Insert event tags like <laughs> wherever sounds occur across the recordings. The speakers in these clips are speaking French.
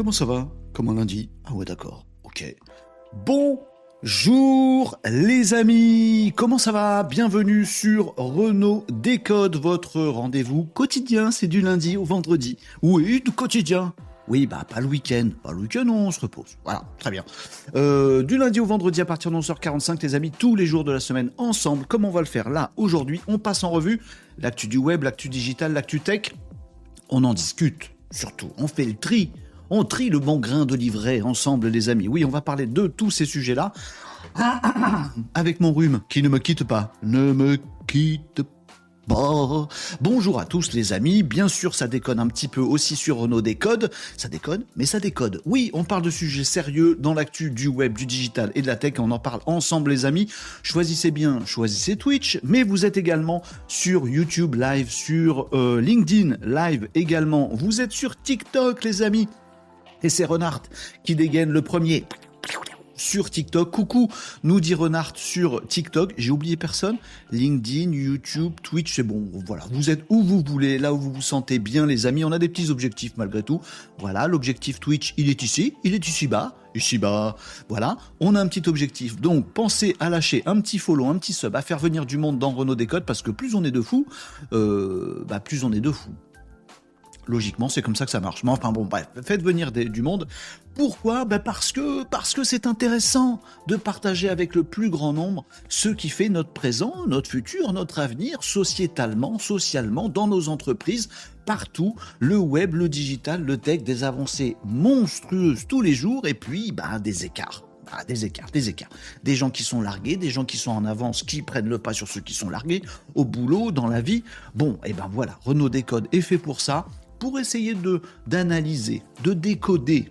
comment ça va? Comme un lundi Ah ouais, d'accord. Ok. Bonjour les amis, comment ça va? Bienvenue sur Renault Décode, votre rendez-vous quotidien, c'est du lundi au vendredi. Oui, du quotidien. Oui, bah pas le week-end. Pas le week-end, on se repose. Voilà, très bien. Euh, du lundi au vendredi à partir de 11h45, les amis, tous les jours de la semaine ensemble, comme on va le faire? Là aujourd'hui, on passe en revue l'actu du web, l'actu digital, l'actu tech. On en discute, surtout. On fait le tri. On trie le bon grain de livret ensemble, les amis. Oui, on va parler de tous ces sujets-là. <coughs> Avec mon rhume qui ne me quitte pas. Ne me quitte pas. Bonjour à tous les amis, bien sûr ça déconne un petit peu aussi sur Renault Décode, ça déconne, mais ça décode. Oui, on parle de sujets sérieux dans l'actu du web, du digital et de la tech, on en parle ensemble les amis. Choisissez bien, choisissez Twitch, mais vous êtes également sur YouTube Live, sur euh, LinkedIn Live également, vous êtes sur TikTok les amis. Et c'est Renard qui dégaine le premier sur TikTok. Coucou, nous dit Renard sur TikTok. J'ai oublié personne. LinkedIn, YouTube, Twitch, c'est bon. Voilà, vous êtes où vous voulez, là où vous vous sentez bien, les amis. On a des petits objectifs malgré tout. Voilà, l'objectif Twitch, il est ici, il est ici bas. Ici bas, voilà, on a un petit objectif. Donc, pensez à lâcher un petit follow, un petit sub, à faire venir du monde dans Renault Décode, parce que plus on est de fous, euh, bah, plus on est de fous. Logiquement, c'est comme ça que ça marche. Mais enfin bon, bref, faites venir du monde. Pourquoi? Ben Parce que parce que c'est intéressant de partager avec le plus grand nombre ce qui fait notre présent, notre futur, notre avenir, sociétalement, socialement, dans nos entreprises, partout, le web, le digital, le tech, des avancées monstrueuses tous les jours, et puis ben, des écarts. Ben, des écarts, des écarts. Des gens qui sont largués, des gens qui sont en avance, qui prennent le pas sur ceux qui sont largués, au boulot, dans la vie. Bon, et ben voilà, Renault Décode est fait pour ça pour essayer de d'analyser, de décoder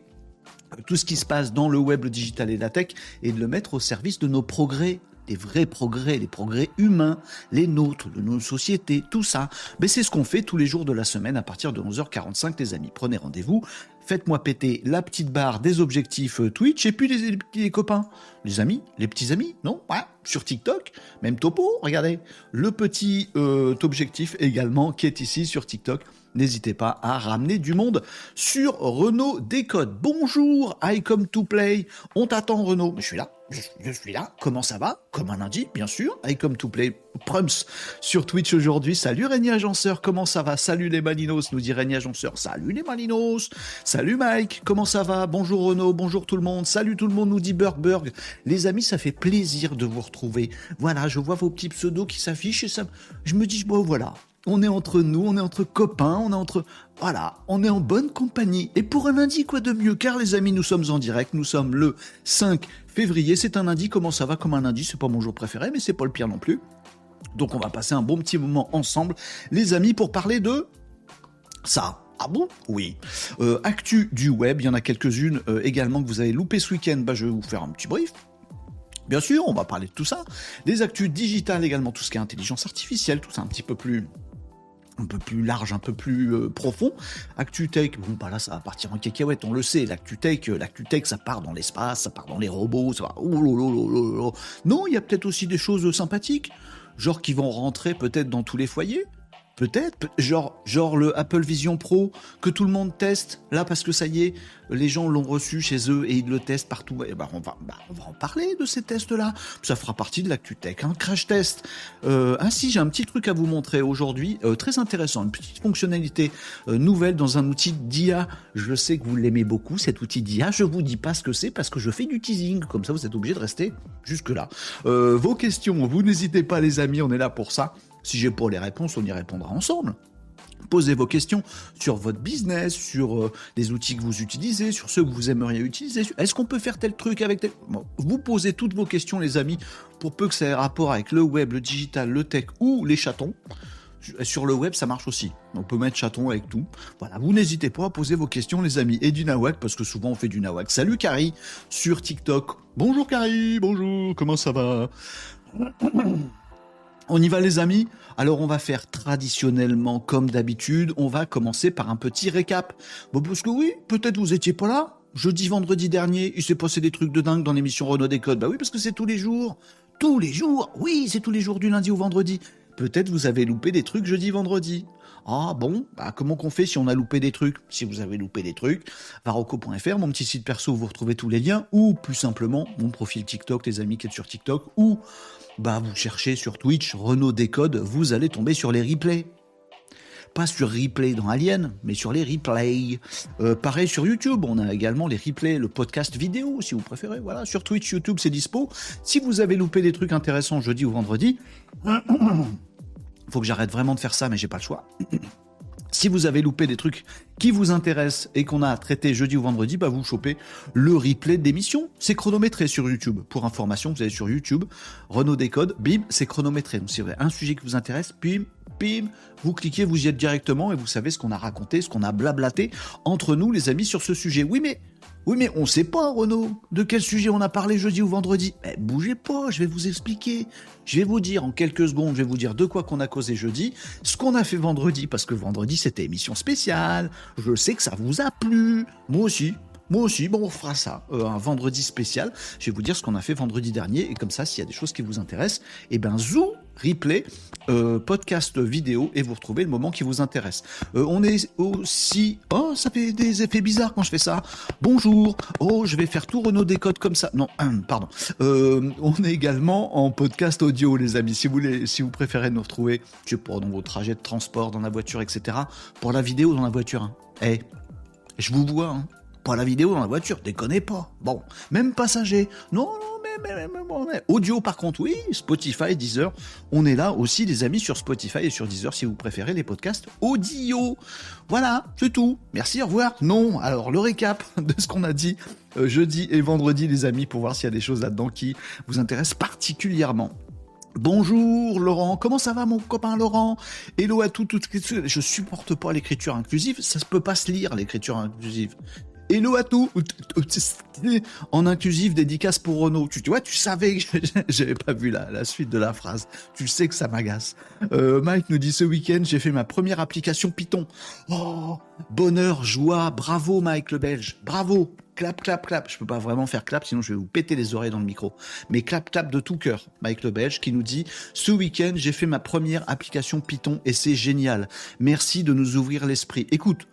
tout ce qui se passe dans le web, le digital et la tech et de le mettre au service de nos progrès des vrais progrès, les progrès humains, les nôtres, de nos sociétés, tout ça. Mais c'est ce qu'on fait tous les jours de la semaine à partir de 11h45, les amis. Prenez rendez-vous, faites-moi péter la petite barre des objectifs euh, Twitch et puis les, les, copains, les amis, les petits amis, non? Ouais, Sur TikTok, même topo, regardez. Le petit euh, objectif également qui est ici sur TikTok n'hésitez pas à ramener du monde sur Renault Décode. Bonjour, I come to play. On t'attend Renault. Je suis là, je, suis là. Comment ça va? Comme un lundi, bien sûr. I come to play Prums sur Twitch aujourd'hui. Salut Régnier Agenceur, comment ça va? Salut les Malinos, nous dit Régnier Agenceur. Salut les Malinos. Salut Mike, comment ça va? Bonjour Renault, bonjour tout le monde. Salut tout le monde, nous dit Burgberg. Les amis, ça fait plaisir de vous retrouver. Voilà, je vois vos petits pseudos qui s'affichent et ça, je me dis, bon voilà, on est entre nous, on est entre copains, on est entre... Voilà, on est en bonne compagnie. Et pour un lundi, quoi de mieux? Car les amis, nous sommes en direct, nous sommes le 5 février, c'est un lundi, comment ça va? Comme un lundi C'est pas mon jour préféré, mais c'est pas le pire non plus. Donc on va passer un bon petit moment ensemble, les amis, pour parler de ça. Ah bon? Oui. Euh, actu du web, il y en a quelques-unes euh, également que vous avez loupé ce week-end. Bah, je vais vous faire un petit brief. Bien sûr, on va parler de tout ça. Des actus digitales également, tout ce qui est intelligence artificielle, tout ça un petit peu plus un peu plus large, un peu plus euh, profond. ActuTech, bon, bah là, ça va partir en cacahuète, on le sait. L'ActuTech, euh, l'ActuTech, ça part dans l'espace, ça part dans les robots, ça va. Oh non, il y a peut-être aussi des choses sympathiques, genre qui vont rentrer peut-être dans tous les foyers. Peut-être, genre, genre le Apple Vision Pro que tout le monde teste là parce que ça y est, les gens l'ont reçu chez eux et ils le testent partout. Et ben on va, bah, on va en parler de ces tests-là. Ça fera partie de l'ActuTech, un crash test. Euh, ainsi, j'ai un petit truc à vous montrer aujourd'hui, euh, très intéressant, une petite fonctionnalité euh, nouvelle dans un outil d'IA. Je sais que vous l'aimez beaucoup, cet outil d'IA. Je vous dis pas ce que c'est parce que je fais du teasing. Comme ça, vous êtes obligé de rester jusque là. vos questions, vous n'hésitez pas, les amis, on est là pour ça. Si j'ai pas les réponses, on y répondra ensemble. Posez vos questions sur votre business, sur euh, les outils que vous utilisez, sur ceux que vous aimeriez utiliser. Est-ce qu'on peut faire tel truc avec tel... vous posez toutes vos questions, les amis, pour peu que ça ait rapport avec le web, le digital, le tech ou les chatons. Sur le web, ça marche aussi. On peut mettre chaton avec tout. Voilà, vous n'hésitez pas à poser vos questions, les amis. Et du nawak, parce que souvent on fait du nawak. Salut Carrie, sur TikTok. Bonjour Carrie, bonjour, comment ça va? On y va les amis Alors on va faire traditionnellement comme d'habitude, on va commencer par un petit récap. Bon parce que oui, peut-être vous étiez pas là. Jeudi, vendredi dernier, il s'est passé des trucs de dingue dans l'émission Renault Décode. Bah oui, parce que c'est tous les jours. Tous les jours Oui, c'est tous les jours du lundi au vendredi. Peut-être vous avez loupé des trucs jeudi, vendredi. Ah bon, bah comment qu'on fait si on a loupé des trucs? Si vous avez loupé des trucs, varoco.fr, mon petit site perso où vous retrouvez tous les liens, ou plus simplement mon profil TikTok, les amis qui êtes sur TikTok, ou bah vous cherchez sur Twitch Renault Décode, vous allez tomber sur les replays pas sur replay dans Alien, mais sur les replays. Euh, pareil sur YouTube, on a également les replays, le podcast vidéo si vous préférez. Voilà, sur Twitch, YouTube, c'est dispo. Si vous avez loupé des trucs intéressants jeudi ou vendredi, <coughs> faut que j'arrête vraiment de faire ça, mais j'ai pas le choix. <coughs> Si vous avez loupé des trucs qui vous intéressent et qu'on a traité jeudi ou vendredi, bah vous chopez le replay d'émission. C'est chronométré sur YouTube. Pour information, vous allez sur YouTube, Renault Décode, bim, c'est chronométré. Donc si vous avez un sujet qui vous intéresse, bim, bim, vous cliquez, vous y êtes directement et vous savez ce qu'on a raconté, ce qu'on a blablaté entre nous, les amis, sur ce sujet. Oui, mais oui, mais on sait pas, Renaud, de quel sujet on a parlé jeudi ou vendredi. Eh, bougez pas, je vais vous expliquer. Je vais vous dire en quelques secondes, je vais vous dire de quoi qu'on a causé jeudi, ce qu'on a fait vendredi, parce que vendredi c'était émission spéciale. Je sais que ça vous a plu. Moi aussi. Moi aussi, bon, on fera ça, euh, un vendredi spécial. Je vais vous dire ce qu'on a fait vendredi dernier, et comme ça, s'il y a des choses qui vous intéressent, eh ben, zou, replay, euh, podcast vidéo, et vous retrouvez le moment qui vous intéresse. Euh, on est aussi... Oh, ça fait des effets bizarres quand je fais ça. Bonjour. Oh, je vais faire tout Renault Décode comme ça. Non, pardon. on est également en podcast audio, les amis. Si vous, préférez nous retrouver, je sais pas, dans vos trajets de transport, dans la voiture, etc. Pour la vidéo, dans la voiture. Hein. Eh, je vous vois, hein pas la vidéo dans la voiture, déconnez pas. Bon, même passager. Non, non, mais, mais, mais, audio par contre, oui, Spotify, Deezer. On est là aussi, les amis, sur Spotify et sur Deezer si vous préférez les podcasts audio. Voilà, c'est tout. Merci, au revoir. Non, alors le récap <laughs> de ce qu'on a dit euh, jeudi et vendredi, les amis, pour voir s'il y a des choses là-dedans qui vous intéressent particulièrement. Bonjour Laurent, comment ça va mon copain Laurent? Hello à tout, tout, je supporte pas l'écriture inclusive, ça ne peut pas se lire l'écriture inclusive. Hello à tout En inclusif, dédicace pour Renault. Tu, vois, tu savais que <laughs> j'avais pas vu la, la, suite de la phrase. Tu sais que ça m'agace. Euh, Mike nous dit ce week-end, j'ai fait ma première application Python. Oh, bonheur, joie, bravo Mike le Belge, bravo. Clap, clap, clap. Je peux pas vraiment faire clap, sinon je vais vous péter les oreilles dans le micro. Mais clap, clap de tout cœur. Mike le Belge qui nous dit ce week-end, j'ai fait ma première application Python et c'est génial. Merci de nous ouvrir l'esprit. Écoute,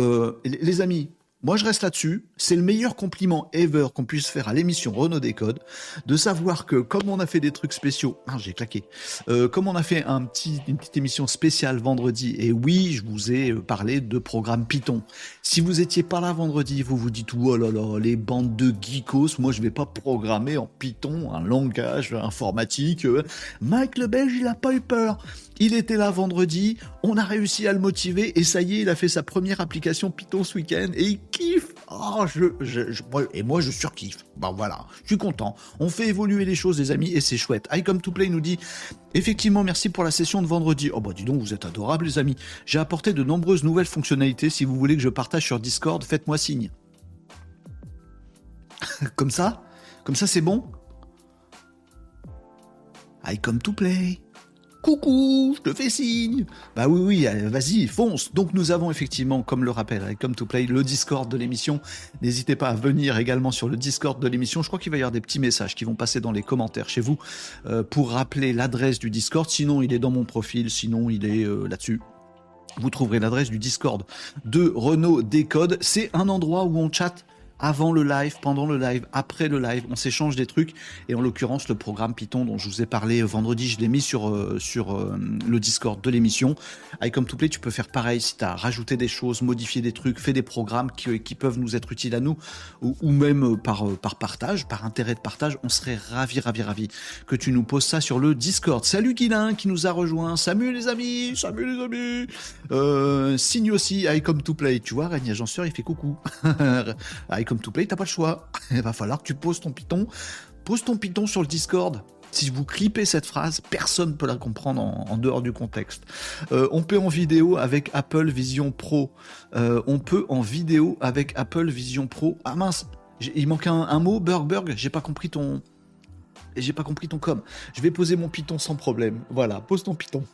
euh, les amis, moi, je reste là-dessus. C'est le meilleur compliment ever qu'on puisse faire à l'émission Renault Décode, de savoir que comme on a fait des trucs spéciaux, ah, j'ai claqué, euh, comme on a fait un petit, une petite émission spéciale vendredi, et oui, je vous ai euh, parlé de programme Python. Si vous étiez pas là vendredi, vous vous dites, oh là là, les bandes de geekos, moi je vais pas programmer en Python un langage informatique. Mike le Belge, il a pas eu peur. Il était là vendredi, on a réussi à le motiver et ça y est, il a fait sa première application Python ce week-end et il kiffe. Oh, je, et moi je surkiffe. Bon voilà, je suis content. On fait évoluer les choses, les amis, et c'est chouette. I Come to Play nous dit effectivement merci pour la session de vendredi. Oh bah dis donc, vous êtes adorables, les amis. J'ai apporté de nombreuses nouvelles fonctionnalités. Si vous voulez que je partage sur Discord, faites-moi signe. <laughs> Comme ça? Comme ça, c'est bon? I Come to Play. Coucou, je te fais signe. Bah oui, oui, vas-y, fonce. Donc nous avons effectivement, comme le rappelle Come to Play, le Discord de l'émission. N'hésitez pas à venir également sur le Discord de l'émission. Je crois qu'il va y avoir des petits messages qui vont passer dans les commentaires chez vous euh, pour rappeler l'adresse du Discord. Sinon, il est dans mon profil, sinon il est euh, là-dessus. Vous trouverez l'adresse du Discord de Renault Décode. C'est un endroit où on chatte avant le live, pendant le live, après le live, on s'échange des trucs. Et en l'occurrence, le programme Python dont je vous ai parlé vendredi, je l'ai mis sur, euh, sur euh, le Discord de l'émission. I Come to Play, tu peux faire pareil si tu as rajouté des choses, modifié des trucs, fait des programmes qui, qui peuvent nous être utiles à nous, ou, ou même par, euh, par partage, par intérêt de partage. On serait ravi, ravi, ravi que tu nous poses ça sur le Discord. Salut Guilin qui nous a rejoint. Salut les amis, salut les amis. Euh, signe aussi I Come to Play. Tu vois, Régnier Agenceur, il fait coucou. <laughs> comme tout play, t'as pas le choix. <laughs> Il va falloir que tu poses ton Python. Pose ton Python sur le Discord. Si vous clippez cette phrase, personne ne peut la comprendre en, dehors du contexte. Euh, on peut en vidéo avec Apple Vision Pro. Euh, on peut en vidéo avec Apple Vision Pro. Ah mince, il manque un, mot, Burg j'ai pas compris ton... J'ai pas compris ton com. Je vais poser mon Python sans problème. Voilà, pose ton Python.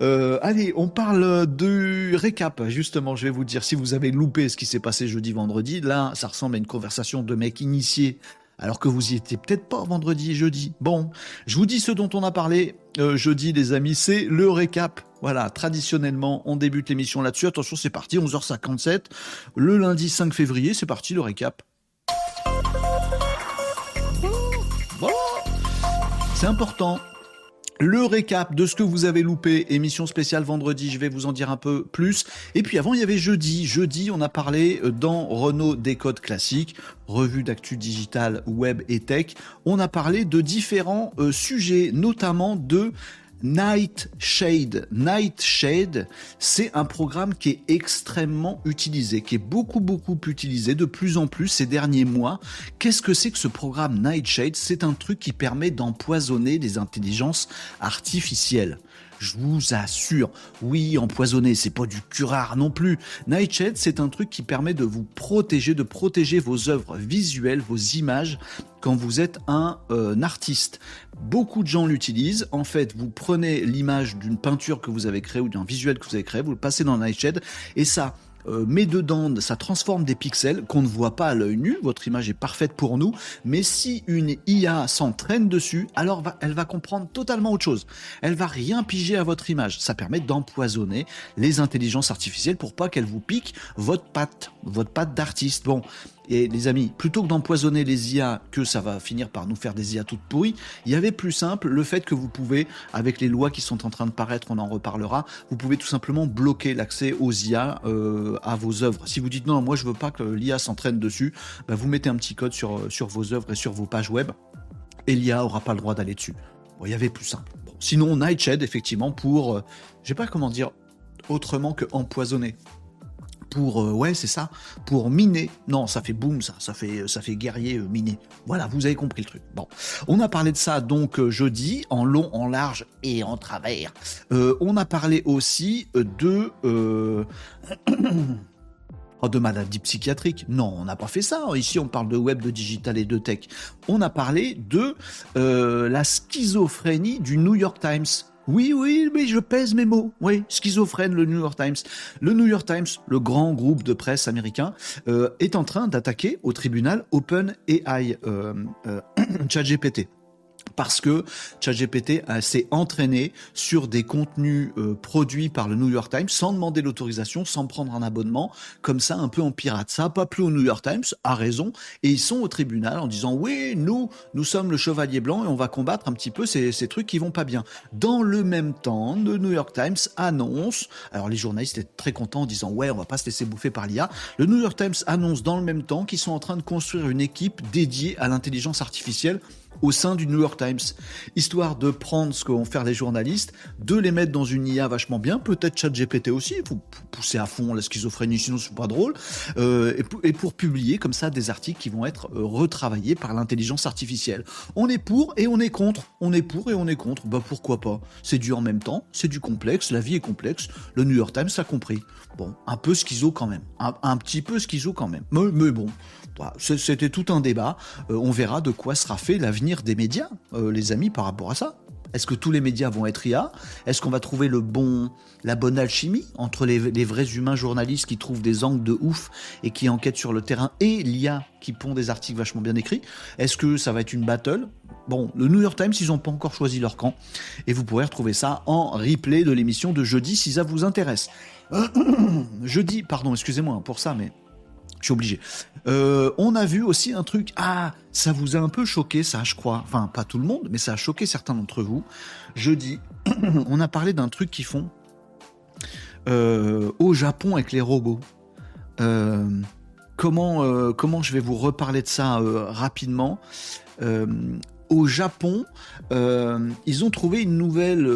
Euh, allez, on parle de récap. Justement, je vais vous dire si vous avez loupé ce qui s'est passé jeudi, vendredi. Là, ça ressemble à une conversation de mec initié alors que vous y étiez peut-être pas vendredi et jeudi. Bon, je vous dis ce dont on a parlé euh, jeudi, les amis, c'est le récap. Voilà, traditionnellement, on débute l'émission là-dessus. Attention, c'est parti, 11h57. Le lundi 5 février, c'est parti, le récap. Voilà. C'est important. Le récap de ce que vous avez loupé, émission spéciale vendredi, je vais vous en dire un peu plus. Et puis avant, il y avait jeudi. Jeudi, on a parlé euh, dans Renault Décode Classique, revue d'actu digital, web et tech. On a parlé de différents euh, sujets, notamment de Nightshade. Nightshade, c'est un programme qui est extrêmement utilisé, qui est beaucoup beaucoup utilisé de plus en plus ces derniers mois. Qu'est-ce que c'est que ce programme Nightshade C'est un truc qui permet d'empoisonner des intelligences artificielles. Je vous assure, oui, empoisonner, c'est pas du curare non plus. Nightshade, c'est un truc qui permet de vous protéger, de protéger vos œuvres visuelles, vos images quand vous êtes un, euh, artiste. Beaucoup de gens l'utilisent. En fait, vous prenez l'image d'une peinture que vous avez créée ou d'un visuel que vous avez créé, vous le passez dans Nightshade et ça euh, met dedans, ça transforme des pixels qu'on ne voit pas à l'œil nu. Votre image est parfaite pour nous, mais si une IA s'entraîne dessus, alors elle va comprendre totalement autre chose. Elle va rien piger à votre image. Ça permet d'empoisonner les intelligences artificielles pour pas qu'elles vous piquent votre patte, votre patte d'artiste. Bon, et les amis, plutôt que d'empoisonner les IA, que ça va finir par nous faire des IA toutes pourries, il y avait plus simple le fait que vous pouvez, avec les lois qui sont en train de paraître, on en reparlera, vous pouvez tout simplement bloquer l'accès aux IA euh, à vos œuvres. Si vous dites non, moi je veux pas que l'IA s'entraîne dessus, bah, vous mettez un petit code sur, sur vos œuvres et sur vos pages web, et l'IA aura pas le droit d'aller dessus. Bon, il y avait plus simple. Sinon, Nightshade, effectivement, pour, euh, je sais pas comment dire autrement que empoisonner pour euh, ouais c'est ça pour miner non ça fait boum ça ça fait ça fait guerrier euh, miner voilà vous avez compris le truc bon on a parlé de ça donc euh, jeudi en long en large et en travers on a parlé aussi de <clears throat> Oh, de maladie psychiatrique. Non, on n'a pas fait ça. Ici, on parle de web, de digital et de tech. On a parlé de la schizophrénie du New York Times. Oui, oui, mais je pèse mes mots. Oui, schizophrène, le New York Times. Le New York Times, le grand groupe de presse américain, euh, est en train d'attaquer au tribunal OpenAI, euh, euh, <clears throat> ChatGPT parce que ChatGPT s'est entraîné sur des contenus euh, produits par le New York Times sans demander l'autorisation, sans prendre un abonnement, comme ça un peu en pirate. Ça n'a pas plu au New York Times, a raison, et ils sont au tribunal en disant oui, nous, nous sommes le chevalier blanc et on va combattre un petit peu ces, ces trucs qui vont pas bien. Dans le même temps, le New York Times annonce, alors les journalistes étaient très contents en disant ouais, on va pas se laisser bouffer par l'IA. Le New York Times annonce dans le même temps qu'ils sont en train de construire une équipe dédiée à l'intelligence artificielle au sein du New York Times, histoire de prendre ce que vont faire les journalistes, de les mettre dans une IA vachement bien, peut-être ChatGPT aussi, pour pousser à fond la schizophrénie, sinon c'est pas drôle, euh, et, pour publier comme ça des articles qui vont être euh, retravaillés par l'intelligence artificielle. On est pour et on est contre, on est pour et on est contre, bah pourquoi pas? C'est du en même temps, c'est du complexe, la vie est complexe, le New York Times l'a compris. Bon, un peu schizo quand même, un, petit peu schizo quand même, mais bon, c'était tout un débat. Euh, on verra de quoi sera fait l'avenir des médias, euh, les amis, par rapport à ça. Est-ce que tous les médias vont être IA Est-ce qu'on va trouver le bon, la bonne alchimie entre les, vrais humains journalistes qui trouvent des angles de ouf et qui enquêtent sur le terrain et l'IA qui pond des articles vachement bien écrits? Est-ce que ça va être une battle? Bon, le New York Times, ils n'ont pas encore choisi leur camp et vous pourrez retrouver ça en replay de l'émission de jeudi si ça vous intéresse. Jeudi, pardon, excusez-moi pour ça, mais je suis obligé. Euh, on a vu aussi un truc. Ah, ça vous a un peu choqué, ça, je crois. Enfin, pas tout le monde, mais ça a choqué certains d'entre vous. Jeudi, <clears throat> on a parlé d'un truc qu'ils font euh, au Japon avec les robots. Euh, comment, comment je vais vous reparler de ça rapidement au Japon, ils ont trouvé une nouvelle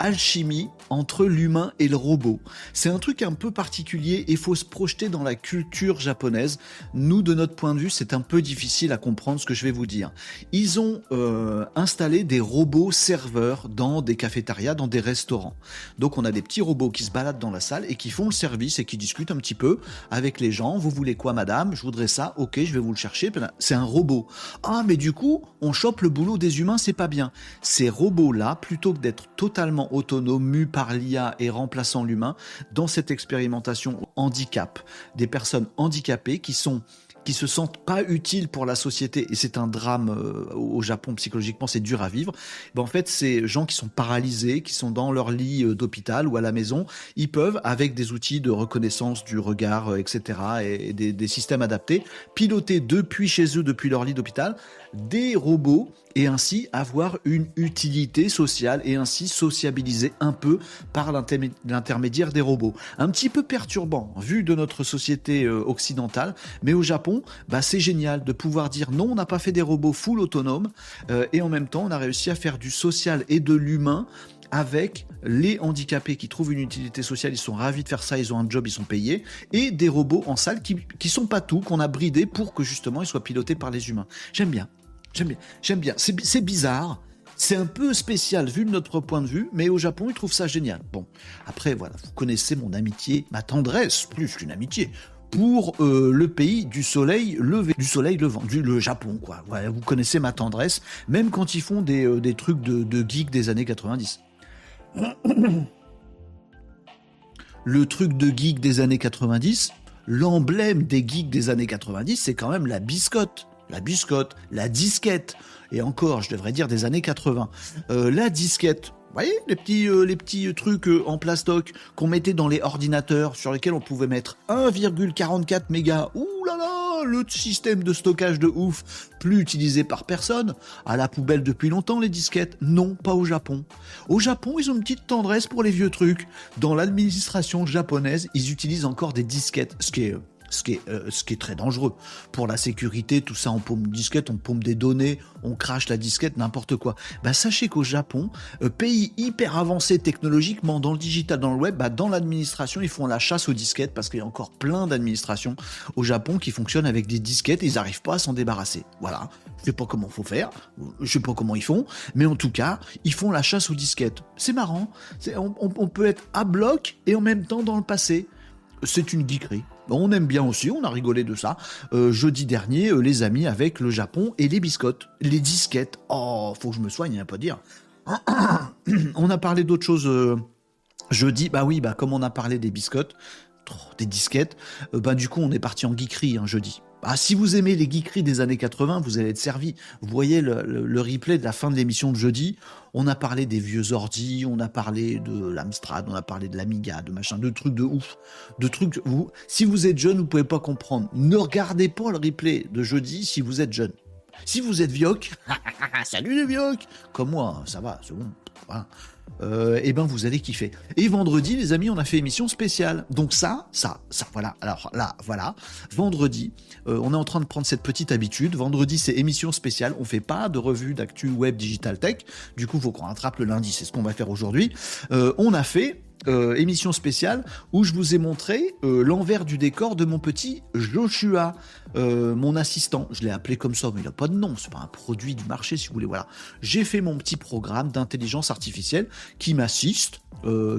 alchimie entre l'humain et le robot. C'est un truc un peu particulier et faut se projeter dans la culture japonaise. Nous, de notre point de vue, c'est un peu difficile à comprendre ce que je vais vous dire. Ils ont euh, installé des robots serveurs dans des cafétérias, dans des restaurants. Donc on a des petits robots qui se baladent dans la salle et qui font le service et qui discutent un petit peu avec les gens. Vous voulez quoi, madame? Je voudrais ça. Ok, je vais vous le chercher. C'est un robot. Ah, mais du coup, on chope le boulot des humains, c'est pas bien. Ces robots-là, plutôt que d'être totalement autonomes, par l'IA et remplaçant l'humain, dans cette expérimentation handicap, des personnes handicapées qui sont qui se sentent pas utiles pour la société et c'est un drame euh, au Japon psychologiquement c'est dur à vivre ben en fait ces gens qui sont paralysés qui sont dans leur lit euh, d'hôpital ou à la maison ils peuvent avec des outils de reconnaissance du regard euh, etc et des, des systèmes adaptés piloter depuis chez eux depuis leur lit d'hôpital des robots et ainsi avoir une utilité sociale et ainsi sociabiliser un peu par l'intermédiaire des robots. Un petit peu perturbant vu de notre société euh, occidentale, mais au Japon, bah, c'est génial de pouvoir dire non, on n'a pas fait des robots full autonomes euh, et en même temps on a réussi à faire du social et de l'humain avec les handicapés qui trouvent une utilité sociale, ils sont ravis de faire ça, ils ont un job, ils sont payés, et des robots en salle qui, qui sont pas tout, qu'on a bridé pour que justement ils soient pilotés par les humains. J'aime bien. J'aime bien. C'est bizarre. C'est un peu spécial vu de notre point de vue, mais au Japon, ils trouvent ça génial. Bon, après, voilà, vous connaissez mon amitié, ma tendresse, plus qu'une amitié, pour euh, le pays du soleil levé, du soleil levant, du le Japon, quoi. vous connaissez ma tendresse, même quand ils font des, euh, trucs de, de des années 90. <coughs> Le truc de geek des années 90, l'emblème des geeks des années 90, c'est quand même la biscotte la biscotte, la disquette, et encore, je devrais dire des années 80. Euh, la disquette, vous voyez, les petits, euh, les petits trucs euh, en plastoc qu'on mettait dans les ordinateurs sur lesquels on pouvait mettre 1,44 mégas. Ouh là là, le système de stockage de ouf, plus utilisé par personne. À la poubelle depuis longtemps les disquettes. Non, pas au Japon. Au Japon, ils ont une petite tendresse pour les vieux trucs. Dans l'administration japonaise, ils utilisent encore des disquettes, ce qui est ce qui, est, euh, ce qui est très dangereux. Pour la sécurité, tout ça, on paume une disquette, on paume des données, on crache la disquette, n'importe quoi. Bah, sachez qu'au Japon, euh, pays hyper avancé technologiquement dans le digital, dans le web, bah, dans l'administration, ils font la chasse aux disquettes parce qu'il y a encore plein d'administrations au Japon qui fonctionnent avec des disquettes et ils n'arrivent pas à s'en débarrasser. Voilà. Je sais pas comment faut faire, je sais pas comment ils font, mais en tout cas, ils font la chasse aux disquettes. C'est marrant. On, on peut être à bloc et en même temps dans le passé. C'est une geekerie. On aime bien aussi, on a rigolé de ça. Euh, jeudi dernier, euh, les amis avec le Japon et les biscottes, les disquettes. Oh, faut que je me soigne, a pas dire. <coughs> on a parlé d'autre chose euh, jeudi. Bah oui, bah comme on a parlé des biscottes, des disquettes, bah du coup on est parti en geekerie hein, jeudi. Ah, si vous aimez les geekeries des années 80, vous allez être servi. Vous voyez le, replay de la fin de l'émission de jeudi. On a parlé des vieux ordi, on a parlé de l'Amstrad, on a parlé de l'Amiga, de machin, de trucs de ouf. De trucs. Vous, si vous êtes jeune, vous pouvez pas comprendre. Ne regardez pas le replay de jeudi si vous êtes jeune. Si vous êtes vioc, <laughs> salut les vioc Comme moi, ça va, c'est bon. Voilà euh, eh ben vous allez kiffer. Et vendredi, les amis, on a fait émission spéciale. Donc ça, ça, ça, voilà. Alors là, voilà. Vendredi, euh, on est en train de prendre cette petite habitude. Vendredi, c'est émission spéciale. On fait pas de revue d'actu web digital tech. Du coup, faut qu'on rattrape le lundi. C'est ce qu'on va faire aujourd'hui. Euh, on a fait euh, émission spéciale où je vous ai montré euh, l'envers du décor de mon petit Joshua, euh, mon assistant. Je l'ai appelé comme ça, mais il n'a pas de nom, c'est pas un produit du marché si vous voulez. Voilà, j'ai fait mon petit programme d'intelligence artificielle qui m'assiste,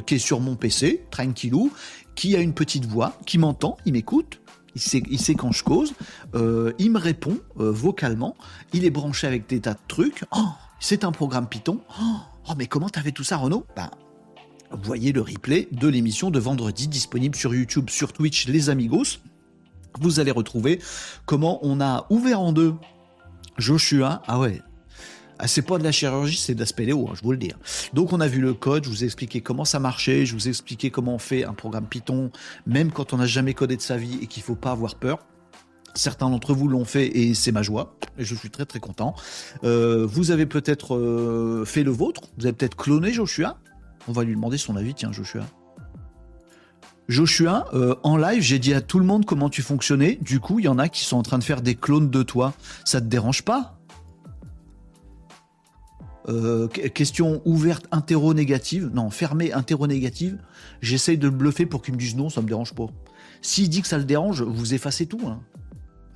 qui est sur mon PC, tranquillou, qui a une petite voix, qui m'entend, il m'écoute. Il sait, quand je cause, il me répond vocalement, il est branché avec des tas de trucs. Oh, c'est un programme Python. Oh, oh mais comment t'as fait tout ça, Renaud? Ben, voyez le replay de l'émission de vendredi disponible sur YouTube, sur Twitch, les amigos. Vous allez retrouver comment on a ouvert en deux Joshua. Ah ouais, ah, c'est pas de la chirurgie, c'est de la hein, je vous le dis. Hein. Donc on a vu le code, je vous ai expliqué comment ça marchait, je vous ai expliqué comment on fait un programme Python, même quand on n'a jamais codé de sa vie et qu'il faut pas avoir peur. Certains d'entre vous l'ont fait et c'est ma joie. Et je suis très très content. Euh, vous avez peut-être euh, fait le vôtre. Vous avez peut-être cloné Joshua. On va lui demander son avis, tiens, Joshua. Joshua, euh, en live, j'ai dit à tout le monde comment tu fonctionnais. Du coup, il y en a qui sont en train de faire des clones de toi. Ça te dérange pas? Euh, Question ouverte, interro-négative. Non, fermée, interro-négative. J'essaye de le bluffer pour qu'il me dise non, ça me dérange pas. S'il dit que ça le dérange, vous effacez tout. Hein.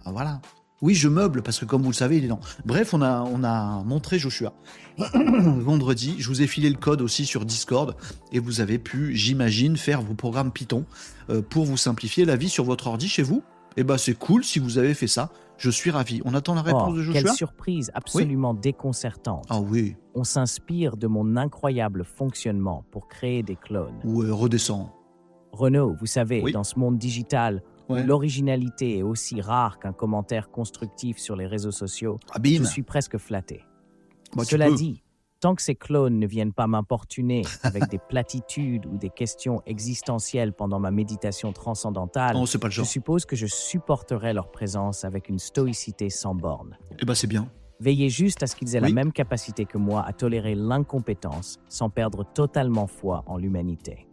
Ah, voilà. Oui, je meuble parce que comme vous le savez, il est lent. Bref, on a, on a montré Joshua. <coughs> Vendredi, je vous ai filé le code aussi sur Discord et vous avez pu, j'imagine, faire vos programmes Python euh, pour vous simplifier la vie sur votre ordi chez vous. Et eh ben c'est cool si vous avez fait ça. Je suis ravi. On attend la réponse oh, de Joshua? Quelle surprise absolument déconcertante. Ah oui. On s'inspire de mon incroyable fonctionnement pour créer des clones. Ouais, redescend. Renaud, vous savez, dans ce monde digital, Ouais. l'originalité est aussi rare qu'un commentaire constructif sur les réseaux sociaux, je suis presque flatté. Tu Cela dit, tant que ces clones ne viennent pas m'importuner avec des platitudes ou des questions existentielles pendant ma méditation transcendantale, Non, c'est pas le je suppose que je supporterai leur présence avec une stoïcité sans borne. Eh ben, c'est bien. Veillez juste à ce qu'ils aient Oui. la même capacité que moi à tolérer l'incompétence sans perdre totalement foi en l'humanité.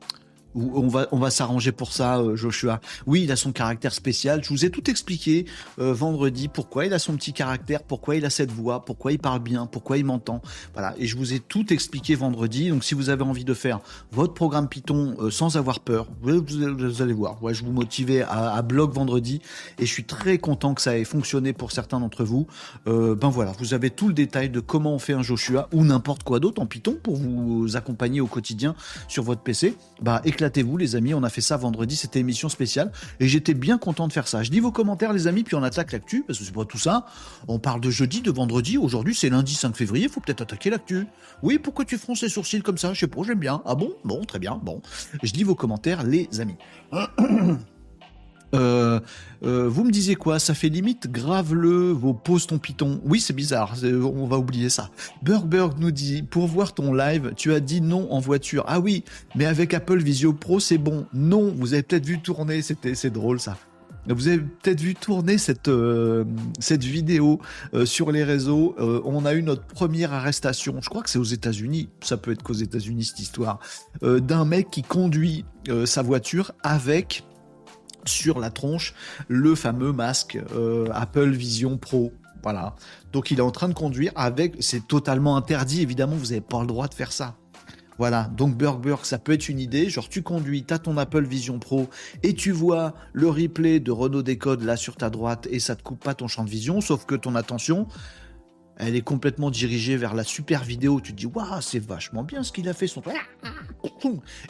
On va, s'arranger pour ça, euh, Joshua. Oui, il a son caractère spécial. Je vous ai tout expliqué euh, vendredi pourquoi il a son petit caractère, pourquoi il a cette voix, pourquoi il parle bien, pourquoi il m'entend. Voilà. Et je vous ai tout expliqué vendredi. Donc, si vous avez envie de faire votre programme Python euh, sans avoir peur, vous, allez voir. Je vous motivais à, à blog vendredi et je suis très content que ça ait fonctionné pour certains d'entre vous. Ben voilà, vous avez tout le détail de comment on fait un Joshua ou n'importe quoi d'autre en Python pour vous accompagner au quotidien sur votre PC. Bah éclatez-vous les amis, on a fait ça vendredi, c'était émission spéciale et j'étais bien content de faire ça. Je lis vos commentaires les amis, puis on attaque l'actu parce que c'est pas tout ça. On parle de jeudi, de vendredi, aujourd'hui c'est lundi 5 février, faut peut-être attaquer l'actu. Oui, pourquoi tu fronces les sourcils comme ça? Je sais pas, j'aime bien. Ah bon? Bon, très bien. Bon, je lis vos commentaires les amis. <clears throat> Euh, euh, vous me disiez quoi? Ça fait limite grave le vos pauses ton python. Oui, c'est bizarre. On va oublier ça. Burgberg nous dit pour voir ton live, tu as dit non en voiture. Ah oui, mais avec Apple Visio Pro, c'est bon. Non, vous avez peut-être vu tourner. C'est drôle ça. Vous avez peut-être vu tourner cette euh, cette vidéo sur les réseaux. On a eu notre première arrestation. Je crois que c'est aux États-Unis. Ça peut être qu'aux États-Unis cette histoire d'un mec qui conduit sa voiture avec sur la tronche le fameux masque euh, Apple Vision Pro. Voilà. Donc il est en train de conduire avec. C'est totalement interdit, évidemment, vous n'avez pas le droit de faire ça. Voilà, donc Burg Burg, ça peut être une idée. Genre, tu conduis, t'as ton Apple Vision Pro et tu vois le replay de Renault Décode là sur ta droite et ça te coupe pas ton champ de vision, sauf que ton attention, elle est complètement dirigée vers la super vidéo. Tu te dis, waouh, c'est vachement bien ce qu'il a fait, son.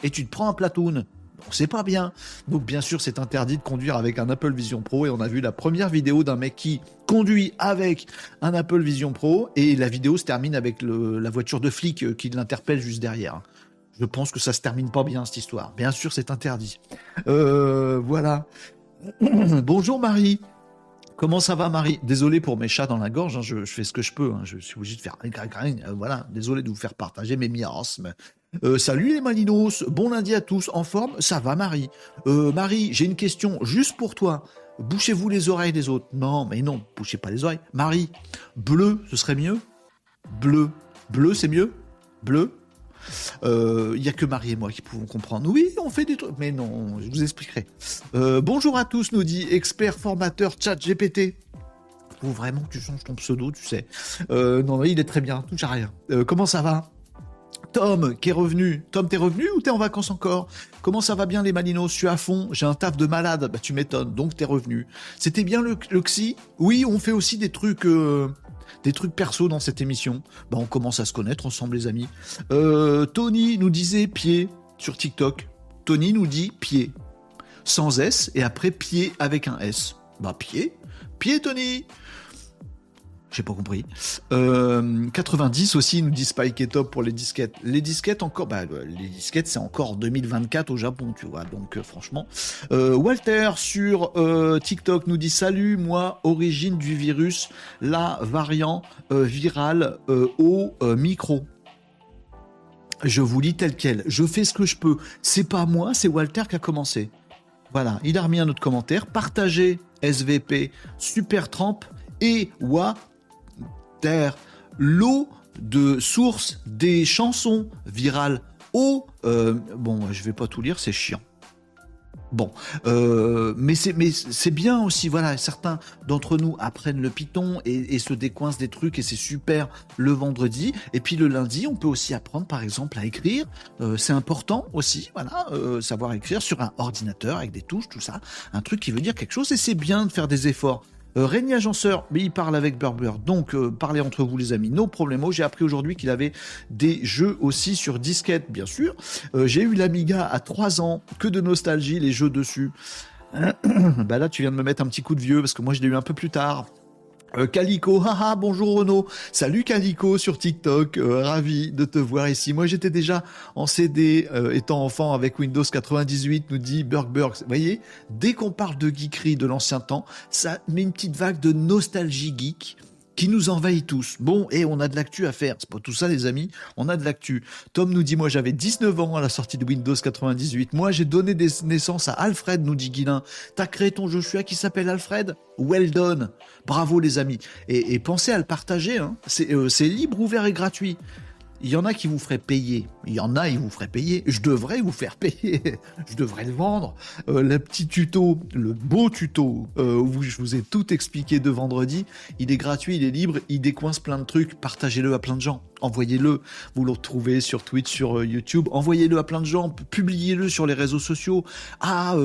Et tu te prends un platoon. Bon, c'est pas bien. Donc, bien sûr, c'est interdit de conduire avec un Apple Vision Pro. Et on a vu la première vidéo d'un mec qui conduit avec un Apple Vision Pro. Et la vidéo se termine avec la voiture de flic euh, qui l'interpelle juste derrière. Je pense que ça se termine pas bien, cette histoire. Bien sûr, c'est interdit. Euh, voilà. <clears throat> Bonjour Marie. Comment ça va Marie? Désolé pour mes chats dans la gorge, hein, je, je fais ce que je peux, hein, je suis obligé de faire... euh, Voilà, désolé de vous faire partager mes miasmes. Euh, salut les Malinos, bon lundi à tous, en forme Ça va Marie Euh, Marie, j'ai une question juste pour toi. Bouchez-vous les oreilles des autres. Non, mais non, bouchez pas les oreilles. Marie, bleu, ce serait mieux? Bleu. Bleu, c'est mieux? Bleu? Euh, Il y a que Marie et moi qui pouvons comprendre. Oui, on fait des trucs, mais non, je vous expliquerai. Euh, bonjour à tous, nous dit expert formateur chat GPT. Faut vraiment tu changes ton pseudo, tu sais. Euh, non, il est très bien, touche à rien. Euh, comment ça va? Tom, qui est revenu. Tom, t'es revenu ou t'es en vacances encore? Comment ça va bien les Malinos? Je suis à fond, j'ai un taf de malade. Bah tu m'étonnes, donc t'es revenu. C'était bien le, psy Oui, on fait aussi des trucs... euh, des trucs perso dans cette émission. Bah, on commence à se connaître ensemble, les amis. Euh, Tony nous disait pied sur TikTok. Tony nous dit pied. Sans S et après pied avec un S. Bah, pied. Pied, Tony j'ai pas compris. Euh, 90 aussi, nous dit Spike et Top pour les disquettes. Les disquettes encore, bah, les disquettes c'est encore 2024 au Japon, tu vois. Donc euh, franchement, euh, Walter sur euh, TikTok nous dit salut, moi origine du virus, la variant euh, virale euh, au euh, micro. Je vous lis tel quel. Je fais ce que je peux. C'est pas moi, c'est Walter qui a commencé. Voilà, il a remis un autre commentaire. Partagez SVP, Super Tramp et Wa l'eau de source des chansons virales. Eau, euh, bon, je vais pas tout lire, c'est chiant. Bon, euh, mais c'est mais c'est bien aussi, voilà, certains d'entre nous apprennent le Python et, et se décoincent des trucs et c'est super le vendredi. Et puis le lundi, on peut aussi apprendre, par exemple, à écrire. Euh, c'est important aussi, voilà, euh, savoir écrire sur un ordinateur avec des touches, tout ça, un truc qui veut dire quelque chose. Et c'est bien de faire des efforts. Euh, Régnier Agenceur, mais il parle avec Burber. Donc, euh, parlez entre vous, les amis. No problème. J'ai appris aujourd'hui qu'il avait des jeux aussi sur disquette, bien sûr. Euh, J'ai eu l'Amiga à 3 ans. Que de nostalgie, les jeux dessus. <clears throat> bah là, tu viens de me mettre un petit coup de vieux parce que moi, je l'ai eu un peu plus tard. Euh, Calico, <laughs> haha, bonjour Renaud. Salut Calico sur TikTok, euh, ravi de te voir ici. Moi j'étais déjà en CD euh, étant enfant avec Windows 98, nous dit Burg Burg. Vous voyez, dès qu'on parle de geekery de l'ancien temps, ça met une petite vague de nostalgie geek qui nous envahit tous. Bon, et on a de l'actu à faire. C'est pas tout ça, les amis. On a de l'actu. Tom nous dit, moi, j'avais 19 ans à la sortie de Windows 98. Moi, j'ai donné des naissances à Alfred, nous dit Guilin. T'as créé ton Joshua qui s'appelle Alfred? Well done. Bravo, les amis. Et, pensez à le partager, hein. euh, C'est libre, ouvert et gratuit. Il y en a qui vous feraient payer. Il y en a, ils vous feraient payer. Je devrais vous faire <laughs> payer. je devrais le vendre. Euh, le petit tuto, le beau tuto euh, où je vous ai tout expliqué de vendredi, il est gratuit, il est libre, il décoince plein de trucs. Partagez-le à plein de gens. Envoyez-le. Vous le retrouvez sur Twitch, sur euh, YouTube. Envoyez-le à plein de gens. Publiez-le sur les réseaux sociaux. Ah,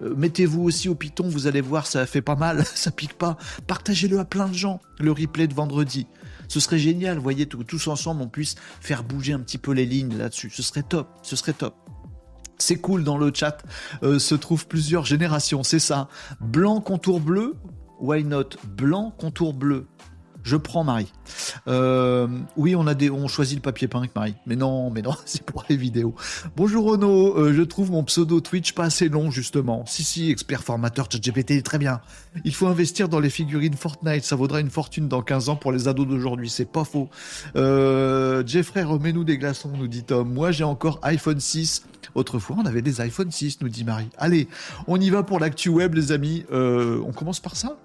mettez-vous aussi au Python. Vous allez voir, ça fait pas mal. <laughs> ça pique pas. Partagez-le à plein de gens. Le replay de vendredi. Ce serait génial, vous voyez, tous ensemble, on puisse faire bouger un petit peu les lignes là-dessus. Ce serait top, ce serait top. C'est cool, dans le chat euh, se trouvent plusieurs générations, c'est ça. Blanc contour bleu, why not? Blanc contour bleu. Je prends Marie. Euh, oui, on a des, on choisit le papier peint avec Marie. Mais non, mais non, <laughs> c'est pour les vidéos. Bonjour Renaud, euh, je trouve mon pseudo Twitch pas assez long justement. Si si, expert formateur ChatGPT, très bien. Il faut investir dans les figurines Fortnite, ça vaudra une fortune dans 15 ans pour les ados d'aujourd'hui, c'est pas faux. Euh, Jeffrey, remets-nous des glaçons, nous dit Tom. Moi, j'ai encore iPhone 6. Autrefois, on avait des iPhone 6, nous dit Marie. Allez, on y va pour l'actu web, les amis. on commence par ça?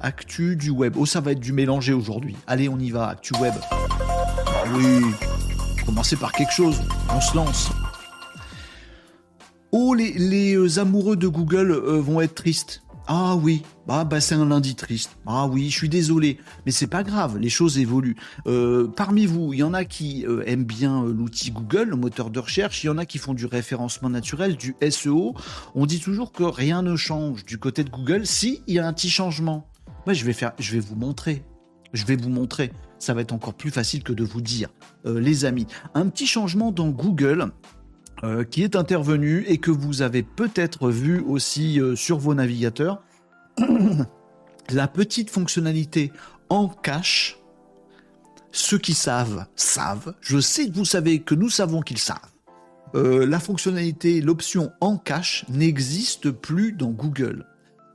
Actu du web. Oh, ça va être du mélangé aujourd'hui. Allez, on y va. Actu web. Ah oui. Commencer par quelque chose. On se lance. Oh, les, euh, amoureux de Google euh, vont être tristes. Ah oui, bah, bah c'est un lundi triste. Ah oui, je suis désolé, mais c'est pas grave, les choses évoluent. Euh, parmi vous, il y en a qui aiment bien l'outil Google, le moteur de recherche, il y en a qui font du référencement naturel, du SEO. On dit toujours que rien ne change du côté de Google si il y a un petit changement je vais vous montrer. Je vais vous montrer. Ça va être encore plus facile que de vous dire, euh, les amis. Un petit changement dans Google. Euh, qui est intervenu et que vous avez peut-être vu aussi euh, sur vos navigateurs. <coughs> La petite fonctionnalité en cache, ceux qui savent, savent. Je sais que vous savez que nous savons qu'ils savent. la fonctionnalité, l'option en cache n'existe plus dans Google.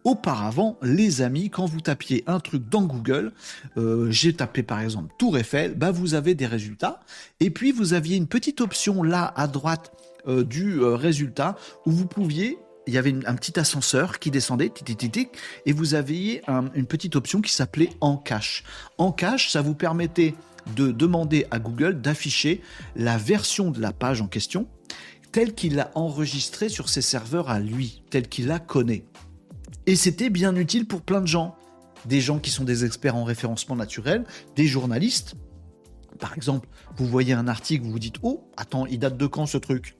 Auparavant, les amis, quand vous tapiez un truc dans Google, euh, j'ai tapé par exemple Tour Eiffel, bah vous avez des résultats. Et puis vous aviez une petite option là à droite euh, du euh, résultat où vous pouviez il y avait un petit ascenseur qui descendait, et vous aviez une petite option qui s'appelait En cache. En cache, ça vous permettait de demander à Google d'afficher la version de la page en question telle qu'il l'a enregistrée sur ses serveurs à lui, telle qu'il la connaît. Et c'était bien utile pour plein de gens. Des gens qui sont des experts en référencement naturel, des journalistes. Par exemple, vous voyez un article, vous vous dites Oh, attends, il date de quand ce truc?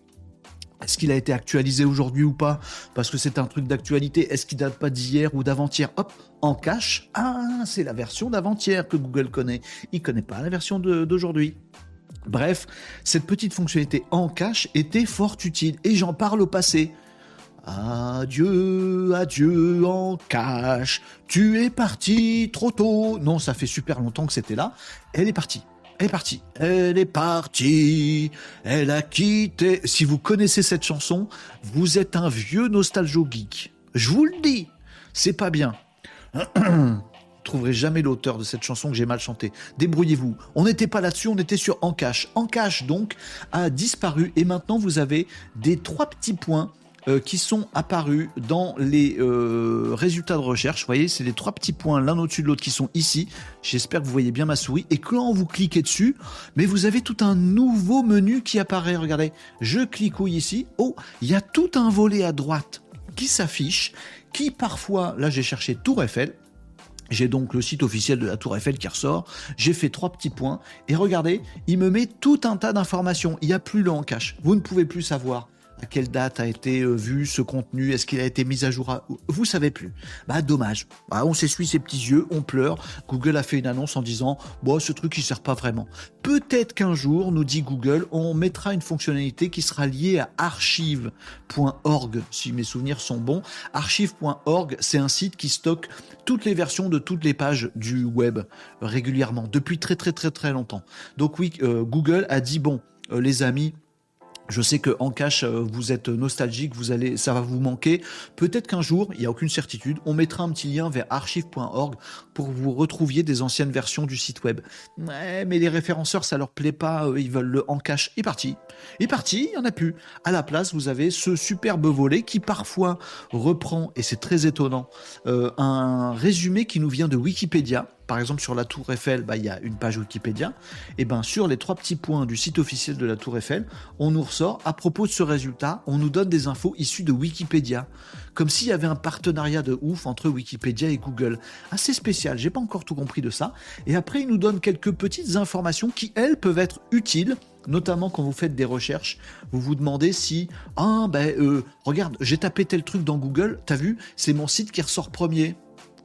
Est-ce qu'il a été actualisé aujourd'hui ou pas? Parce que c'est un truc d'actualité. Est-ce qu'il date pas d'hier ou d'avant-hier? Hop, en cache. Ah, c'est la version d'avant-hier que Google connaît. Il connaît pas la version d'aujourd'hui. Bref, cette petite fonctionnalité en cache était fort utile et j'en parle au passé. Adieu, adieu en cache, tu es parti trop tôt. Non, ça fait super longtemps que c'était là. Elle est partie. Elle est partie. Elle est partie. Elle a quitté. Si vous connaissez cette chanson, vous êtes un vieux nostalgio geek. Je vous le dis. C'est pas bien. <clears throat> trouverez jamais l'auteur de cette chanson que j'ai mal chantée. Débrouillez-vous. On n'était pas là-dessus, on était sur En Cache. En Cache, donc, a disparu et maintenant vous avez des trois petits points euh, qui sont apparus dans les euh, résultats de recherche. Vous voyez, c'est les trois petits points l'un au-dessus de l'autre qui sont ici. J'espère que vous voyez bien ma souris. Et quand vous cliquez dessus, mais vous avez tout un nouveau menu qui apparaît. Regardez, je clicouille ici. Oh, il y a tout un volet à droite qui s'affiche, qui parfois, là j'ai cherché Tour Eiffel, j'ai donc le site officiel de la Tour Eiffel qui ressort. J'ai fait trois petits points. Et regardez, il me met tout un tas d'informations. Il n'y a plus le en cache. Vous ne pouvez plus savoir à quelle date a été euh, vu ce contenu, est-ce qu'il a été mis à jour à... Vous savez plus. Bah dommage. Bah, on s'essuie ses petits yeux, on pleure. Google a fait une annonce en disant bon ce truc il sert pas vraiment. Peut-être qu'un jour, nous dit Google, on mettra une fonctionnalité qui sera liée à archive.org si mes souvenirs sont bons. Archive.org, c'est un site qui stocke toutes les versions de toutes les pages du web régulièrement depuis très très très très longtemps. Donc oui, euh, Google a dit bon euh, les amis, je sais que en cache, euh, vous êtes nostalgique, vous allez, ça va vous manquer. Peut-être qu'un jour, il n'y a aucune certitude, on mettra un petit lien vers archive.org pour que vous retrouviez des anciennes versions du site web. Mais les référenceurs, ça leur plaît pas, ils veulent le en cache. Est parti. Est parti, il n'y en a plus. À la place, vous avez ce superbe volet qui parfois reprend, et c'est très étonnant, euh, un résumé qui nous vient de Wikipédia par exemple sur la Tour Eiffel, bah, il y a une page Wikipédia. Et ben sur les trois petits points du site officiel de la Tour Eiffel, on nous ressort à propos de ce résultat, on nous donne des infos issues de Wikipédia, comme s'il y avait un partenariat de ouf entre Wikipédia et Google. Assez spécial, j'ai pas encore tout compris de ça. Et après, il nous donne quelques petites informations qui elles peuvent être utiles notamment quand vous faites des recherches, vous vous demandez si ah ben euh, regarde j'ai tapé tel truc dans Google, t'as vu c'est mon site qui ressort premier.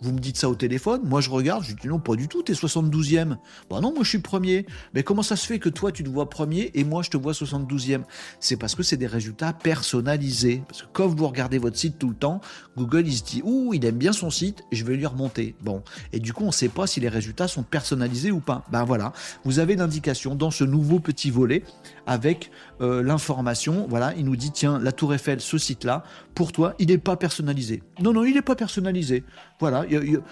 Vous me dites ça au téléphone, moi je regarde, je dis non, pas du tout, t'es 72e. Bah non, moi je suis premier. Mais comment ça se fait que toi tu te vois premier et moi je te vois 72e C'est parce que c'est des résultats personnalisés. Parce que quand vous regardez votre site tout le temps, Google il se dit, ouh, il aime bien son site, je vais lui remonter. Bon. Et du coup, on ne sait pas si les résultats sont personnalisés ou pas. Ben voilà, vous avez l'indication dans ce nouveau petit volet avec euh, l'information. Voilà, il nous dit, tiens, la Tour Eiffel, ce site-là, pour toi, il n'est pas personnalisé. Non, non, il n'est pas personnalisé. Voilà,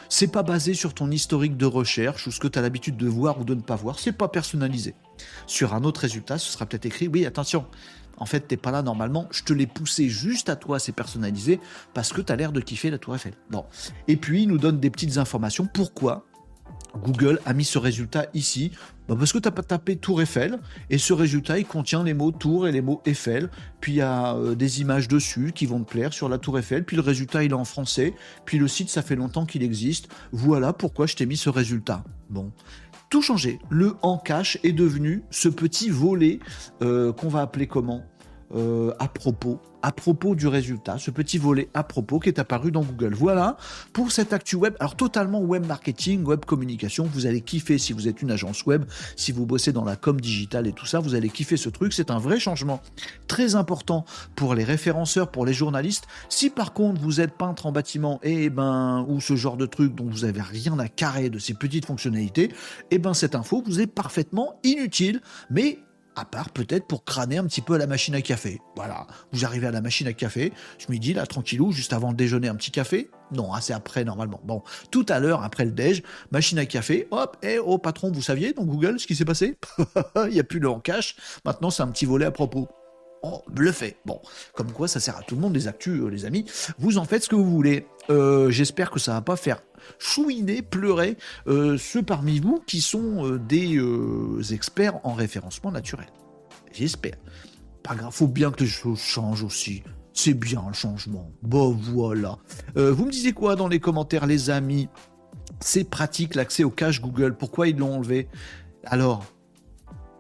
c'est pas basé sur ton historique de recherche ou ce que tu as l'habitude de voir ou de ne pas voir, c'est pas personnalisé. Sur un autre résultat, ce sera peut-être écrit, oui, attention, en fait, t'es pas là normalement, je te l'ai poussé juste à toi, c'est personnalisé, parce que tu as l'air de kiffer la tour Eiffel. Bon. Et puis, il nous donne des petites informations. Pourquoi Google a mis ce résultat ici? Bah, Parce que tu as tapé Tour Eiffel et ce résultat il contient les mots Tour et les mots Eiffel. Puis il y a euh, des images dessus qui vont te plaire sur la Tour Eiffel. Puis le résultat il est en français. Puis le site ça fait longtemps qu'il existe. Voilà pourquoi je t'ai mis ce résultat. Bon. Tout changé. Le en cache est devenu ce petit volet euh, qu'on va appeler comment? Euh, à propos, à propos du résultat, ce petit volet à propos qui est apparu dans Google. Voilà pour cette actu web. Alors totalement web marketing, web communication. Vous allez kiffer si vous êtes une agence web, si vous bossez dans la com digitale et tout ça, vous allez kiffer ce truc. C'est un vrai changement très important pour les référenceurs, pour les journalistes. Si par contre vous êtes peintre en bâtiment et eh ben ou ce genre de truc dont vous avez rien à carrer de ces petites fonctionnalités, et eh ben cette info vous est parfaitement inutile, mais à part peut-être pour crâner un petit peu à la machine à café. Voilà, vous arrivez à la machine à café, je me dis là, tranquillou, juste avant le déjeuner, un petit café? Non, hein, c'est après normalement. Bon, tout à l'heure, après le déj, machine à café, hop, et oh patron, vous saviez dans Google ce qui s'est passé? <laughs> Il n'y a plus le en cache, maintenant c'est un petit volet à propos. Oh, bluffé. Bon, comme quoi ça sert à tout le monde, les actus, euh, les amis. Vous en faites ce que vous voulez. Euh, j'espère que ça va pas faire chouiner, pleurer euh, ceux parmi vous qui sont euh, des euh, experts en référencement naturel. J'espère. Pas grave, faut bien que les choses changent aussi. C'est bien le changement. Bon voilà. vous me disiez quoi dans les commentaires, les amis? C'est pratique l'accès au cache Google. Pourquoi ils l'ont enlevé? Alors,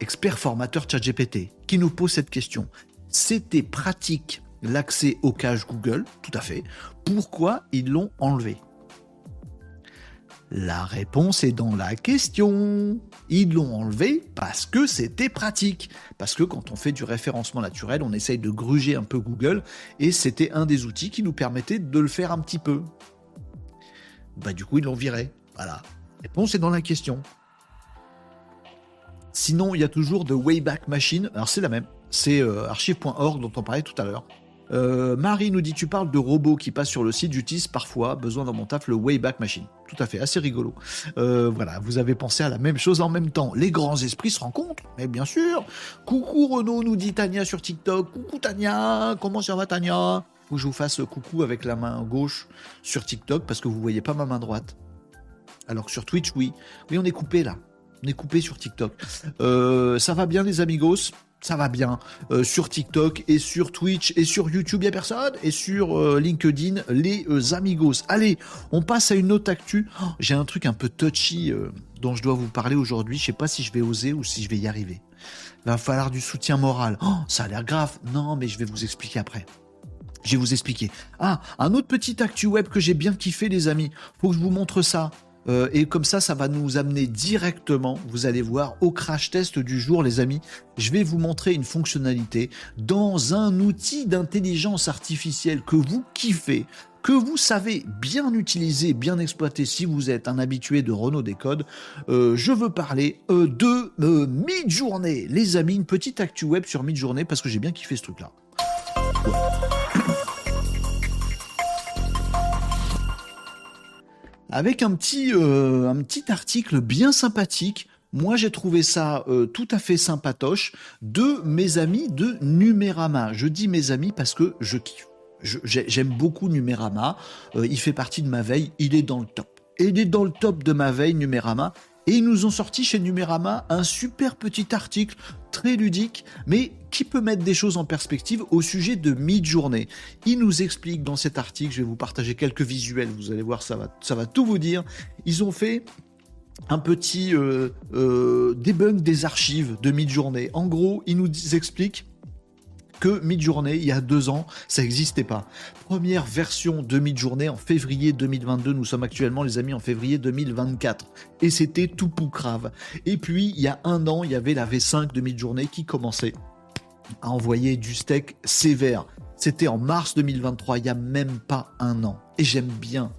expert formateur ChatGPT qui nous pose cette question. C'était pratique l'accès au cache Google, tout à fait. Pourquoi ils l'ont enlevé? La réponse est dans la question. Ils l'ont enlevé parce que c'était pratique. Parce que quand on fait du référencement naturel, on essaye de gruger un peu Google et c'était un des outils qui nous permettait de le faire un petit peu. Bah du coup, ils l'ont viré. Voilà. La réponse est dans la question. Sinon, il y a toujours de Wayback Machine. Alors c'est la même. C'est euh, archive.org dont on parlait tout à l'heure. Euh, Marie nous dit tu parles de robots qui passent sur le site, j'utilise parfois, besoin dans mon taf, le Wayback Machine. Tout à fait, assez rigolo. Euh, voilà, vous avez pensé à la même chose en même temps. Les grands esprits se rencontrent, mais bien sûr. Coucou Renaud, nous dit Tania sur TikTok. Coucou Tania, comment ça va Tania? Faut que je vous fasse coucou avec la main gauche sur TikTok parce que vous voyez pas ma main droite. Alors que sur Twitch, oui. Oui, on est coupé là. On est coupé sur TikTok. Euh, ça va bien les amigos? Ça va bien. Euh, sur TikTok et sur Twitch et sur YouTube, il a personne. Et sur euh, LinkedIn, les euh, amigos. Allez, on passe à une autre actu. Oh, j'ai un truc un peu touchy dont je dois vous parler aujourd'hui. Je sais pas si je vais oser ou si je vais y arriver. Il va falloir du soutien moral. Oh, ça a l'air grave. Non, mais je vais vous expliquer après. Je vais vous expliquer. Ah, un autre petit actu web que j'ai bien kiffé, les amis. Faut que je vous montre ça. Euh, et comme ça, ça va nous amener directement, vous allez voir, au crash test du jour, les amis. Je vais vous montrer une fonctionnalité dans un outil d'intelligence artificielle que vous kiffez, que vous savez bien utiliser, bien exploiter si vous êtes un habitué de Renault Décode. Euh, je veux parler euh, de Midjourney. Les amis, une petite actu web sur Midjourney parce que j'ai bien kiffé ce truc-là. Avec un petit, euh, un petit article bien sympathique. Moi, j'ai trouvé ça euh, tout à fait sympatoche de mes amis de Numérama. Je dis mes amis parce que je kiffe. J'aime beaucoup Numérama. Euh, il fait partie de ma veille. Il est dans le top. il est dans le top de ma veille, Numérama. Et ils nous ont sorti chez Numérama un super petit article très ludique, mais qui peut mettre des choses en perspective au sujet de mid-journée. Il nous explique dans cet article, je vais vous partager quelques visuels, vous allez voir, ça va, ça va tout vous dire. Ils ont fait un petit euh, euh, debunk des archives de mid-journée. En gros, ils nous expliquent que Midjourney, il y a deux ans, ça n'existait pas. Première version de Midjourney en février 2022, nous sommes actuellement les amis en février 2024. Et c'était tout poucrave. Et puis, il y a un an, il y avait la V5 de Midjourney qui commençait à envoyer du steak sévère. C'était en mars 2023, il n'y a même pas un an. Et j'aime bien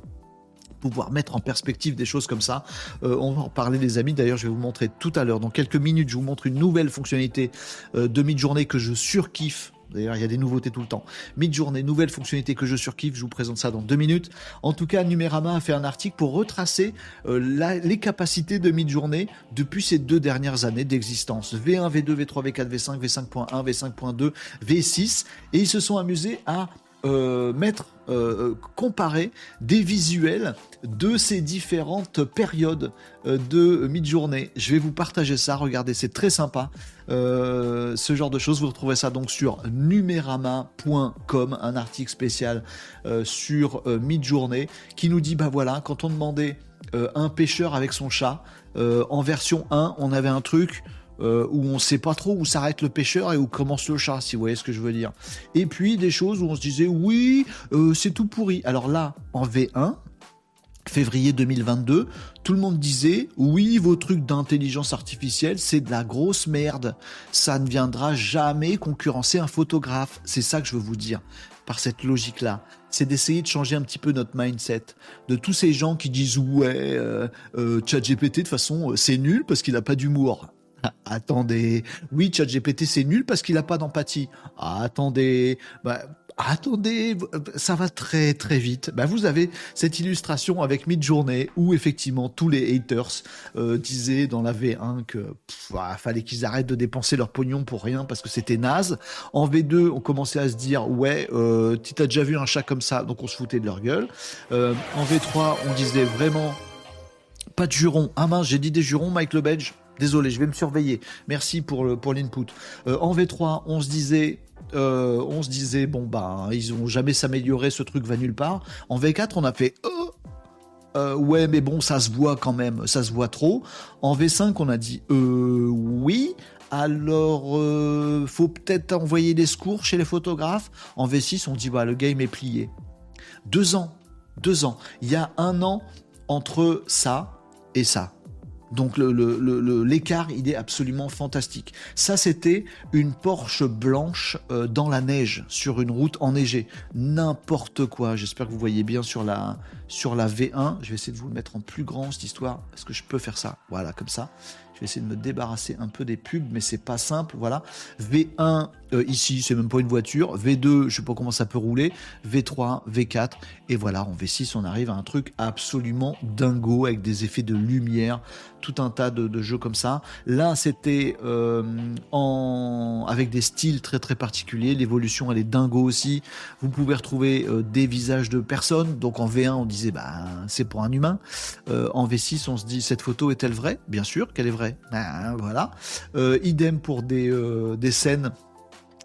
pouvoir mettre en perspective des choses comme ça. Euh, on va en parler les amis, d'ailleurs je vais vous montrer tout à l'heure, dans quelques minutes, je vous montre une nouvelle fonctionnalité euh, de mid-journée que je surkiffe. D'ailleurs, il y a des nouveautés tout le temps. Mid-journée, nouvelle fonctionnalité que je surkiffe, je vous présente ça dans deux minutes. En tout cas, Numérama a fait un article pour retracer euh, les capacités de mid-journée depuis ces deux dernières années d'existence. V1, V2, V3, V4, V5, V5.1, V5.2, V6. Et ils se sont amusés à mettre, euh, comparer des visuels de ces différentes périodes euh, de mid-journée. Je vais vous partager ça, regardez, c'est très sympa. ce genre de choses, vous retrouvez ça donc sur numerama.com, un article spécial sur mid-journée qui nous dit, bah voilà, quand on demandait un pêcheur avec son chat, en version 1, on avait un truc euh, où on sait pas trop où s'arrête le pêcheur et où commence le chat, si vous voyez ce que je veux dire. Et puis des choses où on se disait oui, euh, c'est tout pourri. Alors là, en V1, février 2022, tout le monde disait oui, vos trucs d'intelligence artificielle, c'est de la grosse merde. Ça ne viendra jamais concurrencer un photographe. C'est ça que je veux vous dire par cette logique-là. C'est d'essayer de changer un petit peu notre mindset. De tous ces gens qui disent ouais, euh, euh ChatGPT de toute façon c'est nul parce qu'il n'a pas d'humour. Attendez. Oui, ChatGPT, c'est nul parce qu'il n'a pas d'empathie. attendez. Bah, attendez, ça va très très vite. Bah, vous avez cette illustration avec Midjourney où effectivement tous les haters euh, disaient dans la V1 que fallait qu'ils arrêtent de dépenser leur pognon pour rien parce que c'était naze. En V2, on commençait à se dire ouais, euh, tu as déjà vu un chat comme ça, donc on se foutait de leur gueule. Euh, en V3, on disait vraiment pas de jurons. Ah mince, j'ai dit des jurons, Mike Lebedge. Désolé, je vais me surveiller. Merci pour pour l'input. Euh, en V3, on se disait euh, on disait bon bah ils ont jamais s'améliorer, ce truc va nulle part. En V4, on a fait oh, euh, ouais mais bon ça se voit quand même, ça se voit trop. En V5, on a dit oui. Alors, faut peut-être envoyer des secours chez les photographes. En V6, on dit bah le game est plié. Deux ans, deux ans. Il y a un an entre ça et ça. Donc l'écart, il est absolument fantastique. Ça, c'était une Porsche blanche euh, dans la neige, sur une route enneigée. N'importe quoi. J'espère que vous voyez bien sur la, sur la V1. Je vais essayer de vous le mettre en plus grand, cette histoire. Est-ce que je peux faire ça Voilà, comme ça. Je vais essayer de me débarrasser un peu des pubs, mais c'est pas simple. Voilà. V1 euh, ici, c'est même pas une voiture. V2, je sais pas comment ça peut rouler. V3, V4, et voilà. En V6, on arrive à un truc absolument dingo avec des effets de lumière, tout un tas de, jeux comme ça. Là, c'était euh, avec des styles très très particuliers. L'évolution, elle est dingo aussi. Vous pouvez retrouver euh, des visages de personnes. Donc en V1, on disait bah c'est pour un humain. en V6, on se dit cette photo est-elle vraie? Bien sûr qu'elle est vraie ben, voilà. Euh, idem pour des, euh, des scènes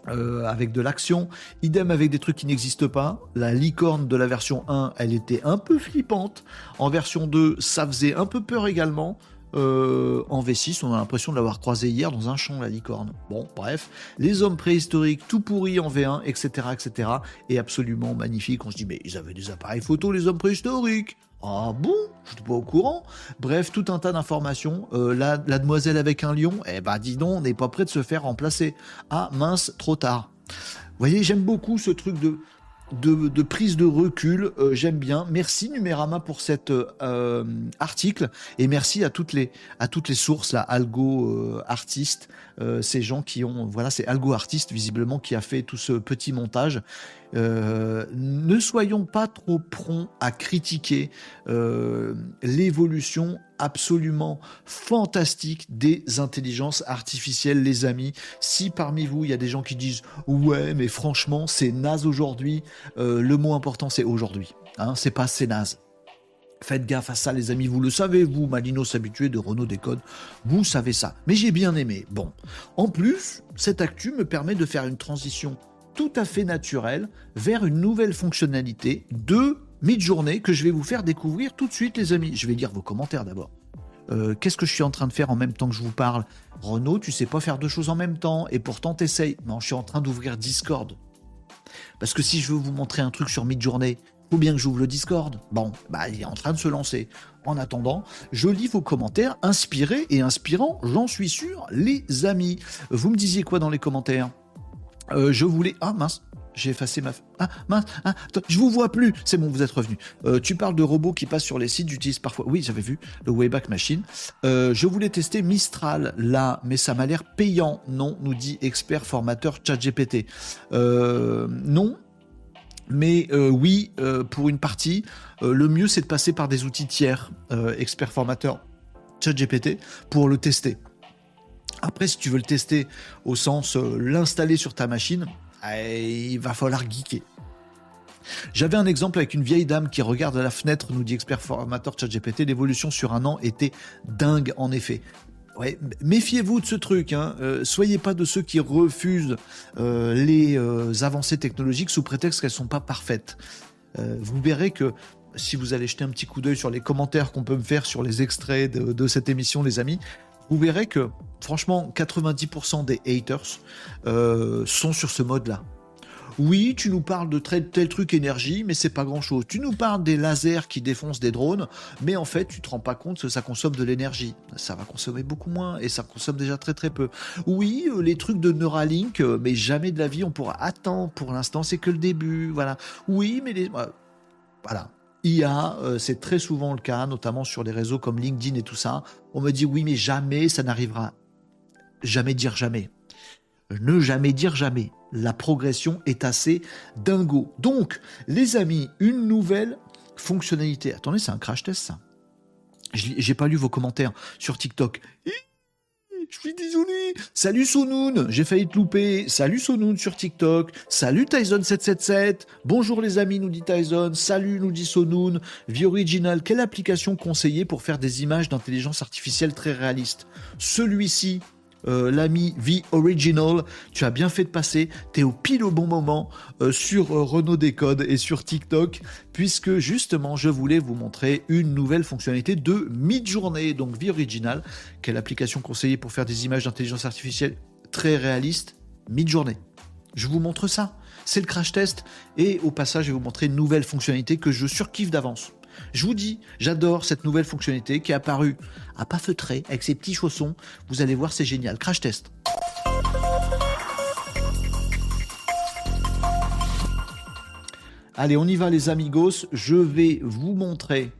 euh, avec de l'action. Idem avec des trucs qui n'existent pas. La licorne de la version 1, elle était un peu flippante. En version 2, ça faisait un peu peur également. Euh, en V6, on a l'impression de l'avoir croisé hier dans un champ, la licorne. Bon, bref, les hommes préhistoriques, tout pourris en V1, etc., etc., et absolument magnifique. On se dit, mais ils avaient des appareils photo, les hommes préhistoriques. Ah bon? Je suis pas au courant. Bref, tout un tas d'informations. Euh, la, demoiselle avec un lion, eh ben dis donc, on n'est pas prêt de se faire remplacer. Ah mince, trop tard. Vous voyez, j'aime beaucoup ce truc de de, prise de recul. Euh, j'aime bien. Merci Numérama pour cet euh, article et merci à toutes les à toutes les sources là, Algo euh, artistes, ces gens qui ont voilà, c'est Algo artiste visiblement qui a fait tout ce petit montage. Ne soyons pas trop prompts à critiquer l'évolution absolument fantastique des intelligences artificielles, les amis. Si parmi vous, il y a des gens qui disent ouais, mais franchement, c'est naze aujourd'hui, euh, le mot important, c'est aujourd'hui. Hein, c'est pas c'est naze. Faites gaffe à ça, les amis. Vous le savez, vous, Malinos habitué de Renault Décode, vous savez ça. Mais j'ai bien aimé. Bon. En plus, cette actu me permet de faire une transition tout à fait naturelle vers une nouvelle fonctionnalité de mid-journée que je vais vous faire découvrir tout de suite, les amis. Je vais lire vos commentaires d'abord. Euh, qu'est-ce que je suis en train de faire en même temps que je vous parle? Renaud, tu sais pas faire deux choses en même temps et pourtant t'essayes. Non, je suis en train d'ouvrir Discord. Parce que si je veux vous montrer un truc sur mid-journée, faut bien que j'ouvre le Discord. Bon, bah il est en train de se lancer. En attendant, je lis vos commentaires inspirés et inspirants, j'en suis sûr, les amis. Vous me disiez quoi dans les commentaires? Euh, Je voulais... Ah mince, j'ai effacé ma. Ah, mince, ah, je vous vois plus. C'est bon, vous êtes revenu. Euh, tu parles de robots qui passent sur les sites, j'utilise parfois. Oui, j'avais vu le Wayback Machine. Euh, je voulais tester Mistral là, mais ça m'a l'air payant. Non, nous dit expert formateur ChatGPT. Non. Mais oui, pour une partie, le mieux c'est de passer par des outils tiers, expert formateur ChatGPT, pour le tester. Après, si tu veux le tester au sens l'installer sur ta machine, il va falloir geeker. J'avais un exemple avec une vieille dame qui regarde à la fenêtre, nous dit expert formateur ChatGPT, l'évolution sur un an était dingue en effet. Méfiez-vous de ce truc. Hein. Euh, soyez pas de ceux qui refusent euh, les euh, avancées technologiques sous prétexte qu'elles sont pas parfaites. vous verrez que si vous allez jeter un petit coup d'œil sur les commentaires qu'on peut me faire sur les extraits de cette émission, les amis, vous verrez que franchement 90% des haters euh, sont sur ce mode-là. Oui, tu nous parles de tel, truc énergie, mais c'est pas grand-chose. Tu nous parles des lasers qui défoncent des drones, mais en fait, tu te rends pas compte que ça consomme de l'énergie. Ça va consommer beaucoup moins et ça consomme déjà très très peu. Oui, euh, les trucs de Neuralink, euh, mais jamais de la vie on pourra attendre. Pour l'instant, c'est que le début. Voilà. Oui, mais les voilà. IA, c'est très souvent le cas, notamment sur des réseaux comme LinkedIn et tout ça. On me dit oui, mais jamais ça n'arrivera. Jamais dire jamais. Ne jamais dire jamais. La progression est assez dingo. Donc, les amis, une nouvelle fonctionnalité. Attendez, c'est un crash test ça. J'ai pas lu vos commentaires sur TikTok. Je suis désolé. Salut Sonoun, j'ai failli te louper. Salut Sonoun sur TikTok. Salut Tyson777. Bonjour les amis, nous dit Tyson. Salut, nous dit Sonoun. Vie Original, quelle application conseiller pour faire des images d'intelligence artificielle très réalistes Celui-ci, euh, l'ami V Original. Tu as bien fait de passer. Tu es au pile au bon moment euh, sur euh, Renault Décode et sur TikTok, puisque justement, je voulais vous montrer une nouvelle fonctionnalité de mid-journée. Donc, V Original, quelle application conseillée pour faire des images d'intelligence artificielle très réalistes, mid-journée. Je vous montre ça. C'est le crash test. Et au passage, je vais vous montrer une nouvelle fonctionnalité que je surkiffe d'avance. Je vous dis, j'adore cette nouvelle fonctionnalité qui est apparue à pas feutré avec ses petits chaussons. Vous allez voir, c'est génial. Crash test. Allez, on y va les amigos. Je vais vous montrer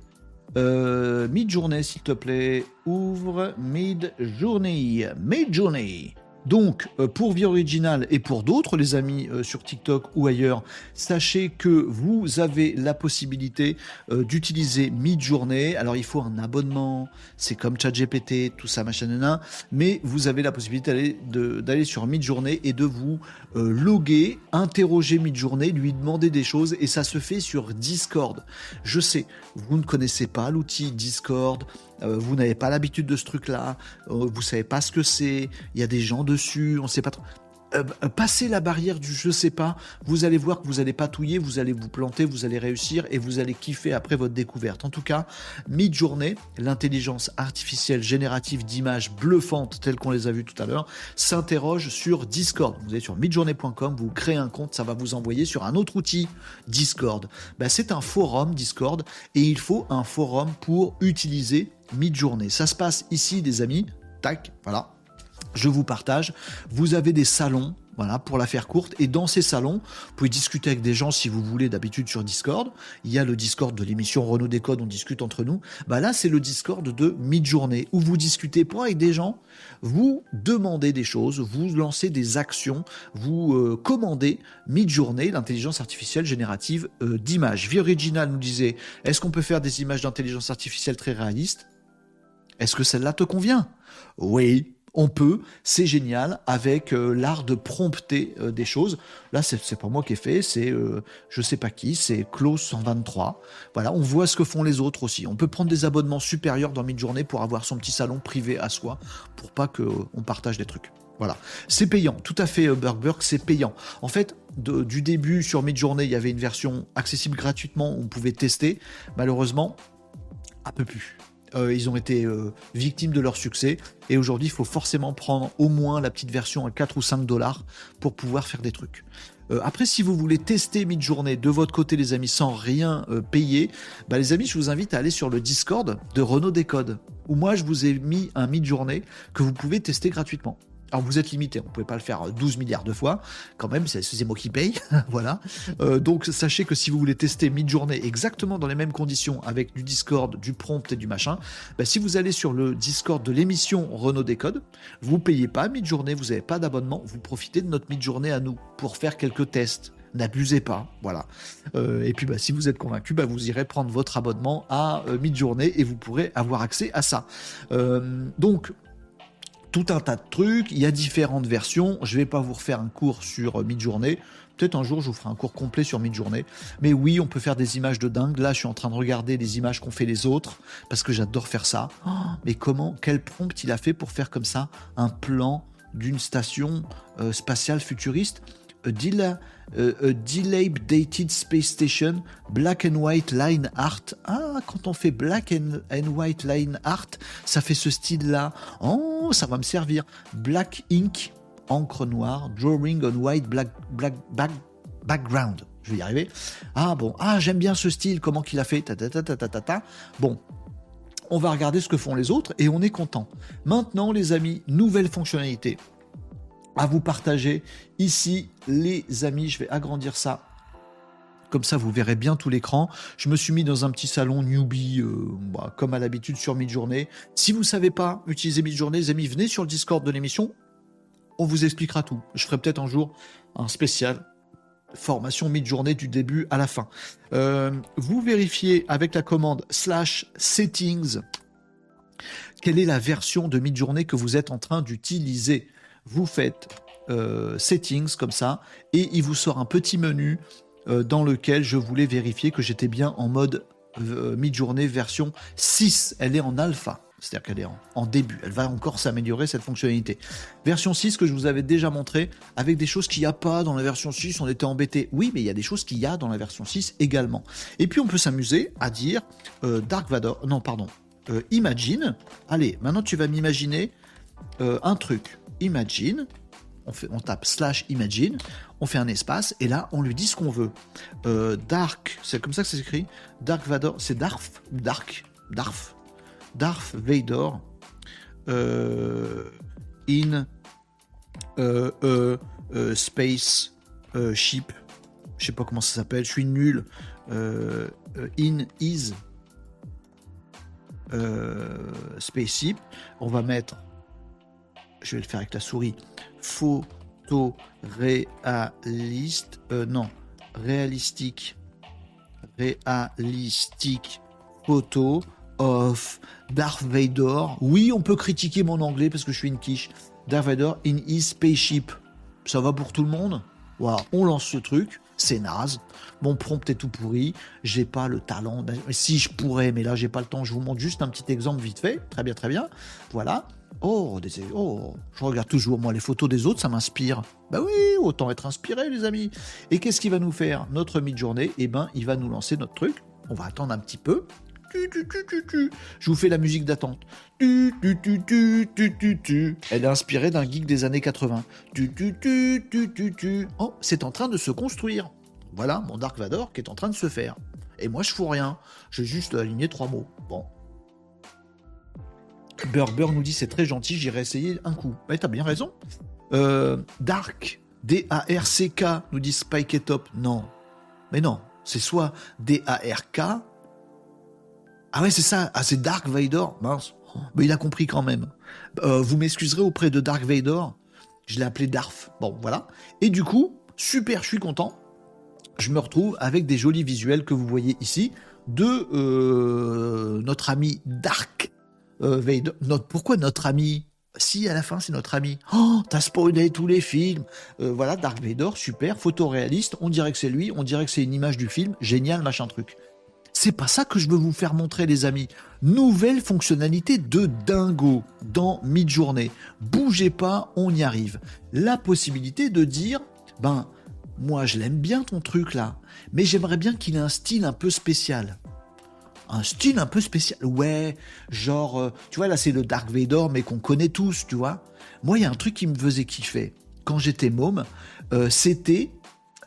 euh, mid-journée, s'il te plaît. Ouvre mid-journée. Mid-journée. Donc, euh, pour Vie Original et pour d'autres, les amis, euh, sur TikTok ou ailleurs, sachez que vous avez la possibilité euh, d'utiliser Midjourney. Alors, il faut un abonnement, c'est comme ChatGPT, tout ça, machin, mais vous avez la possibilité d'aller sur Midjourney et de vous loguer, interroger Midjourney, lui demander des choses, et ça se fait sur Discord. Je sais, vous ne connaissez pas l'outil Discord, euh, vous n'avez pas l'habitude de ce truc-là, euh, vous savez pas ce que c'est, il y a des gens dessus, on ne sait pas trop. euh, euh, passez la barrière du je sais pas, vous allez voir que vous allez patouiller, vous allez vous planter, vous allez réussir et vous allez kiffer après votre découverte. En tout cas, mid-journée, l'intelligence artificielle générative d'images bluffantes telles qu'on les a vues tout à l'heure, s'interroge sur Discord. Vous allez sur midjournée.com, vous créez un compte, ça va vous envoyer sur un autre outil, Discord. Ben, c'est un forum Discord et il faut un forum pour utiliser mid-journée. Ça se passe ici, des amis. Tac, voilà je vous partage. Vous avez des salons, voilà, pour la faire courte. Et dans ces salons, vous pouvez discuter avec des gens si vous voulez d'habitude sur Discord. Il y a le Discord de l'émission Renault Décode, on discute entre nous. Bah là, c'est le Discord de mid-journée où vous discutez pas avec des gens, vous demandez des choses, vous lancez des actions, vous euh, commandez mid-journée l'intelligence artificielle générative euh, d'images. Vie Original nous disait, est-ce qu'on peut faire des images d'intelligence artificielle très réalistes? Est-ce que celle-là te convient? Oui, on peut, c'est génial, avec euh, l'art de prompter euh, des choses. Là, c'est pas moi qui ai fait, c'est euh, je sais pas qui, c'est Close 123. Voilà, on voit ce que font les autres aussi. On peut prendre des abonnements supérieurs dans mid-journée pour avoir son petit salon privé à soi, pour pas qu'on partage des trucs. Voilà, c'est payant, tout à fait, Burgberg, c'est payant. En fait, du début sur mid-journée, il y avait une version accessible gratuitement, où on pouvait tester. Malheureusement, un peu plus. Euh, ils ont été euh, victimes de leur succès. Et aujourd'hui, il faut forcément prendre au moins la petite version à 4 ou 5 dollars pour pouvoir faire des trucs. Euh, après, si vous voulez tester mid-journée de votre côté, les amis, sans rien payer, bah, les amis, je vous invite à aller sur le Discord de Renault Décode, où moi, je vous ai mis un mid-journée que vous pouvez tester gratuitement. Alors vous êtes limité, on ne pouvait pas le faire 12 milliards de fois, quand même, c'est moi qui paye, <laughs> voilà. Euh, donc sachez que si vous voulez tester mid-journée exactement dans les mêmes conditions, avec du Discord, du prompt et du machin, bah, si vous allez sur le Discord de l'émission Renault Décode, vous payez pas mid-journée, vous n'avez pas d'abonnement, vous profitez de notre mid-journée à nous pour faire quelques tests n'abusez pas, voilà. Euh, et puis bah, si vous êtes convaincu, bah, vous irez prendre votre abonnement à euh, mid-journée et vous pourrez avoir accès à ça. donc tout un tas de trucs, il y a différentes versions. Je vais pas vous refaire un cours sur euh, mid-journée. Peut-être un jour, je vous ferai un cours complet sur mid-journée. Mais oui, on peut faire des images de dingue. Là, je suis en train de regarder les images qu'ont fait les autres parce que j'adore faire ça. Oh, mais comment, quel prompt il a fait pour faire comme ça un plan d'une station euh, spatiale futuriste? A, Dated Space Station, Black and White Line Art. Ah, quand on fait Black and, White Line Art, ça fait ce style-là. Oh, ça va me servir. Black Ink, encre noire, Drawing on White Black, black Background. Je vais y arriver. Ah bon, ah j'aime bien ce style, comment qu'il a fait? Ta, ta, ta, ta, ta, ta. Bon, on va regarder ce que font les autres et on est content. Maintenant, les amis, nouvelle fonctionnalité à vous partager ici, les amis. Je vais agrandir ça. Comme ça, vous verrez bien tout l'écran. Je me suis mis dans un petit salon newbie, euh, bah, comme à l'habitude sur Midjourney. Si vous ne savez pas utiliser Midjourney, les amis, venez sur le Discord de l'émission. On vous expliquera tout. Je ferai peut-être un jour un spécial formation Midjourney du début à la fin. Euh, vous vérifiez avec la commande slash settings quelle est la version de Midjourney que vous êtes en train d'utiliser vous faites euh, settings comme ça, et il vous sort un petit menu euh, dans lequel je voulais vérifier que j'étais bien en mode euh, mid-journée version 6. Elle est en alpha. C'est-à-dire qu'elle est en, début. Elle va encore s'améliorer cette fonctionnalité. Version 6 que je vous avais déjà montré avec des choses qu'il n'y a pas dans la version 6. On était embêté. Oui, mais il y a des choses qu'il y a dans la version 6 également. Et puis on peut s'amuser à dire Dark Vador. Non, pardon. imagine. Allez, maintenant tu vas m'imaginer un truc imagine, on, tape slash imagine, on fait un espace, et là, on lui dit ce qu'on veut. Euh, Dark, c'est comme ça que c'est écrit. Dark Vador, c'est Darf, Dark, Darf, Darth Vader, euh, in euh, space ship, je sais pas comment ça s'appelle, je suis nul. in is spaceship, on va mettre je vais le faire avec la souris, photo réaliste, euh, non, réalistique, réalistique photo of Darth Vader. Oui, on peut critiquer mon anglais parce que je suis une quiche. Darth Vader in his spaceship. Ça va pour tout le monde? Voilà, on lance ce truc c'est naze. Mon prompt est tout pourri. J'ai pas le talent. Si je pourrais, mais là j'ai pas le temps. Je vous montre juste un petit exemple vite fait. Très bien, très bien. Voilà. Oh, des... oh, je regarde toujours moi les photos des autres, ça m'inspire. Bah oui, autant être inspiré, les amis. Et qu'est-ce qu'il va nous faire notre mid-journée? Eh ben, il va nous lancer notre truc. On va attendre un petit peu. Je vous fais la musique d'attente. Elle est inspirée d'un geek des années 80. Oh, c'est en train de se construire. Voilà mon Dark Vador qui est en train de se faire. Et moi, je fous rien. J'ai juste aligné trois mots. Bon. Burger nous dit c'est très gentil, j'irai essayer un coup. Mais t'as bien raison. Euh, Dark, D-A-R-C-K, nous dit Spike et Top. Non. Mais non, c'est soit D-A-R-K ah ouais, c'est ça. Ah, c'est Dark Vador. Mince. Mais il a compris quand même. Euh, vous m'excuserez auprès de Dark Vador. Je l'ai appelé Darf. Bon, voilà. Et du coup, super, je suis content. Je me retrouve avec des jolis visuels que vous voyez ici de euh, notre ami Dark euh, pourquoi notre ami? Si à la fin c'est notre ami. Oh, t'as spoilé tous les films. voilà, Dark Vador, super, photoréaliste. On dirait que c'est lui, on dirait que c'est une image du film. Génial, machin truc. C'est pas ça que je veux vous faire montrer, les amis. Nouvelle fonctionnalité de dingo dans Midjourney. Bougez pas, on y arrive. La possibilité de dire, ben, moi je l'aime bien ton truc là, mais j'aimerais bien qu'il ait un style un peu spécial. Un style un peu spécial. Ouais, genre, euh, tu vois, là c'est le Dark Vader, mais qu'on connaît tous, tu vois. Moi, il y a un truc qui me faisait kiffer. Quand j'étais môme, euh, c'était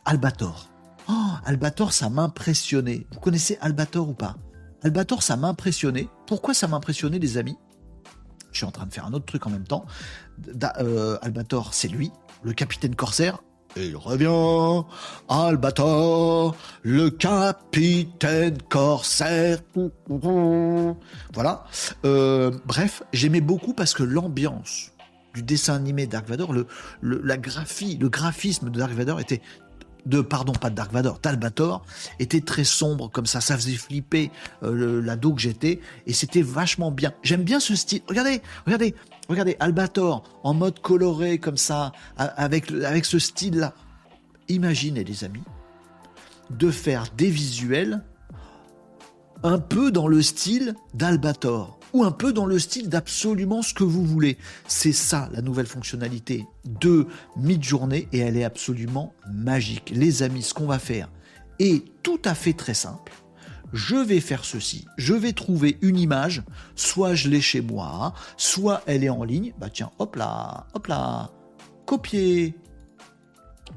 Albator. Oh, Albator, ça m'impressionnait. Vous connaissez Albator ou pas? Albator, ça m'impressionnait. Pourquoi ça m'impressionnait, les amis? Je suis en train de faire un autre truc en même temps. Euh, Albator, c'est lui, le capitaine corsaire. Il revient, Albator, le capitaine corsaire. Voilà. Euh, bref, j'aimais beaucoup parce que l'ambiance du dessin animé Dark Vador, le, graphisme de Dark Vador était de pardon pas de Dark Vador, Talbator était très sombre comme ça, ça faisait flipper euh, l'ado que j'étais et c'était vachement bien. J'aime bien ce style. Regardez, regardez, regardez Albator en mode coloré comme ça avec ce style là. Imaginez les amis de faire des visuels un peu dans le style d'Albator ou un peu dans le style d'absolument ce que vous voulez. C'est ça la nouvelle fonctionnalité de Midjourney et elle est absolument magique. Les amis, ce qu'on va faire est tout à fait très simple. Je vais faire ceci, je vais trouver une image, soit je l'ai chez moi, soit elle est en ligne. Bah tiens, hop là, hop là, copier.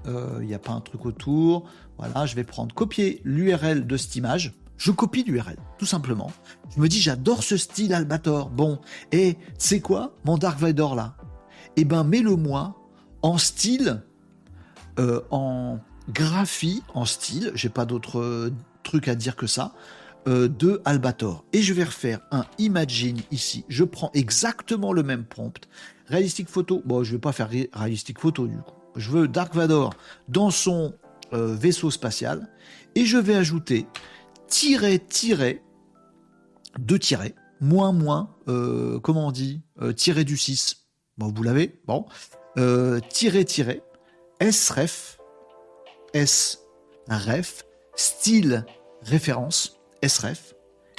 Il euh, n'y a pas un truc autour. Voilà, je vais prendre copier l'URL de cette image je copie l'URL, tout simplement. Je me dis, j'adore ce style Albator. Bon, et c'est quoi mon Dark Vador là? Eh ben, mets-le-moi en style, euh, en graphie, en style, j'ai pas d'autre euh, truc à dire que ça, euh, de Albator. Et je vais refaire un Imagine ici. Je prends exactement le même prompt. Réalistique photo, bon, je vais pas faire réalistique photo du coup. Je veux Dark Vador dans son vaisseau spatial et je vais ajouter tirer, tirer, deux tirets, moins, moins, euh, comment on dit, euh, tirer du 6. Bon, vous l'avez, bon. Euh, tirer, tirer, S-ref, S-ref, style, référence, S-ref,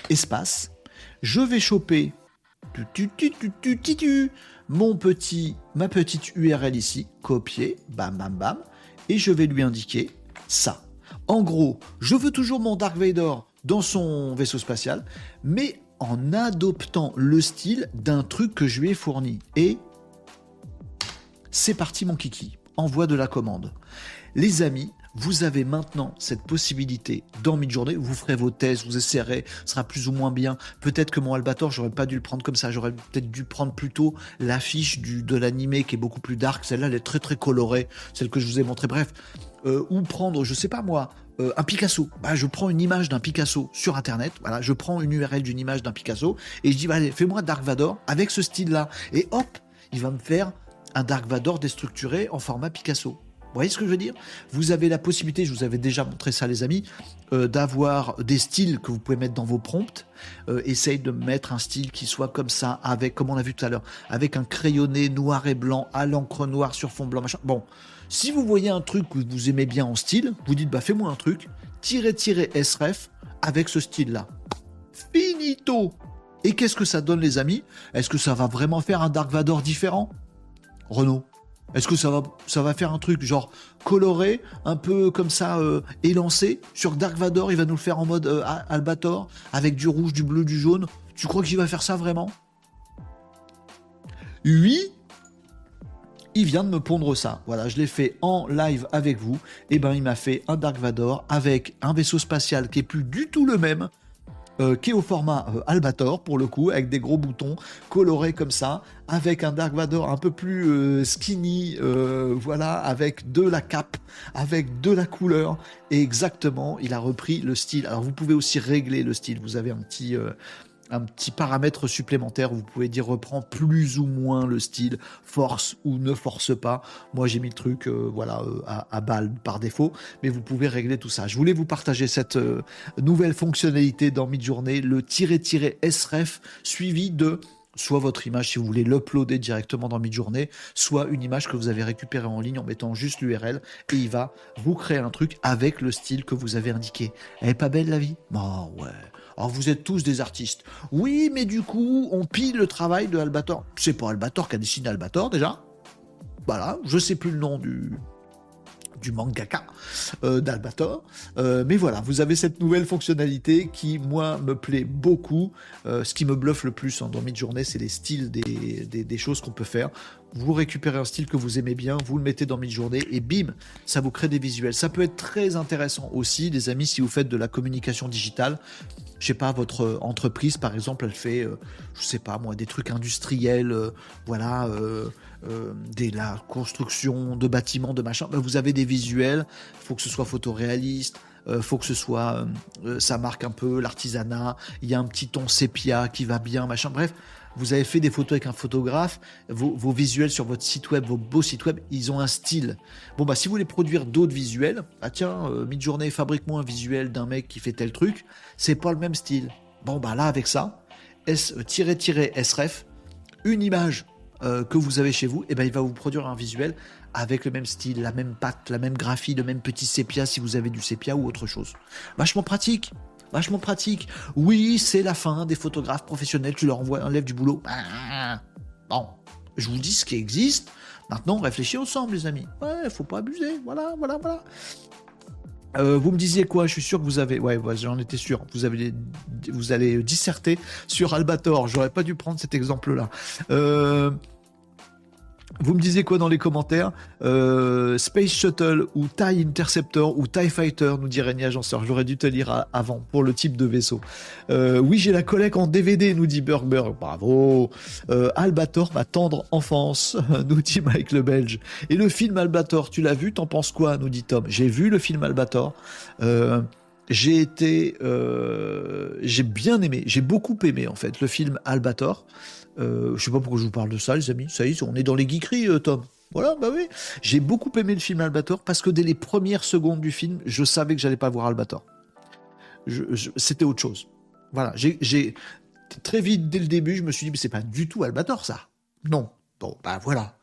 espace. Je vais choper mon petit, ma petite URL ici, copier, bam, bam, bam, et je vais lui indiquer ça. En gros, je veux toujours mon Dark Vader dans son vaisseau spatial, mais en adoptant le style d'un truc que je lui ai fourni. Et c'est parti mon kiki, envoie de la commande. Les amis, vous avez maintenant cette possibilité dans Midjourney, vous ferez vos tests, vous essayerez, ce sera plus ou moins bien. Peut-être que mon Albator, j'aurais pas dû le prendre comme ça, j'aurais peut-être dû prendre plutôt l'affiche de l'animé qui est beaucoup plus dark, celle-là elle est très très colorée, celle que je vous ai montrée. Bref, euh, ou prendre, je sais pas moi, euh, un Picasso. Bah, je prends une image d'un Picasso sur Internet. Voilà, je prends une URL d'une image d'un Picasso et je dis, allez, fais-moi Dark Vador avec ce style-là. Et hop, il va me faire un Dark Vador déstructuré en format Picasso. Vous voyez ce que je veux dire? Vous avez la possibilité, je vous avais déjà montré ça les amis, euh, d'avoir des styles que vous pouvez mettre dans vos prompts. essaye de mettre un style qui soit comme ça, avec, comme on a vu tout à l'heure, avec un crayonné noir et blanc à l'encre noire sur fond blanc, machin. Bon, Si vous voyez un truc que vous aimez bien en style, vous dites bah fais-moi un truc, tirez tirez SREF avec ce style-là. Finito Et qu'est-ce que ça donne les amis? Est-ce que ça va vraiment faire un Dark Vador différent? Renault est-ce que ça va, faire un truc genre coloré, un peu comme ça, euh, élancé Sur Dark Vador, il va nous le faire en mode euh, Albator, avec du rouge, du bleu, du jaune. Tu crois qu'il va faire ça vraiment? Oui, il vient de me pondre ça. Voilà, je l'ai fait en live avec vous. Et eh ben, il m'a fait un Dark Vador avec un vaisseau spatial qui est plus du tout le même, euh, qui est au format euh, Albator pour le coup, avec des gros boutons colorés comme ça, avec un Dark Vador un peu plus euh, skinny, voilà, avec de la cape, avec de la couleur, et exactement, il a repris le style. Alors vous pouvez aussi régler le style. Vous avez un petit un petit paramètre supplémentaire vous pouvez dire reprend plus ou moins le style, force ou ne force pas. Moi j'ai mis le truc euh, voilà euh, à, balle par défaut, mais vous pouvez régler tout ça. Je voulais vous partager cette euh, nouvelle fonctionnalité dans Midjourney, le SREF suivi de soit votre image si vous voulez l'uploader directement dans Midjourney, soit une image que vous avez récupérée en ligne en mettant juste l'URL et il va vous créer un truc avec le style que vous avez indiqué. Elle est pas belle la vie? Oh ouais. Alors vous êtes tous des artistes. Oui, mais du coup, on pille le travail de Albator. C'est pas Albator qui a dessiné Albator déjà. Voilà, je sais plus le nom du, du mangaka euh, d'Albator. Euh, mais voilà, vous avez cette nouvelle fonctionnalité qui, moi, me plaît beaucoup. Euh, ce qui me bluffe le plus en dans Midjourney, c'est les styles des, des choses qu'on peut faire vous récupérez un style que vous aimez bien, vous le mettez dans Midjourney et bim, ça vous crée des visuels. Ça peut être très intéressant aussi, les amis, si vous faites de la communication digitale. Je sais pas, votre entreprise, par exemple, elle fait, je sais pas moi, des trucs industriels, voilà, des, la construction de bâtiments, de machin. Ben, vous avez des visuels, il faut que ce soit photoréaliste, il faut que ce soit, ça marque un peu l'artisanat, il y a un petit ton sépia qui va bien, machin. Bref, vous avez fait des photos avec un photographe, vos, visuels sur votre site web, vos beaux sites web, ils ont un style. Bon, bah, si vous voulez produire d'autres visuels, ah tiens, euh, mid-journée, fabrique-moi un visuel d'un mec qui fait tel truc, c'est pas le même style. Bon, bah là, avec ça, S-SREF, une image euh, que vous avez chez vous, et eh ben il va vous produire un visuel avec le même style, la même patte, la même graphie, le même petit sépia si vous avez du sépia ou autre chose. Vachement pratique vachement pratique. Oui, c'est la fin des photographes professionnels, tu leur envoies un lève du boulot. Bon, je vous dis ce qui existe. Maintenant, réfléchissez ensemble, les amis. Ouais, faut pas abuser. Voilà, voilà, voilà. Euh, vous me disiez quoi? Je suis sûr que vous avez. Ouais, j'en étais sûr. Vous avez, vous allez disserter sur Albator. J'aurais pas dû prendre cet exemple-là. Euh, vous me disiez quoi dans les commentaires? Euh, Space Shuttle ou TIE Interceptor ou TIE Fighter, nous dit Régnier Agenceur. J'aurais dû te lire avant pour le type de vaisseau. Euh, oui, j'ai la collecte en DVD, nous dit Burger. Bravo. Euh, Albator, ma tendre enfance, <laughs> nous dit Mike le Belge. Et le film Albator, tu l'as vu? T'en penses quoi? Nous dit Tom. J'ai vu le film Albator. j'ai été, j'ai bien aimé, j'ai beaucoup aimé en fait le film Albator. Euh, je sais pas pourquoi je vous parle de ça, les amis. Ça y est, on est dans les geekeries, euh, Tom. Voilà, bah oui. J'ai beaucoup aimé le film Albator parce que dès les premières secondes du film, je savais que j'allais pas voir Albator. C'était autre chose. Voilà, j'ai très vite dès le début, je me suis dit, mais c'est pas du tout Albator ça. Non. Bon, bah voilà,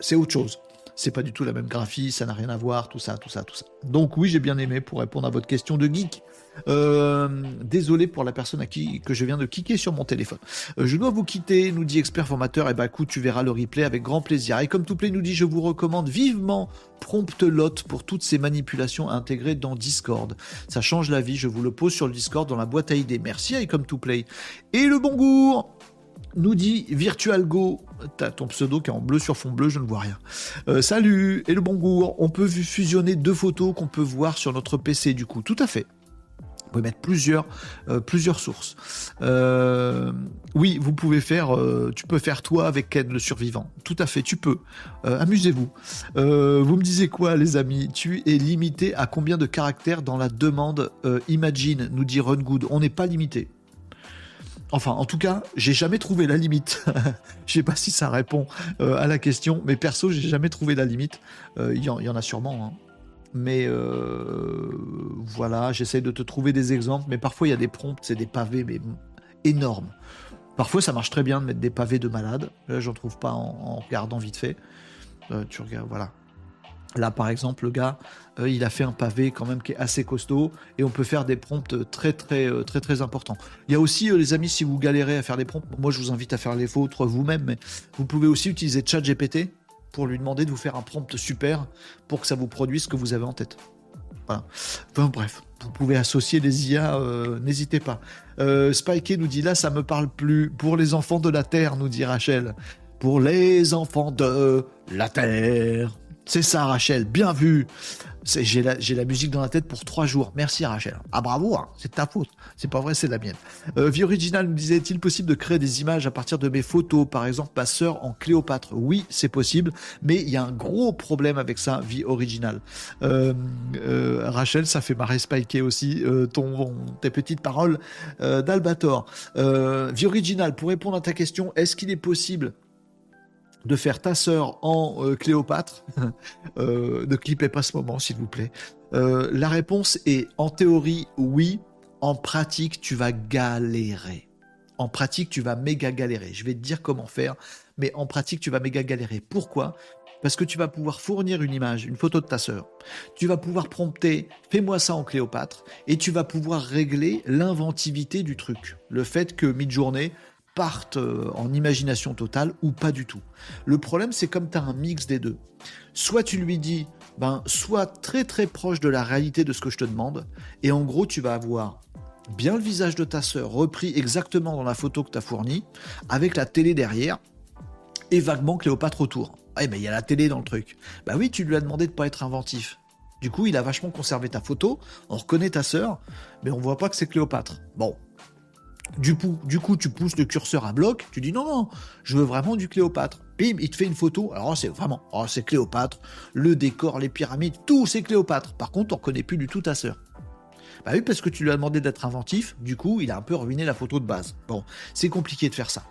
c'est autre chose c'est pas du tout la même graphie, ça n'a rien à voir, tout ça, tout ça, tout ça. Donc oui, j'ai bien aimé pour répondre à votre question de geek. Euh, désolé pour la personne à qui que je viens de kicker sur mon téléphone. Euh, je dois vous quitter, nous dit expert formateur. Et eh bah ben, écoute, tu verras le replay avec grand plaisir. Et comme tout play nous dit, je vous recommande vivement Promptelot pour toutes ces manipulations intégrées dans Discord. Ça change la vie. Je vous le pose sur le Discord dans la boîte à idées. Merci à Comme to Play. Et le bon goût nous dit VirtualGo, t'as ton pseudo qui est en bleu sur fond bleu, je ne vois rien. Euh, salut, et le bon goût, on peut fusionner deux photos qu'on peut voir sur notre PC du coup, tout à fait. Vous pouvez mettre plusieurs, euh, plusieurs sources. Euh, oui, vous pouvez faire, tu peux faire toi avec Ken le survivant. Tout à fait, tu peux. Amusez-vous. vous me disiez quoi, les amis? Tu es limité à combien de caractères dans la demande Imagine, nous dit Rungood. On n'est pas limité. Enfin, en tout cas, j'ai jamais trouvé la limite. <laughs> Je sais pas si ça répond euh, à la question, mais perso, j'ai jamais trouvé la limite. Euh, il y, en a sûrement. Hein. Mais euh, voilà, j'essaie de te trouver des exemples, mais parfois il y a des prompts, c'est des pavés, mais énormes. Parfois, ça marche très bien de mettre des pavés de malade. Là, j'en trouve pas en, regardant vite fait. tu regardes, voilà. Là, par exemple, le gars, euh, il a fait un pavé quand même qui est assez costaud et on peut faire des prompts très, très, euh, très, très importants. Il y a aussi, euh, les amis, si vous galérez à faire des prompts, moi je vous invite à faire les vôtres vous-même, mais vous pouvez aussi utiliser ChatGPT pour lui demander de vous faire un prompt super pour que ça vous produise ce que vous avez en tête. Voilà. Enfin, bref, vous pouvez associer des IA, n'hésitez pas. Euh, nous dit là, ça me parle plus. Pour les enfants de la Terre, nous dit Rachel. Pour les enfants de la Terre. C'est ça, Rachel. Bien vu. J'ai la, musique dans la tête pour trois jours. Merci, Rachel. Ah, bravo. Hein. C'est ta faute. C'est pas vrai, c'est la mienne. Euh, Vie Original nous disait est-il possible de créer des images à partir de mes photos? Par exemple, ma sœur en Cléopâtre. Oui, c'est possible. Mais il y a un gros problème avec ça, Vie Original. Euh, euh, Rachel, ça fait marrer Spiker aussi. Ton, tes petites paroles d'Albator. Vie Original, pour répondre à ta question, est-ce qu'il est possible de faire ta sœur en euh, Cléopâtre. <laughs> euh, ne clippez pas ce moment, s'il vous plaît. Euh, la réponse est en théorie oui. En pratique, tu vas galérer. En pratique, tu vas méga galérer. Je vais te dire comment faire, mais en pratique, tu vas méga galérer. Pourquoi? Parce que tu vas pouvoir fournir une image, une photo de ta sœur. Tu vas pouvoir prompter fais-moi ça en Cléopâtre et tu vas pouvoir régler l'inventivité du truc. Le fait que mid-journée, partent euh, en imagination totale ou pas du tout. Le problème, c'est comme tu as un mix des deux. Soit tu lui dis, ben, sois très très proche de la réalité de ce que je te demande, et en gros, tu vas avoir bien le visage de ta sœur repris exactement dans la photo que tu as fournie, avec la télé derrière, et vaguement Cléopâtre autour. Ah, ben il y a la télé dans le truc. Bah oui, tu lui as demandé de pas être inventif. Du coup, il a vachement conservé ta photo, on reconnaît ta sœur, mais on voit pas que c'est Cléopâtre. Bon, du coup, tu pousses le curseur à bloc, tu dis non, non, je veux vraiment du Cléopâtre. Bim, il te fait une photo. Alors c'est vraiment, oh, c'est Cléopâtre, le décor, les pyramides, tout c'est Cléopâtre. Par contre, on reconnaît plus du tout ta sœur. Bah oui, parce que tu lui as demandé d'être inventif, du coup, il a un peu ruiné la photo de base. Bon, c'est compliqué de faire ça.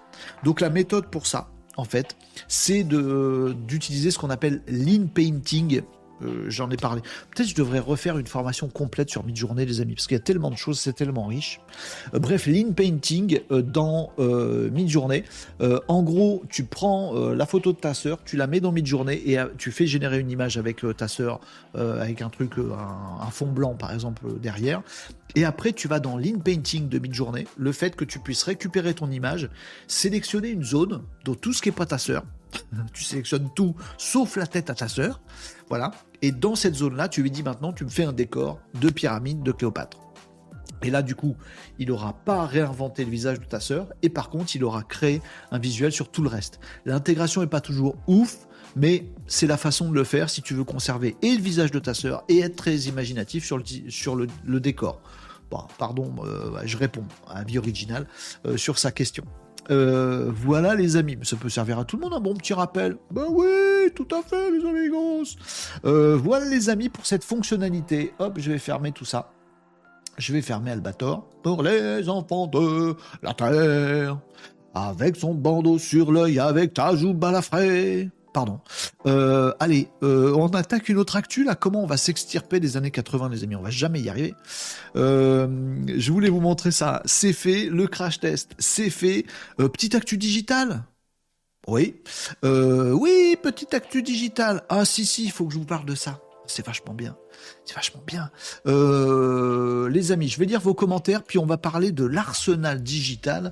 Donc la méthode pour ça, en fait, c'est d'utiliser ce qu'on appelle lean painting. Euh, j'en ai parlé. Peut-être je devrais refaire une formation complète sur mid-journée, les amis, parce qu'il y a tellement de choses, c'est tellement riche. Euh, bref, lean painting euh, dans mid-journée. en gros, tu prends la photo de ta sœur, tu la mets dans mid-journée et tu fais générer une image avec ta sœur, avec un truc, un, fond blanc par exemple derrière. Et après, tu vas dans lean painting de mid-journée, le fait que tu puisses récupérer ton image, sélectionner une zone dans tout ce qui est pas ta sœur. <laughs> tu sélectionnes tout sauf la tête à ta sœur. Voilà. Et dans cette zone-là, tu lui dis maintenant, tu me fais un décor de pyramide de Cléopâtre. Et là, du coup, il n'aura pas réinventé le visage de ta sœur, et par contre, il aura créé un visuel sur tout le reste. L'intégration n'est pas toujours ouf, mais c'est la façon de le faire si tu veux conserver et le visage de ta sœur et être très imaginatif sur le, décor. Pardon, euh, je réponds à vie originale euh, sur sa question. Euh, voilà les amis, ça peut servir à tout le monde un bon petit rappel. Ben oui, tout à fait les amigos. Euh, voilà les amis pour cette fonctionnalité. Hop, je vais fermer tout ça. Je vais fermer Albator pour les enfants de la terre. Avec son bandeau sur l'œil, avec ta joue balafrée pardon. Euh, allez, euh, on attaque une autre actu là. Comment on va s'extirper des années 80, les amis? On va jamais y arriver. Euh, je voulais vous montrer ça. C'est fait. Le crash test, c'est fait. petite actu digitale? Oui. oui, petite actu digitale. Ah si si, il faut que je vous parle de ça. C'est vachement bien. C'est vachement bien. les amis, je vais lire vos commentaires, puis on va parler de l'arsenal digital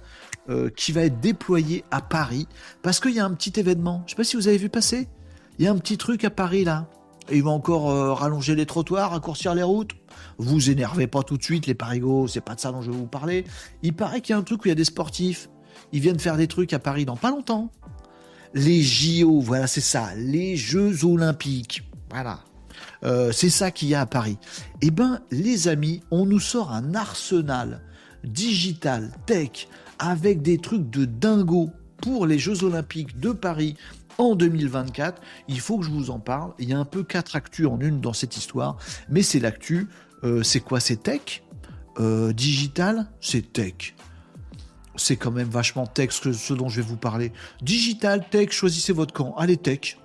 euh, qui va être déployé à Paris parce qu'il y a un petit événement. Je sais pas si vous avez vu passer. Il y a un petit truc à Paris là. Et ils vont encore euh, rallonger les trottoirs, raccourcir les routes. Vous énervez pas tout de suite les parigots, c'est pas de ça dont je vais vous parler. Il paraît qu'il y a un truc où il y a des sportifs. Ils viennent faire des trucs à Paris dans pas longtemps. Les JO, voilà, c'est ça, les Jeux Olympiques. Voilà. Euh, c'est ça qu'il y a à Paris. Eh ben, les amis, on nous sort un arsenal digital, tech, avec des trucs de dingo pour les Jeux Olympiques de Paris en 2024. Il faut que je vous en parle. Il y a un peu quatre actus en une dans cette histoire, mais c'est l'actu. Euh, c'est quoi? C'est tech? Euh, Digital? C'est tech. C'est quand même vachement tech ce dont je vais vous parler. Digital, tech, choisissez votre camp. Allez, tech.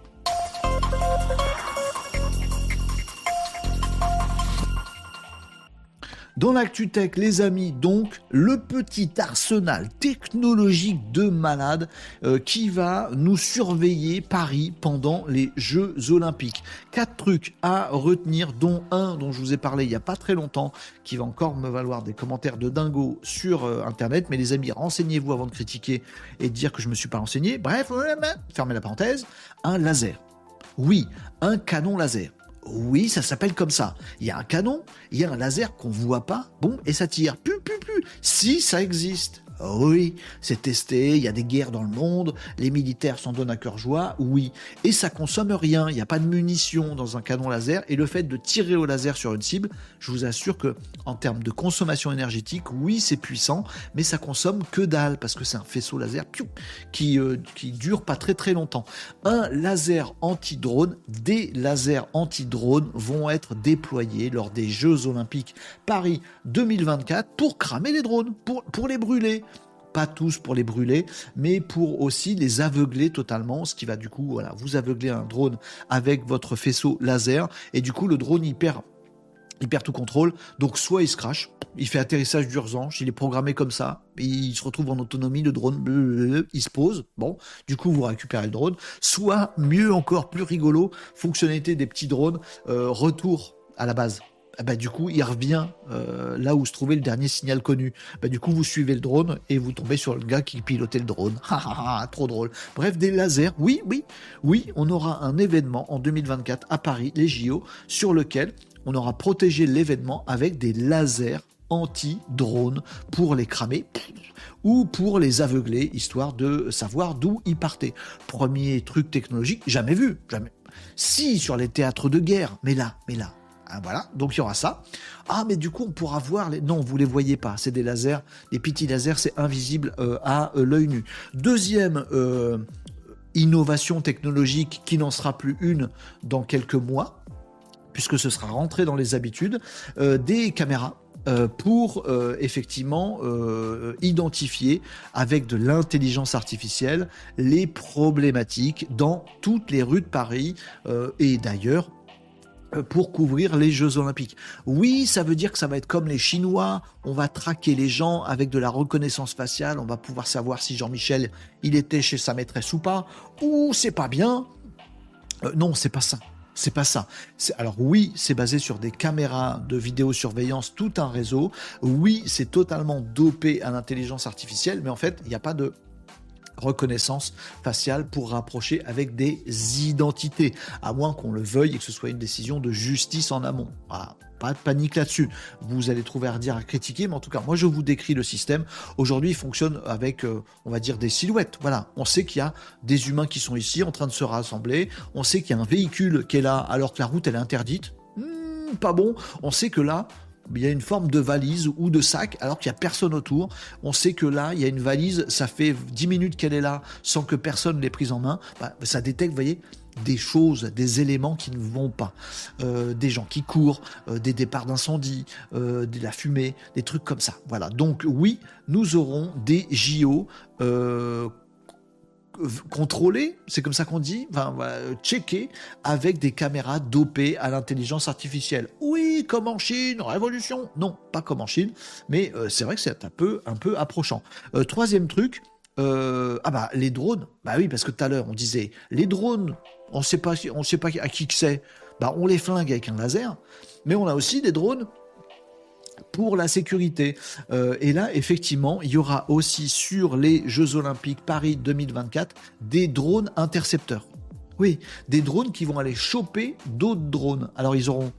Dans l'ActuTech, les amis, donc, le petit arsenal technologique de malade euh, qui va nous surveiller Paris pendant les Jeux Olympiques. Quatre trucs à retenir, dont un dont je vous ai parlé il n'y a pas très longtemps, qui va encore me valoir des commentaires de dingo sur euh, Internet. Mais les amis, renseignez-vous avant de critiquer et de dire que je ne me suis pas renseigné. Bref, fermez la parenthèse, un laser. Oui, un canon laser. Oui, ça s'appelle comme ça. Il y a un canon, il y a un laser qu'on voit pas, bon, et ça tire. Pu, pu, pu. Si ça existe. Oui, c'est testé, il y a des guerres dans le monde, les militaires s'en donnent à cœur joie, oui. Et ça consomme rien, il n'y a pas de munitions dans un canon laser, et le fait de tirer au laser sur une cible, je vous assure que en termes de consommation énergétique, oui, c'est puissant, mais ça consomme que dalle, parce que c'est un faisceau laser qui, euh, qui dure pas très très longtemps. Un laser anti-drone, des lasers anti-drone vont être déployés lors des Jeux Olympiques Paris 2024 pour cramer les drones, pour, pour les brûler pas tous pour les brûler, mais pour aussi les aveugler totalement, ce qui va du coup, vous aveugler un drone avec votre faisceau laser, et du coup le drone il perd, il perd tout contrôle, donc soit il se crache, il fait atterrissage d'urgence, il est programmé comme ça, il se retrouve en autonomie, le drone, il se pose, bon, du coup vous récupérez le drone, soit mieux encore, plus rigolo, fonctionnalité des petits drones, euh, retour à la base. Ah bah, du coup, il revient euh, là où se trouvait le dernier signal connu. Bah, du coup, vous suivez le drone et vous tombez sur le gars qui pilotait le drone. <laughs> trop drôle. Bref, des lasers. Oui, oui, oui, on aura un événement en 2024 à Paris, les JO, sur lequel on aura protégé l'événement avec des lasers anti-drone pour les cramer ou pour les aveugler, histoire de savoir d'où ils partaient. Premier truc technologique, jamais vu, jamais. Si, sur les théâtres de guerre, mais là, mais là, ah, voilà, donc il y aura ça. Ah, mais du coup, on pourra voir les. Non, vous les voyez pas. C'est des lasers, des petits lasers, c'est invisible euh, à euh, l'œil nu. Deuxième euh, innovation technologique qui n'en sera plus une dans quelques mois, puisque ce sera rentré dans les habitudes, des caméras. pour effectivement identifier avec de l'intelligence artificielle les problématiques dans toutes les rues de Paris et d'ailleurs pour couvrir les Jeux Olympiques. Oui, ça veut dire que ça va être comme les Chinois, on va traquer les gens avec de la reconnaissance faciale, on va pouvoir savoir si Jean-Michel, il était chez sa maîtresse ou pas, ou c'est pas bien. Euh, non, c'est pas ça. C'est pas ça. Alors oui, c'est basé sur des caméras de vidéosurveillance, tout un réseau. Oui, c'est totalement dopé à l'intelligence artificielle, mais en fait, il n'y a pas de reconnaissance faciale pour rapprocher avec des identités, à moins qu'on le veuille et que ce soit une décision de justice en amont. Pas de panique là-dessus. Vous allez trouver à redire, à critiquer, mais en tout cas, moi je vous décris le système. Aujourd'hui, il fonctionne avec, euh, on va dire, des silhouettes. Voilà, on sait qu'il y a des humains qui sont ici en train de se rassembler. On sait qu'il y a un véhicule qui est là alors que la route elle est interdite. Hmm, pas bon. On sait que là, il y a une forme de valise ou de sac alors qu'il n'y a personne autour. On sait que là, il y a une valise, ça fait 10 minutes qu'elle est là sans que personne l'ait prise en main. Bah, ça détecte, vous voyez, des choses, des éléments qui ne vont pas. Euh, des gens qui courent, euh, des départs d'incendie, euh, de la fumée, des trucs comme ça. Voilà. Donc oui, nous aurons des JO contrôler, c'est comme ça qu'on dit, enfin, checker avec des caméras dopées à l'intelligence artificielle. Oui, comme en Chine, révolution. Non, pas comme en Chine, mais euh, c'est vrai que c'est un peu, un peu approchant. Euh, troisième truc, euh, ah bah les drones, bah oui, parce que tout à l'heure on disait les drones, on sait pas, on sait pas à qui que c'est, bah on les flingue avec un laser, mais on a aussi des drones pour la sécurité. Euh, et là, effectivement, il y aura aussi sur les Jeux Olympiques Paris 2024 des drones intercepteurs. Oui, des drones qui vont aller choper d'autres drones. Alors ils auront.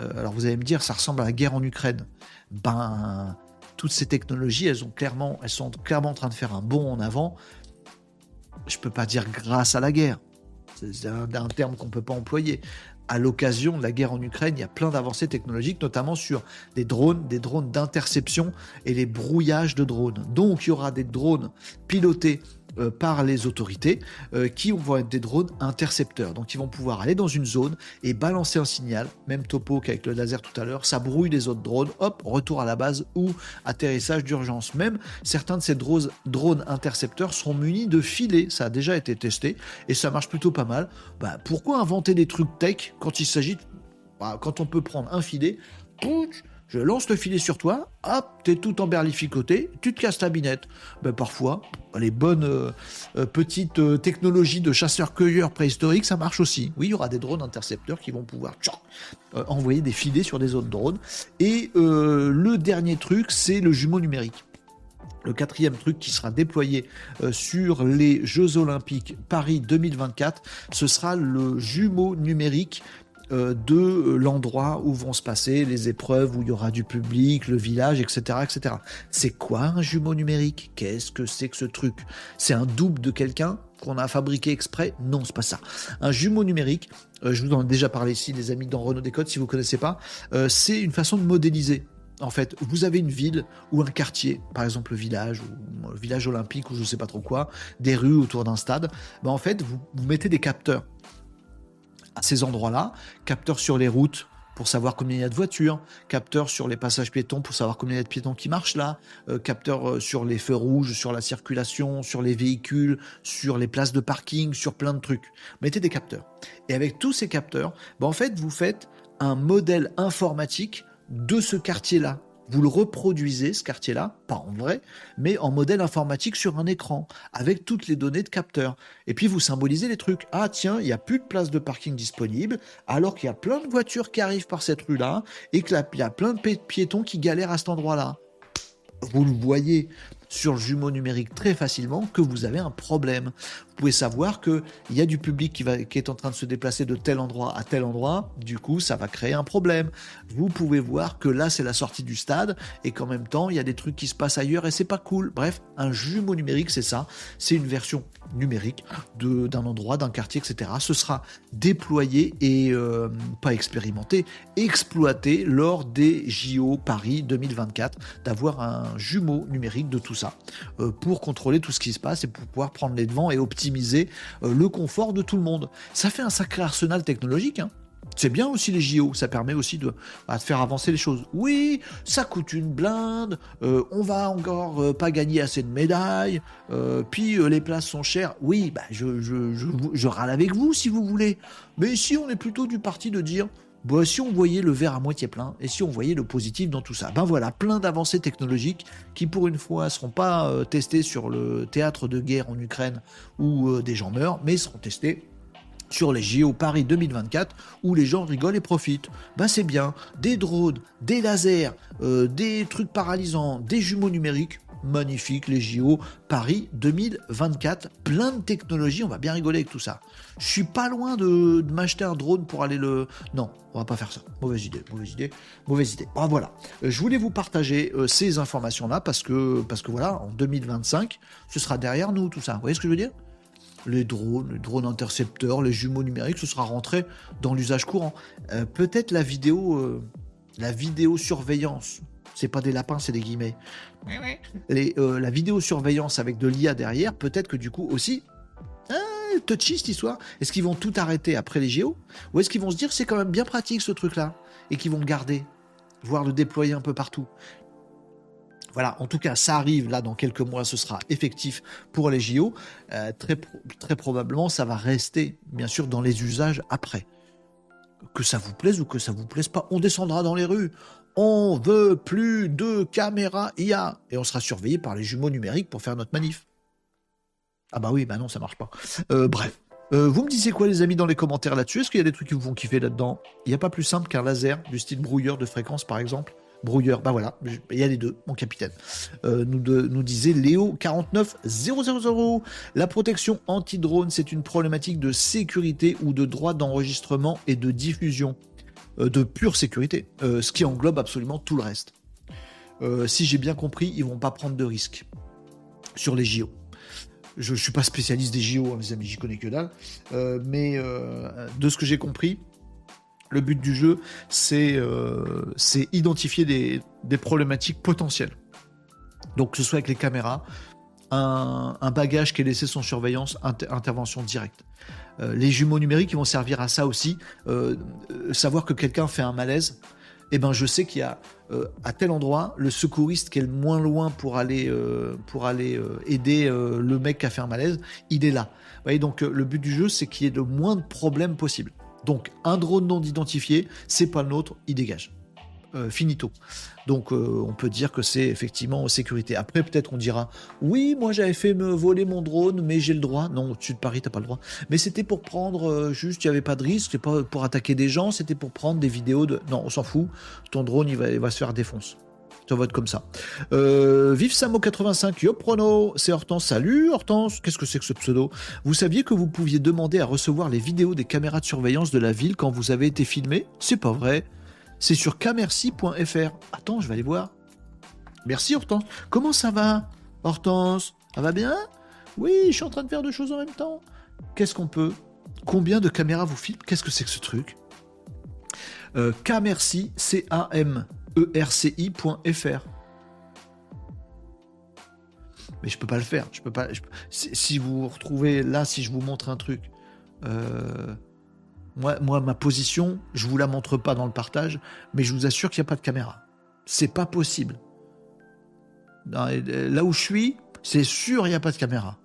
Euh, alors vous allez me dire, ça ressemble à la guerre en Ukraine. Ben, toutes ces technologies, elles ont clairement, elles sont clairement en train de faire un bond en avant. Je peux pas dire grâce à la guerre. C'est un, un terme qu'on peut pas employer à l'occasion de la guerre en Ukraine, il y a plein d'avancées technologiques, notamment sur des drones, des drones d'interception et les brouillages de drones. Donc il y aura des drones pilotés euh, par les autorités euh, qui vont être des drones intercepteurs. Donc ils vont pouvoir aller dans une zone et balancer un signal, même topo qu'avec le laser tout à l'heure, ça brouille les autres drones, hop, retour à la base ou atterrissage d'urgence. Même certains de ces drones, intercepteurs seront munis de filets, ça a déjà été testé et ça marche plutôt pas mal. Bah, pourquoi inventer des trucs tech quand il s'agit, bah, quand on peut prendre un filet, je lance le filet sur toi, hop, t'es tout emberlificoté, tu te casses ta binette. Ben, parfois, les bonnes euh, euh, petites euh, technologies de chasseurs-cueilleurs préhistoriques, ça marche aussi. Oui, il y aura des drones intercepteurs qui vont pouvoir envoyer des filets sur des autres drones. Et le dernier truc, c'est le jumeau numérique. Le quatrième truc qui sera déployé sur les Jeux Olympiques Paris 2024, ce sera le jumeau numérique de l'endroit où vont se passer les épreuves, où il y aura du public, le village, etc. etc. C'est quoi un jumeau numérique? Qu'est-ce que c'est que ce truc? C'est un double de quelqu'un qu'on a fabriqué exprès? Non, c'est pas ça. Un jumeau numérique, euh, je vous en ai déjà parlé ici, les amis, dans Renault Décode, si vous connaissez pas, euh, c'est une façon de modéliser en fait, vous avez une ville ou un quartier, par exemple le village ou le village olympique ou je sais pas trop quoi, des rues autour d'un stade. Ben en fait, vous mettez des capteurs ces endroits-là, capteurs sur les routes pour savoir combien il y a de voitures, capteurs sur les passages piétons pour savoir combien il y a de piétons qui marchent là, euh, capteurs euh, sur les feux rouges, sur la circulation, sur les véhicules, sur les places de parking, sur plein de trucs. Mettez des capteurs. Et avec tous ces capteurs, ben en fait, vous faites un modèle informatique de ce quartier-là vous le reproduisez, ce quartier-là, pas en vrai, mais en modèle informatique sur un écran, avec toutes les données de capteurs. Et puis vous symbolisez les trucs. Ah tiens, il n'y a plus de place de parking disponible, alors qu'il y a plein de voitures qui arrivent par cette rue-là, et qu'il y a plein de piétons qui galèrent à cet endroit-là. Vous le voyez sur le jumeau numérique très facilement que vous avez un problème. Vous pouvez savoir qu'il y a du public qui, va, qui est en train de se déplacer de tel endroit à tel endroit, du coup ça va créer un problème. Vous pouvez voir que là c'est la sortie du stade et qu'en même temps il y a des trucs qui se passent ailleurs et c'est pas cool. Bref, un jumeau numérique c'est ça, c'est une version numérique d'un endroit, d'un quartier, etc. Ce sera déployé et euh, pas expérimenté, exploité lors des JO Paris 2024, d'avoir un jumeau numérique de tout ça euh, pour contrôler tout ce qui se passe et pour pouvoir prendre les devants et optimiser euh, le confort de tout le monde. Ça fait un sacré arsenal technologique. Hein. C'est bien aussi les JO, ça permet aussi bah, de, faire avancer les choses. Oui, ça coûte une blinde, euh, on va encore pas gagner assez de médailles, puis les places sont chères. Oui, bah, je, râle avec vous si vous voulez. Mais ici, on est plutôt du parti de dire Bon, si on voyait le verre à moitié plein et si on voyait le positif dans tout ça, ben voilà, plein d'avancées technologiques qui pour une fois ne seront pas euh, testées sur le théâtre de guerre en Ukraine où euh, des gens meurent, mais seront testées sur les JO Paris 2024 où les gens rigolent et profitent. Ben c'est bien, des drones, des lasers, euh, des trucs paralysants, des jumeaux numériques, magnifique, les JO Paris 2024, plein de technologies, on va bien rigoler avec tout ça. Je suis pas loin de, m'acheter un drone pour aller le... Non, on va pas faire ça. Mauvaise idée, mauvaise idée, mauvaise idée. Ah, voilà, euh, je voulais vous partager euh, ces informations-là parce que, parce que voilà, en 2025, ce sera derrière nous tout ça. Vous voyez ce que je veux dire? Les drones, les drones intercepteurs, les jumeaux numériques, ce sera rentré dans l'usage courant. Euh, peut-être la vidéo, la vidéosurveillance c'est pas des lapins, c'est des guillemets. Les, euh, la vidéosurveillance avec de l'IA derrière, peut-être que du coup aussi, ah, touchy cette histoire. Est-ce qu'ils vont tout arrêter après les géos Ou est-ce qu'ils vont se dire c'est quand même bien pratique ce truc-là Et qu'ils vont le garder, voire le déployer un peu partout voilà, en tout cas, ça arrive là dans quelques mois, ce sera effectif pour les JO. Euh, très, probablement, ça va rester, bien sûr, dans les usages après. Que ça vous plaise ou que ça vous plaise pas, on descendra dans les rues, on veut plus de caméras IA. Et on sera surveillé par les jumeaux numériques pour faire notre manif. Ah bah oui, bah non, ça marche pas. Euh, bref. Euh, vous me disiez quoi les amis dans les commentaires là-dessus? Est-ce qu'il y a des trucs qui vous font kiffer là-dedans? Il n'y a pas plus simple qu'un laser du style brouilleur de fréquence par exemple? Brouilleur, bah voilà, il y a les deux, mon capitaine. Euh, nous, nous disait Léo 49000. La protection anti-drone, c'est une problématique de sécurité ou de droit d'enregistrement et de diffusion. Euh, de pure sécurité, euh, ce qui englobe absolument tout le reste. Si j'ai bien compris, ils vont pas prendre de risques sur les JO. Je ne suis pas spécialiste des JO, hein, mes amis, j'y connais que dalle. mais de ce que j'ai compris, le but du jeu, c'est identifier des, problématiques potentielles. Donc, que ce soit avec les caméras, un, bagage qui est laissé sans surveillance, intervention directe. Euh, les jumeaux numériques, vont servir à ça aussi. Euh, euh, savoir que quelqu'un fait un malaise, eh ben je sais qu'il y a à tel endroit le secouriste qui est le moins loin pour aller pour aller aider le mec qui a fait un malaise, il est là. Vous voyez, donc le but du jeu c'est qu'il y ait le moins de problèmes possible. Donc un drone non identifié, c'est pas le nôtre, il dégage. euh, finito. Donc euh, on peut dire que c'est effectivement sécurité. Après peut-être on dira oui moi j'avais fait me voler mon drone mais j'ai le droit. Non au-dessus de Paris t'as pas le droit. Mais c'était pour prendre euh, juste il n'y avait pas de risque, c'était pas pour attaquer des gens, c'était pour prendre des vidéos de. Non on s'en fout. Ton drone il va se faire défoncer. Ça va être comme ça. Euh, Vive Samo 85, Yo Prono, c'est Hortense. Salut Hortense, qu'est-ce que c'est que ce pseudo? Vous saviez que vous pouviez demander à recevoir les vidéos des caméras de surveillance de la ville quand vous avez été filmé? C'est pas vrai. C'est sur camercy.fr. Attends, je vais aller voir. Merci Hortense. Comment ça va Hortense, ça va bien? Oui, je suis en train de faire deux choses en même temps. Qu'est-ce qu'on peut? Combien de caméras vous filment? Qu'est-ce que c'est que ce truc? Euh, Camercy, C-A-M-E-R-C-I.fr. Mais je peux pas le faire. Peux pas. Si, vous retrouvez là, si je vous montre un truc, euh, moi, ma position, je vous la montre pas dans le partage, mais je vous assure qu'il n'y a pas de caméra. C'est pas possible. Là où je suis, c'est sûr il n'y a pas de caméra.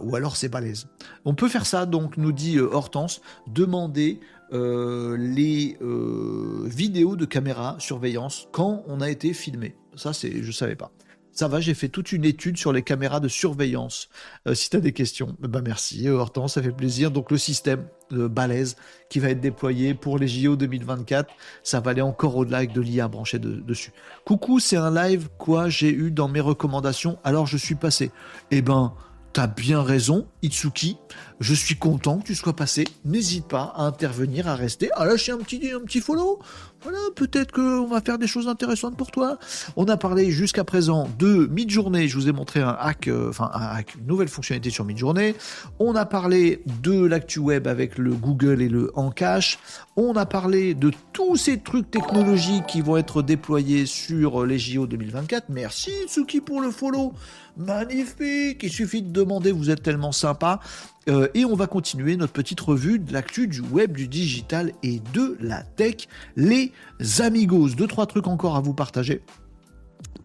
Ou alors c'est balèze. On peut faire ça, donc nous dit euh, Hortense, demander euh, les euh, vidéos de caméra surveillance quand on a été filmé. Ça, c'est, je savais pas. Ça va, j'ai fait toute une étude sur les caméras de surveillance. Euh, si tu as des questions, eh ben merci Hortense, ça fait plaisir. Donc le système de balèze qui va être déployé pour les JO 2024, ça va aller encore au-delà de l'IA branché de- dessus. Coucou, c'est un live quoi j'ai eu dans mes recommandations, alors je suis passé. Eh ben, t'as bien raison, Itsuki. Je suis content que tu sois passé. N'hésite pas à intervenir, à rester, à lâcher un petit, un petit follow. Voilà, peut-être qu'on va faire des choses intéressantes pour toi. On a parlé jusqu'à présent de Midjourney. Je vous ai montré un hack, euh, enfin un hack, une nouvelle fonctionnalité sur Midjourney. On a parlé de l'actu web avec le Google et le Encache. On a parlé de tous ces trucs technologiques qui vont être déployés sur les JO 2024. Merci Tsuki pour le follow. Magnifique. Il suffit de demander, vous êtes tellement sympa. Euh, et on va continuer notre petite revue de l'actu du web, du digital et de la tech. Les amigos. Deux, trois trucs encore à vous partager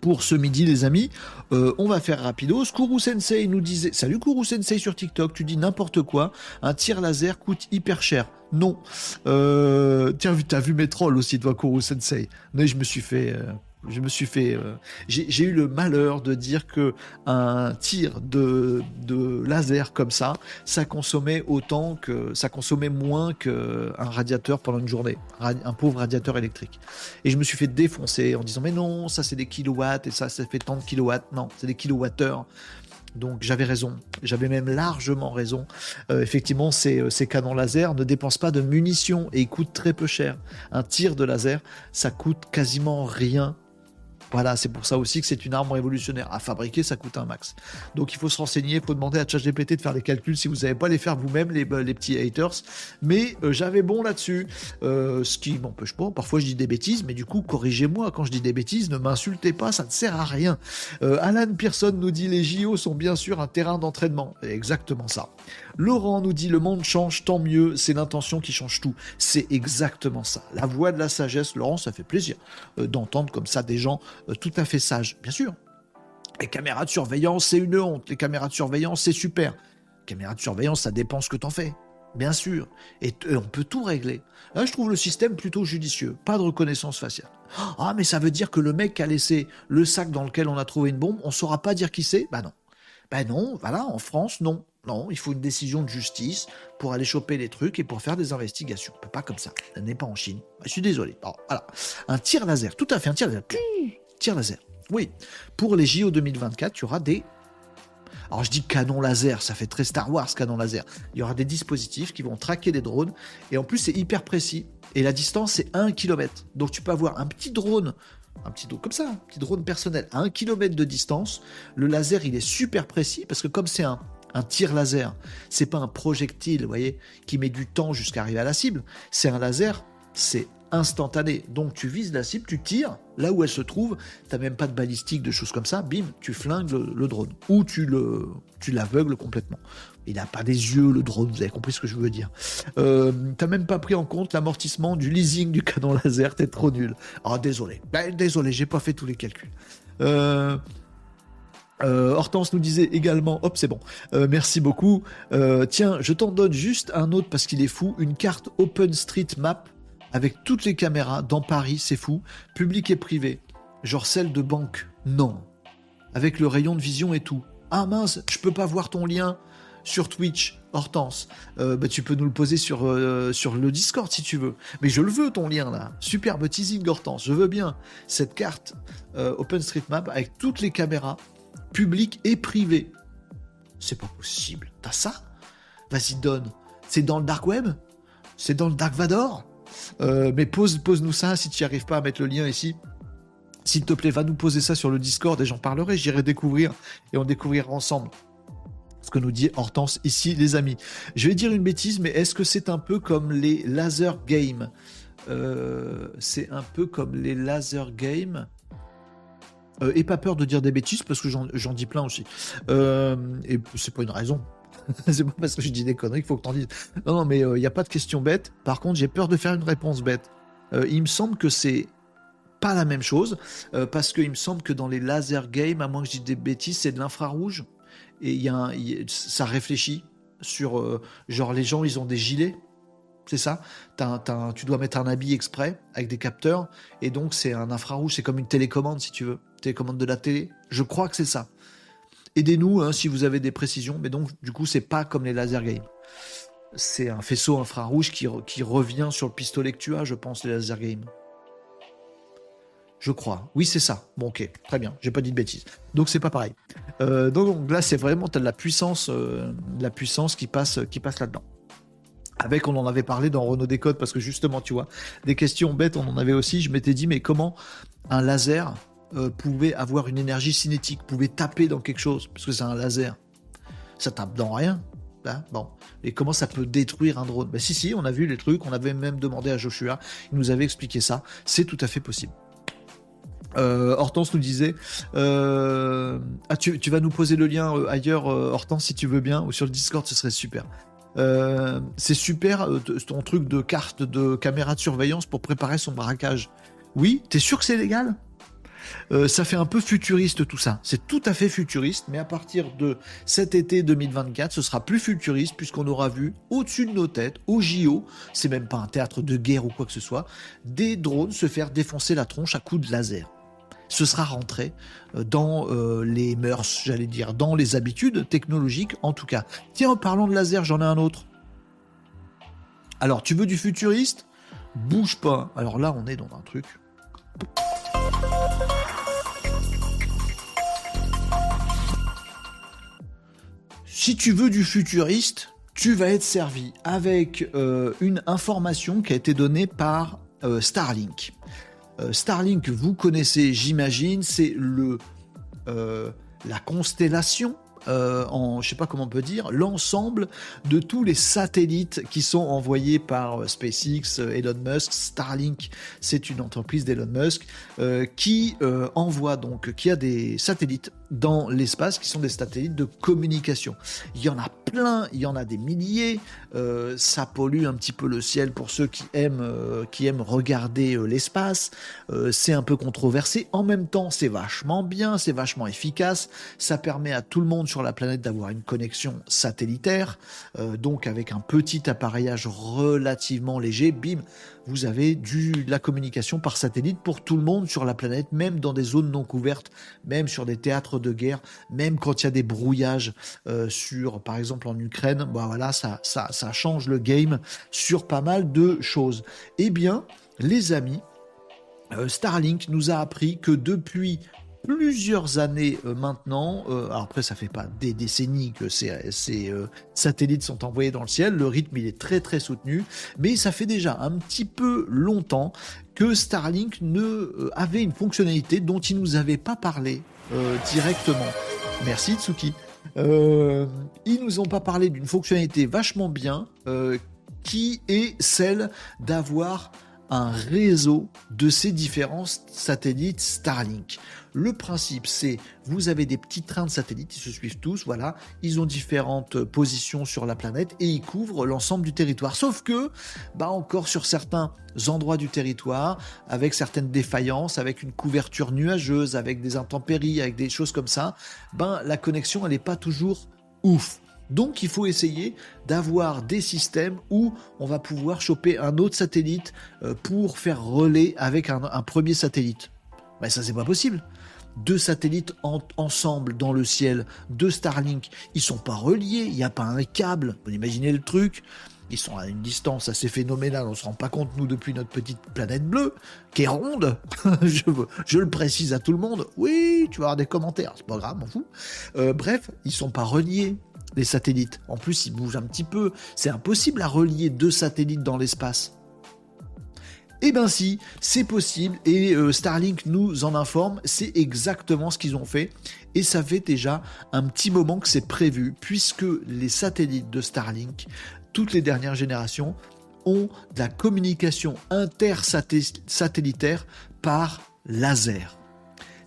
pour ce midi, les amis. Euh, on va faire rapidos. Kuru Sensei nous disait Salut Kuru Sensei sur TikTok, tu dis n'importe quoi. Un tir laser coûte hyper cher. Non. Euh, tiens, t'as vu mes trolls aussi, toi, Kuru Sensei. Mais je me suis fait. Je me suis fait. euh, j'ai eu le malheur de dire que un tir de, de laser comme ça, ça consommait autant que. Ça consommait moins qu'un radiateur pendant une journée. Un pauvre radiateur électrique. Et je me suis fait défoncer en disant mais non, ça c'est des kilowatts et ça ça fait tant de kilowatts. Non, c'est des kilowattheures. Donc j'avais raison, j'avais même largement raison. Euh, effectivement, ces, euh, ces canons laser ne dépensent pas de munitions et ils coûtent très peu cher. Un tir de laser, ça coûte quasiment rien. Voilà, c'est pour ça aussi que c'est une arme révolutionnaire. À fabriquer, ça coûte un max. Donc il faut se renseigner, il faut demander à ChatGPT de faire les calculs si vous n'avez pas les faire vous-même, les, les petits haters. Mais euh, j'avais bon là-dessus. Euh, ce qui m'empêche pas, parfois je dis des bêtises, mais du coup, corrigez-moi quand je dis des bêtises, ne m'insultez pas, ça ne sert à rien. Euh, Alan Pearson nous dit les JO sont bien sûr un terrain d'entraînement. Exactement ça. Laurent nous dit le monde change, tant mieux, c'est l'intention qui change tout. C'est exactement ça. La voix de la sagesse, Laurent, ça fait plaisir euh, d'entendre comme ça des gens euh, tout à fait sages, bien sûr. Les caméras de surveillance, c'est une honte. Les caméras de surveillance, c'est super. Caméras de surveillance, ça dépend ce que t'en fais. Bien sûr. Et t- on peut tout régler. Là, je trouve le système plutôt judicieux. Pas de reconnaissance faciale. Ah, mais ça veut dire que le mec a laissé le sac dans lequel on a trouvé une bombe, on saura pas dire qui c'est? Bah non. Bah non, voilà, en France, non. Non, il faut une décision de justice pour aller choper les trucs et pour faire des investigations. Pas comme ça. Ça n'est pas en Chine. Bah, je suis désolé. Alors, voilà. Un tir laser. Tout à fait, un tir laser. Tir laser. Oui. Pour les JO 2024, il y aura des alors je dis canon laser, ça fait très Star Wars canon laser. Il y aura des dispositifs qui vont traquer les drones et en plus c'est hyper précis. Et la distance c'est 1 km. Donc tu peux avoir un petit drone, un petit drone comme ça, un petit drone personnel à 1 km de distance. Le laser il est super précis parce que comme c'est un, un tir laser, c'est pas un projectile, vous voyez, qui met du temps jusqu'à arriver à la cible. C'est un laser, c'est instantané. Donc tu vises la cible, tu tires là où elle se trouve, t'as même pas de balistique, de choses comme ça, bim, tu flingues le, drone. Ou tu le tu l'aveugles complètement. Il n'a pas des yeux, le drone, vous avez compris ce que je veux dire. Euh, t'as même pas pris en compte l'amortissement du leasing du canon laser, t'es trop nul. Ah désolé, Ben, désolé, j'ai pas fait tous les calculs. Euh, euh, Hortense nous disait également, hop c'est bon, Euh, merci beaucoup. Euh, tiens, je t'en donne juste un autre parce qu'il est fou, une carte OpenStreetMap avec toutes les caméras dans Paris, c'est fou, public et privé. Genre celle de banque, non. Avec le rayon de vision et tout. Ah mince, je peux pas voir ton lien sur Twitch, Hortense. Bah, tu peux nous le poser sur, sur le Discord si tu veux. Mais je le veux ton lien là. Superbe teasing Hortense, je veux bien. Cette carte OpenStreetMap avec toutes les caméras, publiques et privées. C'est pas possible. T'as ça? Vas-y, donne. C'est dans le dark web? C'est dans le dark Vador? Mais pose, pose-nous ça si tu n'y arrives pas à mettre le lien ici. S'il te plaît, va nous poser ça sur le Discord et j'en parlerai, j'irai découvrir et on découvrira ensemble ce que nous dit Hortense ici, les amis. Je vais dire une bêtise, mais est-ce que c'est un peu comme les laser games? Euh, C'est un peu comme les laser games. Euh, et pas peur de dire des bêtises parce que j'en dis plein aussi. Euh, et c'est pas une raison. <laughs> c'est pas parce que je dis des conneries qu'il faut que t'en dises. Non, non, mais il n'y a pas de question bête. Par contre, j'ai peur de faire une réponse bête. il me semble que c'est pas la même chose, euh, parce qu'il me semble que dans les laser games, à moins que je dise des bêtises, c'est de l'infrarouge, et il y a, ça réfléchit sur, euh, genre les gens, ils ont des gilets, c'est ça Tu dois mettre un habit exprès avec des capteurs, et donc c'est un infrarouge, c'est comme une télécommande si tu veux, télécommande de la télé. Je crois que c'est ça. Aidez-nous hein, si vous avez des précisions, mais donc du coup c'est pas comme les laser games. C'est un faisceau infrarouge qui, revient sur le pistolet que tu as, je pense, les laser games. Je crois. Oui, c'est ça. Bon, ok, très bien. J'ai pas dit de bêtises. Donc c'est pas pareil. Euh, donc, là, c'est vraiment de la puissance, euh, la puissance qui passe, qui passe là-dedans. Avec, on en avait parlé dans Renault Décode parce que justement, tu vois, des questions bêtes, on en avait aussi. Je m'étais dit, mais comment un laser euh, pouvait avoir une énergie cinétique, pouvait taper dans quelque chose, parce que c'est un laser. Ça tape dans rien. Hein, bon. Et comment ça peut détruire un drone? Ben si, si, on a vu les trucs, on avait même demandé à Joshua, il nous avait expliqué ça. C'est tout à fait possible. Euh, Hortense nous disait euh, ah tu, vas nous poser le lien ailleurs Hortense si tu veux bien ou sur le Discord ce serait super c'est super ton truc de carte de caméra de surveillance pour préparer son braquage oui t'es sûr que c'est légal? Ça fait un peu futuriste tout ça. C'est tout à fait futuriste, mais à partir de cet été 2024, ce sera plus futuriste puisqu'on aura vu au-dessus de nos têtes, au JO, c'est même pas un théâtre de guerre ou quoi que ce soit, des drones se faire défoncer la tronche à coups de laser ce sera rentré euh, dans euh, les mœurs, j'allais dire, dans les habitudes technologiques en tout cas. Tiens, en parlant de laser, j'en ai un autre. Alors, tu veux du futuriste? Bouge pas. Alors là, on est dans un truc. Si tu veux du futuriste, tu vas être servi avec euh, une information qui a été donnée par Starlink. Euh, Starlink, vous connaissez, j'imagine, c'est le euh, la constellation euh, en, je sais pas comment on peut dire, l'ensemble de tous les satellites qui sont envoyés par SpaceX, Elon Musk, Starlink, c'est une entreprise d'Elon Musk qui envoie donc, qui a des satellites dans l'espace qui sont des satellites de communication. Il y en a plein, il y en a des milliers. Euh, ça pollue un petit peu le ciel pour ceux qui aiment, euh, qui aiment regarder euh, l'espace. c'est un peu controversé. En même temps, c'est vachement bien, c'est vachement efficace. Ça permet à tout le monde sur la planète d'avoir une connexion satellitaire. donc avec un petit appareillage relativement léger, bim, vous avez du, de la communication par satellite pour tout le monde sur la planète, même dans des zones non couvertes, même sur des théâtres de guerre, même quand il y a des brouillages euh, sur, par exemple en Ukraine, bah voilà, ça, ça, change le game sur pas mal de choses. Eh bien, les amis, euh, Starlink nous a appris que depuis plusieurs années euh, maintenant. Euh, après, ça fait pas des décennies que ces, euh, satellites sont envoyés dans le ciel. Le rythme, il est très très soutenu. Mais ça fait déjà un petit peu longtemps que Starlink ne avait une fonctionnalité dont il nous avait pas parlé directement. Merci Tsuki. ils nous ont pas parlé d'une fonctionnalité vachement bien qui est celle d'avoir un réseau de ces différents satellites Starlink. Le principe, c'est vous avez des petits trains de satellites, ils se suivent tous, voilà, ils ont différentes positions sur la planète et ils couvrent l'ensemble du territoire. Sauf que, bah encore sur certains endroits du territoire, avec certaines défaillances, avec une couverture nuageuse, avec des intempéries, avec des choses comme ça, ben la connexion elle n'est pas toujours ouf. Donc il faut essayer d'avoir des systèmes où on va pouvoir choper un autre satellite euh, pour faire relais avec un, premier satellite. Mais ça c'est pas possible. Deux satellites ensemble dans le ciel, deux Starlink, ils sont pas reliés, il n'y a pas un câble. Vous imaginez le truc? Ils sont à une distance assez phénoménale, on ne se rend pas compte, nous, depuis notre petite planète bleue, qui est ronde. <laughs> je, je, le précise à tout le monde. Oui, tu vas avoir des commentaires, c'est pas grave, m'en fous. Euh, bref, ils sont pas reliés les satellites. En plus, ils bougent un petit peu. C'est impossible à relier deux satellites dans l'espace. Eh ben si, c'est possible et euh, Starlink nous en informe, c'est exactement ce qu'ils ont fait et ça fait déjà un petit moment que c'est prévu puisque les satellites de Starlink, toutes les dernières générations, ont de la communication intersatellitaire par laser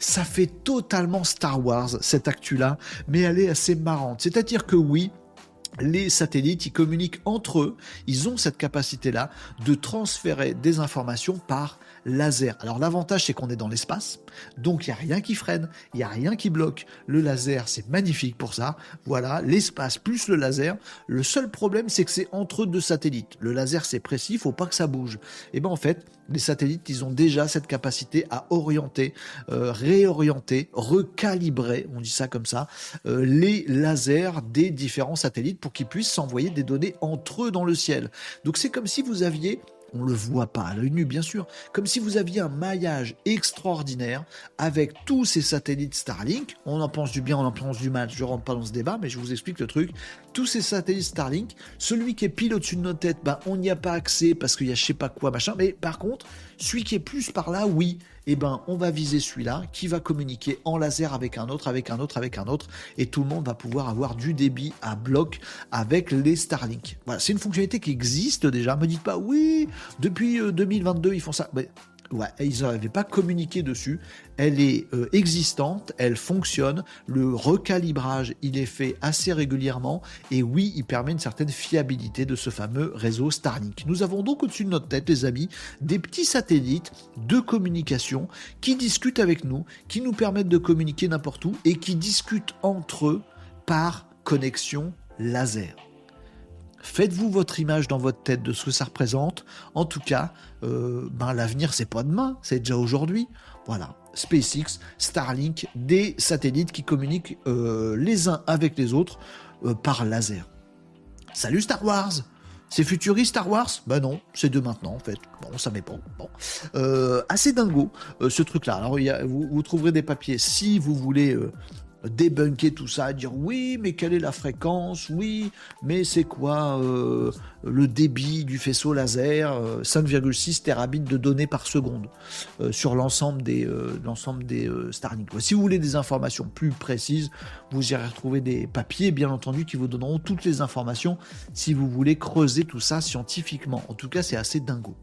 ça fait totalement Star Wars, cette actu-là, mais elle est assez marrante. C'est-à-dire que oui, les satellites, ils communiquent entre eux, ils ont cette capacité-là de transférer des informations par laser. Alors l'avantage c'est qu'on est dans l'espace, donc il n'y a rien qui freine, il n'y a rien qui bloque. Le laser c'est magnifique pour ça. Voilà, l'espace plus le laser. Le seul problème c'est que c'est entre deux satellites. Le laser c'est précis, il faut pas que ça bouge. Et ben en fait, les satellites, ils ont déjà cette capacité à orienter, euh, réorienter, recalibrer, on dit ça comme ça, euh, les lasers des différents satellites pour qu'ils puissent s'envoyer des données entre eux dans le ciel. Donc c'est comme si vous aviez on le voit pas à l'œil nu bien sûr, comme si vous aviez un maillage extraordinaire avec tous ces satellites Starlink. On en pense du bien, on en pense du mal. Je rentre pas dans ce débat, mais je vous explique le truc. Tous ces satellites Starlink, celui qui est pile au-dessus de nos têtes, bah, on n'y a pas accès parce qu'il y a je sais pas quoi machin. Mais par contre, celui qui est plus par là, oui, eh ben, on va viser celui-là qui va communiquer en laser avec un autre, avec un autre, avec un autre, et tout le monde va pouvoir avoir du débit à bloc avec les Starlink. Voilà, c'est une fonctionnalité qui existe déjà. Me dites pas, oui, depuis 2022, euh, ils font ça. Ouais, ils n'avaient pas communiqué dessus. Elle est euh, existante, elle fonctionne. Le recalibrage, il est fait assez régulièrement. Et oui, il permet une certaine fiabilité de ce fameux réseau Starlink. Nous avons donc au-dessus de notre tête, les amis, des petits satellites de communication qui discutent avec nous, qui nous permettent de communiquer n'importe où et qui discutent entre eux par connexion laser. Faites-vous votre image dans votre tête de ce que ça représente. En tout cas, euh, ben, l'avenir, c'est pas demain, c'est déjà aujourd'hui. Voilà. SpaceX, Starlink, des satellites qui communiquent euh, les uns avec les autres euh, par laser. Salut Star Wars c'est futuriste Star Wars? Ben non, c'est de maintenant en fait. Bon, ça pas. Bon. assez dingo ce truc-là. Alors vous, trouverez des papiers si vous voulez débunker tout ça, dire oui, mais quelle est la fréquence? Oui, mais c'est quoi euh, le débit du faisceau laser 5,6 euh, terabits de données par seconde euh, sur l'ensemble des, l'ensemble des Starlink. Si vous voulez des informations plus précises, vous irez retrouver des papiers, bien entendu, qui vous donneront toutes les informations si vous voulez creuser tout ça scientifiquement. En tout cas, c'est assez dingo.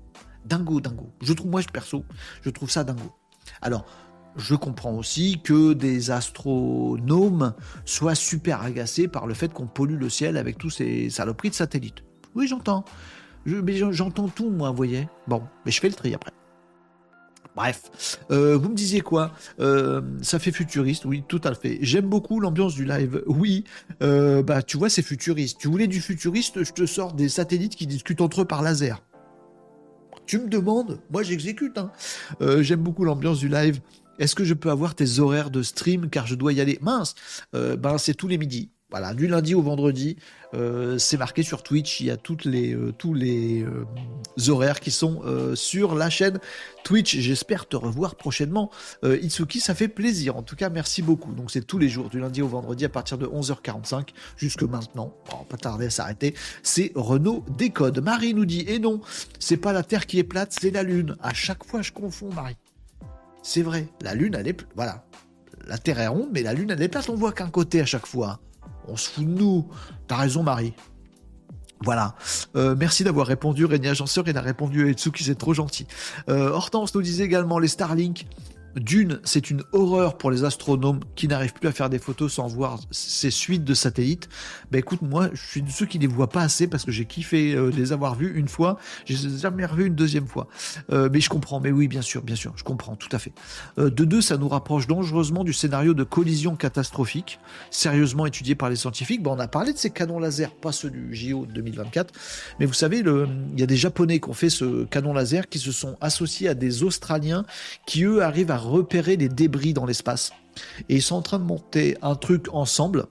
Dingo, dingo. Je trouve, moi, je perso, je trouve ça dingo. Alors, je comprends aussi que des astronomes soient super agacés par le fait qu'on pollue le ciel avec tous ces saloperies de satellites. Oui, j'entends. j'entends tout, moi, vous voyez. Bon, mais je fais le tri après. Bref, euh, vous me disiez quoi? Euh, Ça fait futuriste, oui, tout à fait. J'aime beaucoup l'ambiance du live. Oui, euh, bah tu vois, c'est futuriste. Tu voulais du futuriste, je te sors des satellites qui discutent entre eux par laser. Tu me demandes, moi j'exécute. Hein. J'aime beaucoup l'ambiance du live. Est-ce que je peux avoir tes horaires de stream car je dois y aller? Mince, euh, ben c'est tous les midis. Voilà, du lundi au vendredi, euh, c'est marqué sur Twitch. Il y a euh, tous les horaires qui sont sur la chaîne Twitch. J'espère te revoir prochainement, Itsuki. Ça fait plaisir. En tout cas, merci beaucoup. Donc, c'est tous les jours, du lundi au vendredi, à partir de 11h45 jusque maintenant. pas tarder à s'arrêter. C'est Renault Décode. Marie nous dit, et eh non, c'est pas la Terre qui est plate, c'est la Lune. À chaque fois, je confonds, Marie. C'est vrai, la Lune, elle est... Voilà. La Terre est ronde, mais la Lune, elle est plate. On voit qu'un côté à chaque fois. On se fout de nous. T'as raison, Marie. Voilà. Euh, merci d'avoir répondu, Régnier Agenceur. Il a répondu à Etsuki, c'est trop gentil. Euh, Hortense nous disait également les Starlink d'une, c'est une horreur pour les astronomes qui n'arrivent plus à faire des photos sans voir ces suites de satellites. Ben écoute, moi, je suis de ceux qui les voient pas assez parce que j'ai kiffé euh, les avoir vus une fois, je jamais revus une deuxième fois. Euh, mais je comprends, mais oui, bien sûr, bien sûr, je comprends, tout à fait. Euh, de deux, ça nous rapproche dangereusement du scénario de collision catastrophique, sérieusement étudié par les scientifiques. Ben, on a parlé de ces canons laser, pas ceux du JO 2024, mais vous savez, il y a des Japonais qui ont fait ce canon laser qui se sont associés à des Australiens qui, eux, arrivent à repérer les débris dans l'espace. Et ils sont en train de monter un truc ensemble.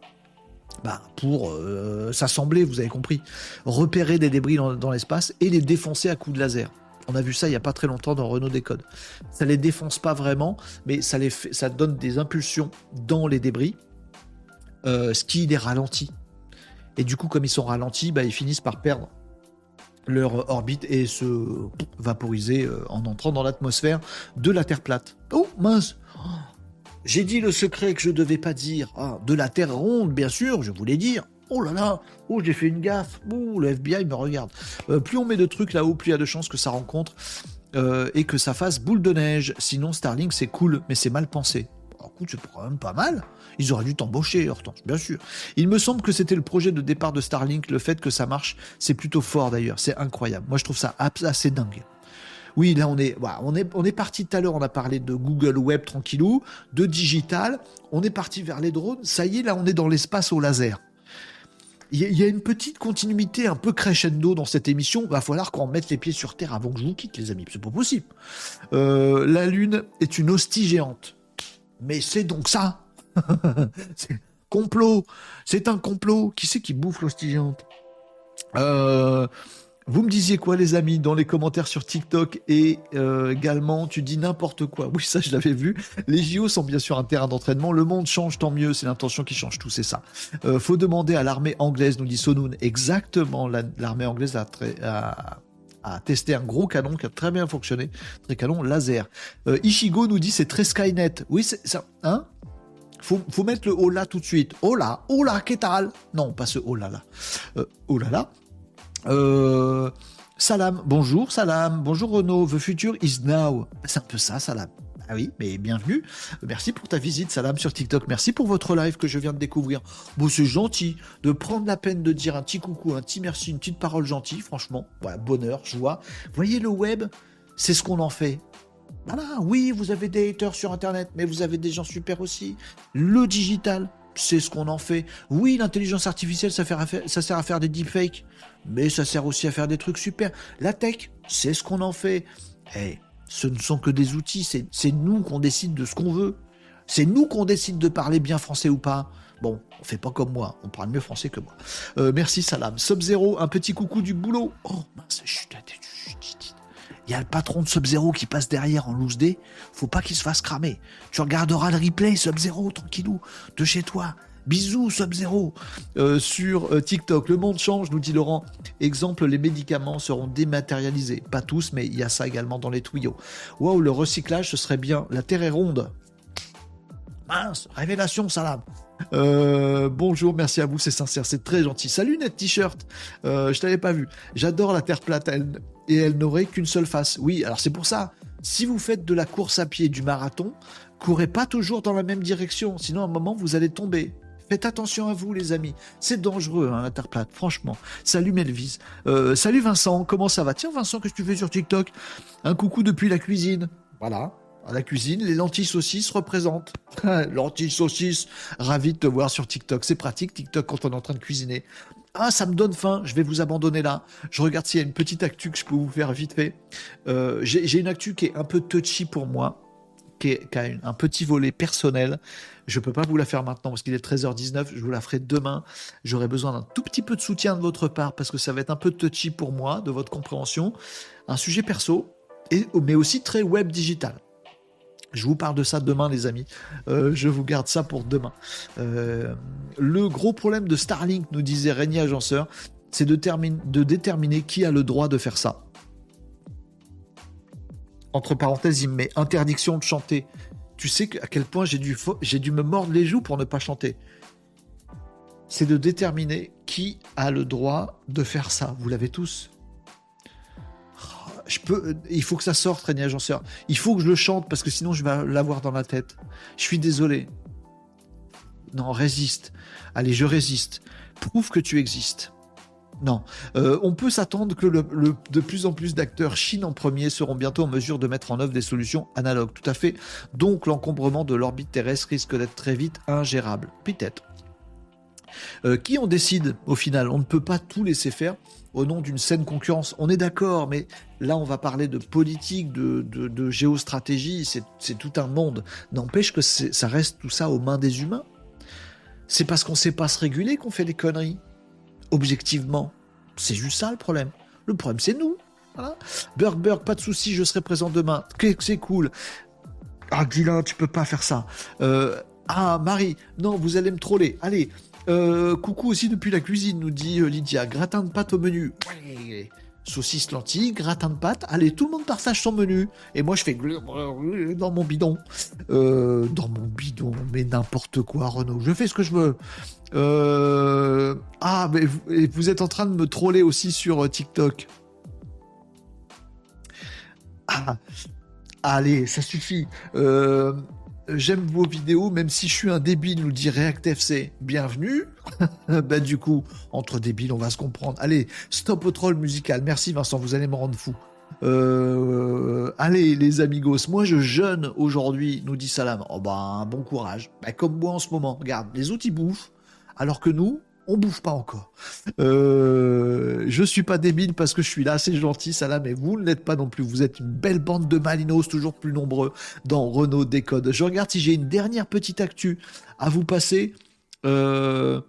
Bah, pour euh, s'assembler, vous avez compris, repérer des débris dans, l'espace et les défoncer à coups de laser. On a vu ça il n'y a pas très longtemps dans Renault Décode. Ça les défonce pas vraiment, mais ça, les ça donne des impulsions dans les débris, euh, ce qui les ralentit. Et du coup, comme ils sont ralentis, bah, ils finissent par perdre leur orbite et se vaporiser euh, en entrant dans l'atmosphère de la Terre plate. Oh mince J'ai dit le secret que je ne devais pas dire. Ah, de la Terre ronde, bien sûr, je voulais dire. Oh là là, oh j'ai fait une gaffe. Oh, le FBI me regarde. Euh, plus on met de trucs là-haut, plus il y a de chances que ça rencontre euh, et que ça fasse boule de neige. Sinon, Starlink c'est cool, mais c'est mal pensé. Écoute, c'est quand même pas mal. Ils auraient dû t'embaucher, Hortense, bien sûr. Il me semble que c'était le projet de départ de Starlink. Le fait que ça marche, c'est plutôt fort d'ailleurs. C'est incroyable. Moi, je trouve ça assez dingue. Oui, là, on est, on est, parti tout à l'heure. On a parlé de Google Web tranquillou, de digital. On est parti vers les drones. Ça y est, là, on est dans l'espace au laser. Il y, a une petite continuité un peu crescendo dans cette émission. Va falloir qu'on mette les pieds sur terre avant que je vous quitte, les amis. C'est pas possible. Euh, la Lune est une hostie géante. Mais c'est donc ça. <laughs> complot. C'est un complot. Qui c'est qui bouffe l'hostigante euh, vous me disiez quoi, les amis, dans les commentaires sur TikTok et euh, également, tu dis n'importe quoi. <laughs> Oui, ça, je l'avais vu. Les JO sont bien sûr un terrain d'entraînement. Le monde change, tant mieux. C'est l'intention qui change tout, c'est ça. Euh, faut demander à l'armée anglaise, nous dit Sonoun. Exactement, l'armée anglaise a, testé un gros canon qui a très bien fonctionné. Très canon laser. Euh, Ishigo nous dit c'est très Skynet. Oui, c'est ça. Hein? Faut, faut mettre le oh tout de suite. Oh là, oh là, qu'est-ce Non, pas ce oh là là. oh là. Euh, salam, bonjour Salam, bonjour Renaud, the future is now. C'est un peu ça, Salam. Ah oui, mais bienvenue. Merci pour ta visite, Salam, sur TikTok. Merci pour votre live que je viens de découvrir. Bon, c'est gentil de prendre la peine de dire un petit coucou, un petit merci, une petite parole gentille, franchement. Bonheur, joie. Voyez, le web, c'est ce qu'on en fait. Voilà, oui, vous avez des haters sur Internet, mais vous avez des gens super aussi. Le digital, c'est ce qu'on en fait. Oui, l'intelligence artificielle, ça, sert à faire des deepfakes, mais ça sert aussi à faire des trucs super. La tech, c'est ce qu'on en fait. Eh, ce ne sont que des outils, c'est nous qu'on décide de ce qu'on veut. C'est nous qu'on décide de parler bien français ou pas. Bon, on fait pas comme moi, on parle mieux français que moi. Euh, merci Salam. Sub-Zero, un petit coucou du boulot. Oh mince, je suis il y a le patron de Sub-Zero qui passe derrière en loose day, faut pas qu'il se fasse cramer. Tu regarderas le replay Sub-Zero, tranquillou, de chez toi. Bisous Sub-Zero euh, sur euh, TikTok. Le monde change, nous dit Laurent. Exemple, les médicaments seront dématérialisés. Pas tous, mais il y a ça également dans les tuyaux. Waouh, le recyclage, ce serait bien. La Terre est ronde. Mince, révélation, salam. Euh, bonjour, merci à vous, c'est sincère, c'est très gentil. Salut Net T-shirt, euh, je t'avais pas vu. J'adore la Terre plate et elle n'aurait qu'une seule face. Oui, alors c'est pour ça. Si vous faites de la course à pied, du marathon, courez pas toujours dans la même direction, sinon à un moment vous allez tomber. Faites attention à vous, les amis. C'est dangereux, hein, la Terre plate, franchement. Salut Melvise. Euh, salut Vincent, comment ça va? Tiens, Vincent, qu'est-ce que tu fais sur TikTok? Un coucou depuis la cuisine. Voilà, à la cuisine, les lentilles saucisses représentent. <laughs> lentilles saucisses, ravi de te voir sur TikTok. C'est pratique TikTok quand on est en train de cuisiner. Ah, ça me donne faim, je vais vous abandonner là. Je regarde s'il y a une petite actu que je peux vous faire vite fait. Euh, j'ai une actu qui est un peu touchy pour moi, qui, a un petit volet personnel. Je ne peux pas vous la faire maintenant parce qu'il est 13h19, je vous la ferai demain. J'aurai besoin d'un tout petit peu de soutien de votre part parce que ça va être un peu touchy pour moi, de votre compréhension. Un sujet perso, et, mais aussi très web digital. Je vous parle de ça demain, les amis. Euh, je vous garde ça pour demain. Euh, le gros problème de Starlink, nous disait Régnier Agenceur, c'est de, déterminer qui a le droit de faire ça. Entre parenthèses, il me met interdiction de chanter. Tu sais à quel point j'ai dû me mordre les joues pour ne pas chanter. C'est de déterminer qui a le droit de faire ça. Vous l'avez tous il faut que ça sorte, Régnier Agenceur. Il faut que je le chante parce que sinon je vais l'avoir dans la tête. Je suis désolé. Non, résiste. Allez, je résiste. Prouve que tu existes. Non. Euh, on peut s'attendre que de plus en plus d'acteurs Chine en premier seront bientôt en mesure de mettre en œuvre des solutions analogues. Tout à fait. Donc l'encombrement de l'orbite terrestre risque d'être très vite ingérable. Peut-être. Euh, qui on décide au final? On ne peut pas tout laisser faire au nom d'une saine concurrence. On est d'accord, mais là on va parler de politique, de, géostratégie, c'est tout un monde. N'empêche que ça reste tout ça aux mains des humains. C'est parce qu'on ne sait pas se réguler qu'on fait des conneries objectivement. C'est juste ça le problème. Le problème, c'est nous. Voilà. Burg pas de souci, je serai présent demain. C'est cool. Ah, Dylan, tu peux pas faire ça. Euh, ah, Marie, non, vous allez me troller. Allez, euh, coucou aussi depuis la cuisine, nous dit euh, Lydia. Gratin de pâte au menu. Saucisse lentilles, gratin de pâte. Allez, tout le monde partage son menu. Et moi, je fais dans mon bidon. Euh, dans mon bidon, mais n'importe quoi, Renaud. Je fais ce que je veux. Ah, mais vous, êtes en train de me troller aussi sur TikTok. Ah, allez, ça suffit. J'aime vos vidéos, même si je suis un débile, nous dit React FC. Bienvenue. <laughs> bah du coup, entre débiles, on va se comprendre. Allez, stop au troll musical. Merci Vincent, vous allez me rendre fou. Euh, allez les amigos, moi je jeûne aujourd'hui, nous dit Salam. Oh bah bon courage. Bah, comme moi en ce moment, regarde, les outils bouffent, alors que nous, on bouffe pas encore. Euh, je suis pas débile parce que je suis là, c'est gentil, Salam, mais vous ne l'êtes pas non plus. Vous êtes une belle bande de malinos, toujours plus nombreux dans Renault Décode. Je regarde si j'ai une dernière petite actu à vous passer. Euh,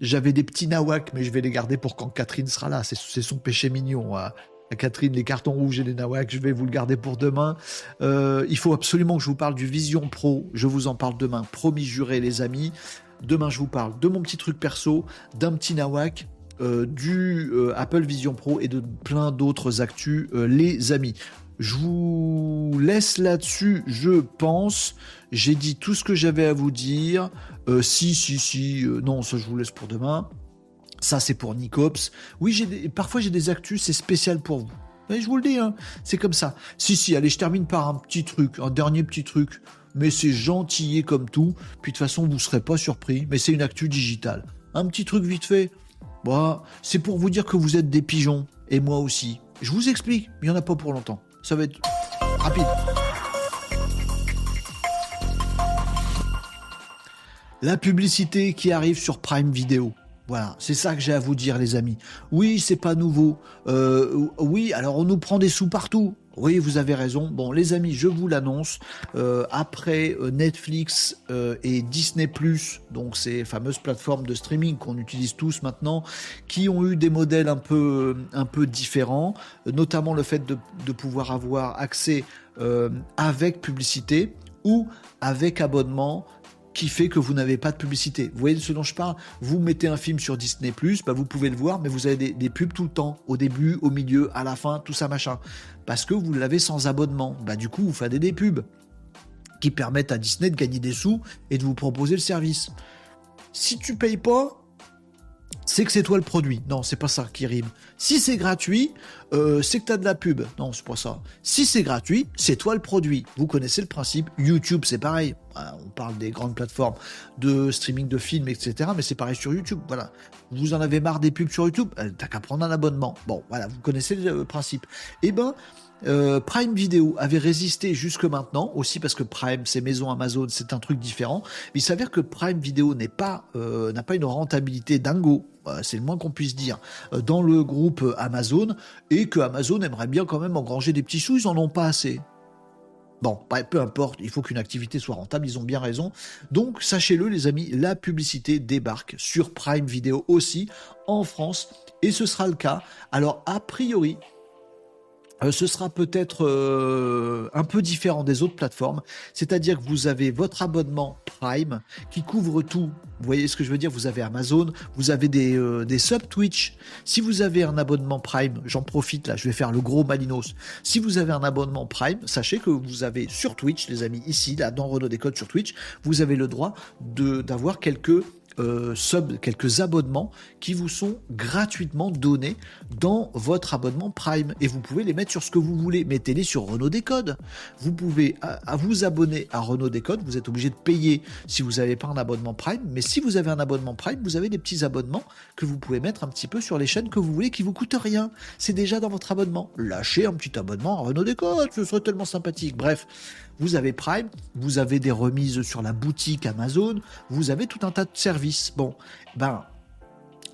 j'avais des petits nawaks, mais je vais les garder pour quand Catherine sera là. C'est son péché mignon. À, Catherine, les cartons rouges et les nawaks, je vais vous le garder pour demain. Euh, il faut absolument que je vous parle du Vision Pro. Je vous en parle demain. Promis juré, les amis. Demain, je vous parle de mon petit truc perso, d'un petit nawak, euh, du euh, Apple Vision Pro et de plein d'autres actus, euh, les amis. Je vous laisse là-dessus, je pense. J'ai dit tout ce que j'avais à vous dire. si, si, si, non, ça je vous laisse pour demain. Ça, c'est pour Nicops. Oui, parfois j'ai des actus, c'est spécial pour vous. Mais je vous le dis, hein, c'est comme ça. Si, si, allez, je termine par un petit truc, un dernier petit truc mais c'est gentillé comme tout. Puis de toute façon, vous ne serez pas surpris, mais c'est une actu digitale. Un petit truc vite fait. Bah, c'est pour vous dire que vous êtes des pigeons, et moi aussi. Je vous explique, il n'y en a pas pour longtemps. Ça va être rapide. La publicité qui arrive sur Prime Video. Voilà, c'est ça que j'ai à vous dire, les amis. Oui, c'est pas nouveau. Euh, oui, alors on nous prend des sous partout. Oui, vous avez raison. Bon, les amis, je vous l'annonce. Euh, après euh, Netflix euh, et Disney donc ces fameuses plateformes de streaming qu'on utilise tous maintenant, qui ont eu des modèles un peu, un peu différents, notamment le fait de, de pouvoir avoir accès avec publicité ou avec abonnement qui fait que vous n'avez pas de publicité. Vous voyez de ce dont je parle? Vous mettez un film sur Disney+, bah vous pouvez le voir, mais vous avez des, pubs tout le temps, au début, au milieu, à la fin, tout ça machin. Parce que vous l'avez sans abonnement. Bah du coup, vous faites des pubs qui permettent à Disney de gagner des sous et de vous proposer le service. Si tu payes pas, c'est que c'est toi le produit. Non, c'est pas ça qui rime. Si c'est gratuit, euh, c'est que tu as de la pub. Non, c'est pas ça. Si c'est gratuit, c'est toi le produit. Vous connaissez le principe. YouTube, c'est pareil. On parle des grandes plateformes de streaming de films, etc. Mais c'est pareil sur YouTube. Voilà. Vous en avez marre des pubs sur YouTube euh, T'as qu'à prendre un abonnement. Bon, voilà, vous connaissez le principe. Eh ben, euh, Prime Video avait résisté jusque maintenant, aussi parce que Prime, c'est maison Amazon, c'est un truc différent. Mais il s'avère que Prime Video pas, euh, n'a pas une rentabilité dingo, c'est le moins qu'on puisse dire, dans le groupe Amazon, et que Amazon aimerait bien quand même engranger des petits sous, ils en ont pas assez. Bon, peu importe, il faut qu'une activité soit rentable, ils ont bien raison. Donc, sachez-le, les amis, la publicité débarque sur Prime Video aussi en France, et ce sera le cas. Alors, a priori, ce sera peut-être euh, un peu différent des autres plateformes, c'est-à-dire que vous avez votre abonnement Prime qui couvre tout. Vous voyez ce que je veux dire? Vous avez Amazon, vous avez des, euh, des sub Twitch. Si vous avez un abonnement Prime, j'en profite là, je vais faire le gros Malinos. Si vous avez un abonnement Prime, sachez que vous avez sur Twitch, les amis, ici, là, dans Renault Décode sur Twitch, vous avez le droit d'avoir quelques euh, quelques abonnements qui vous sont gratuitement donnés dans votre abonnement Prime. Et vous pouvez les mettre sur ce que vous voulez. Mettez-les sur Renault Décode. Vous pouvez à, vous abonner à Renault Décode. Vous êtes obligé de payer si vous n'avez pas un abonnement Prime. Mais si vous avez un abonnement Prime, vous avez des petits abonnements que vous pouvez mettre un petit peu sur les chaînes que vous voulez qui vous coûtent rien. C'est déjà dans votre abonnement. Lâchez un petit abonnement à Renault Décode. Ce serait tellement sympathique. Bref. Vous avez Prime, vous avez des remises sur la boutique Amazon, vous avez tout un tas de services. Bon, ben,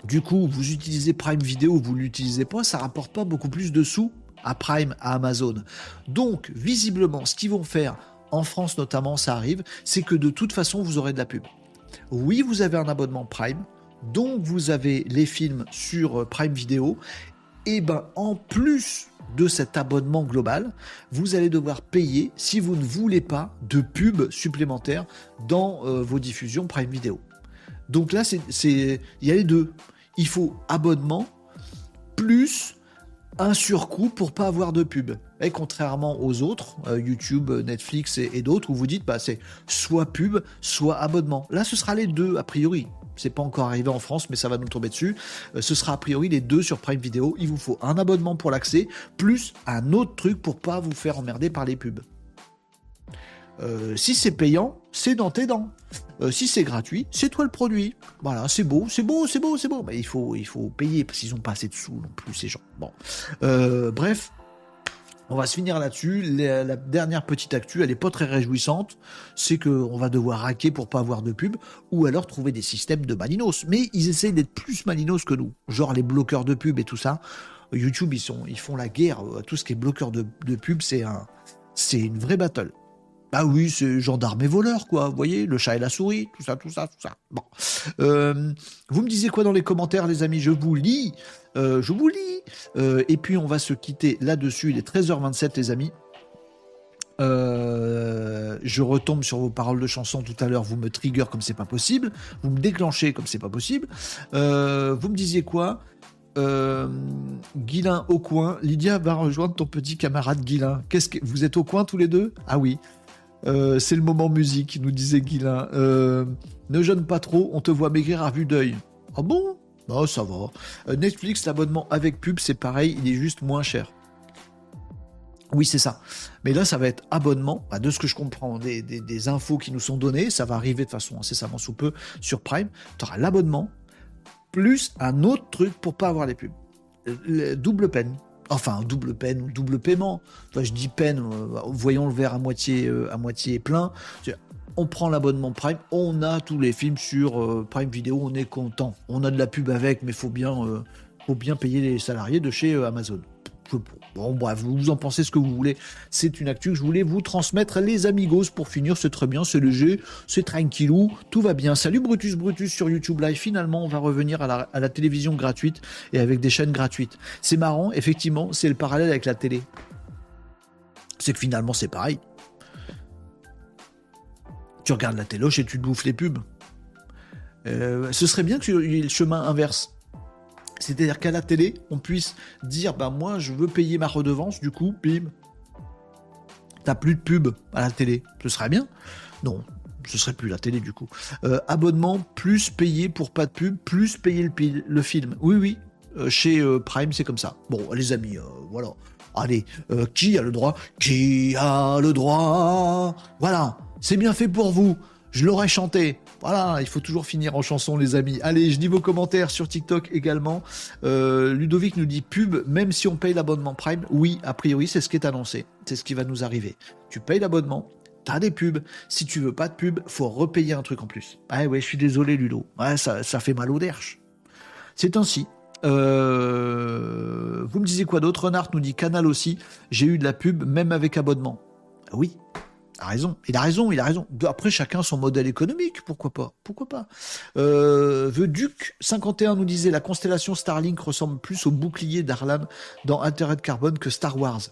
du coup, vous utilisez Prime Vidéo, vous l'utilisez pas, ça rapporte pas beaucoup plus de sous à Prime, à Amazon. Donc, visiblement, ce qu'ils vont faire, en France notamment, ça arrive, c'est que de toute façon, vous aurez de la pub. Oui, vous avez un abonnement Prime, donc vous avez les films sur euh, Prime Vidéo, et ben en plus de cet abonnement global, vous allez devoir payer si vous ne voulez pas de pub supplémentaire dans euh, vos diffusions Prime Video. Donc là, il y a les deux. Il faut abonnement plus un surcoût pour pas avoir de pub. Et contrairement aux autres, euh, YouTube, Netflix et, et d'autres, où vous dites bah, c'est soit pub, soit abonnement. Là, ce sera les deux a priori. C'est pas encore arrivé en France, mais ça va nous tomber dessus. Euh, ce sera a priori les deux sur Prime Video. Il vous faut un abonnement pour l'accès, plus un autre truc pour pas vous faire emmerder par les pubs. Euh, si c'est payant, c'est dans tes dents. Euh, si c'est gratuit, c'est toi le produit. Voilà, c'est beau, c'est beau, c'est beau, c'est beau. Mais il faut, il faut payer parce qu'ils ont pas assez de sous non plus ces gens. Bon, bref, on va se finir là-dessus. La, dernière petite actu, elle est pas très réjouissante. C'est qu'on va devoir hacker pour pas avoir de pub ou alors trouver des systèmes de malinos. Mais ils essayent d'être plus malinos que nous. Genre les bloqueurs de pub et tout ça. YouTube, ils, font la guerre. Tout ce qui est bloqueur de, de pub, c'est un, une vraie battle. Bah oui, c'est gendarme et voleur, quoi. Vous voyez, le chat et la souris, tout ça, tout ça, tout ça. Bon. Euh, vous me disiez quoi dans les commentaires, les amis? Je vous lis. Euh, je vous lis. Euh, et puis, on va se quitter là-dessus. Il est 13h27, les amis. je retombe sur vos paroles de chanson tout à l'heure. Vous me trigger comme c'est pas possible. Vous me déclenchez comme c'est pas possible. vous me disiez quoi? Euh, au coin. Lydia va rejoindre ton petit camarade Guilin. Qu'est-ce que vous êtes au coin tous les deux? Ah oui. Euh, c'est le moment musique, nous disait Guilin. Euh, ne jeûne pas trop, on te voit maigrir à vue d'œil. Ah bon? Oh, ça va. Euh, Netflix, l'abonnement avec pub, c'est pareil, il est juste moins cher. Oui, c'est ça. Mais là, ça va être abonnement. Bah, de ce que je comprends, des, infos qui nous sont données, ça va arriver de façon incessamment sous peu sur Prime. Tu auras l'abonnement, plus un autre truc pour pas avoir les pubs. double peine. Enfin, double peine ou double paiement. Enfin, je dis peine, euh, voyons le verre à moitié, euh, à moitié plein. On prend l'abonnement Prime, on a tous les films sur euh, Prime Video, on est content. On a de la pub avec, mais faut bien, faut bien payer les salariés de chez Amazon. Bon, bref, vous en pensez ce que vous voulez. C'est une actu que je voulais vous transmettre, les amigos. Pour finir, c'est très bien, c'est léger, c'est tranquillou, tout va bien. Salut Brutus Brutus sur YouTube Live. Finalement, on va revenir à la, télévision gratuite et avec des chaînes gratuites. C'est marrant, effectivement, c'est le parallèle avec la télé. C'est que finalement, c'est pareil. Tu regardes la télé et tu te bouffes les pubs. Euh, ce serait bien que le chemin inverse. C'est-à-dire qu'à la télé, on puisse dire, bah moi, je veux payer ma redevance, du coup, bim, t'as plus de pub à la télé. Ce serait bien. Non, ce serait plus la télé, du coup. Euh, abonnement, plus payer pour pas de pub, plus payer le, le film. Oui, oui, euh, chez Prime, c'est comme ça. Bon, les amis, voilà. Allez, qui a le droit? Qui a le droit? Voilà, c'est bien fait pour vous. Je l'aurais chanté. Voilà, il faut toujours finir en chanson, les amis. Allez, je lis vos commentaires sur TikTok également. Euh, Ludovic nous dit pub, même si on paye l'abonnement Prime. Oui, a priori, c'est ce qui est annoncé. C'est ce qui va nous arriver. Tu payes l'abonnement, t'as des pubs. Si tu veux pas de pub, faut repayer un truc en plus. Ah ouais, je suis désolé, Ludo. Ouais, ça, ça fait mal au derche. C'est ainsi. Euh, vous me disiez quoi d'autre? Renard nous dit Canal aussi. J'ai eu de la pub, même avec abonnement. Oui, a raison. Il a raison, il a raison. Après, chacun son modèle économique, pourquoi pas Pourquoi pas euh, The Duke 51 nous disait la constellation Starlink ressemble plus au bouclier d'Arlan dans de carbone que Star Wars.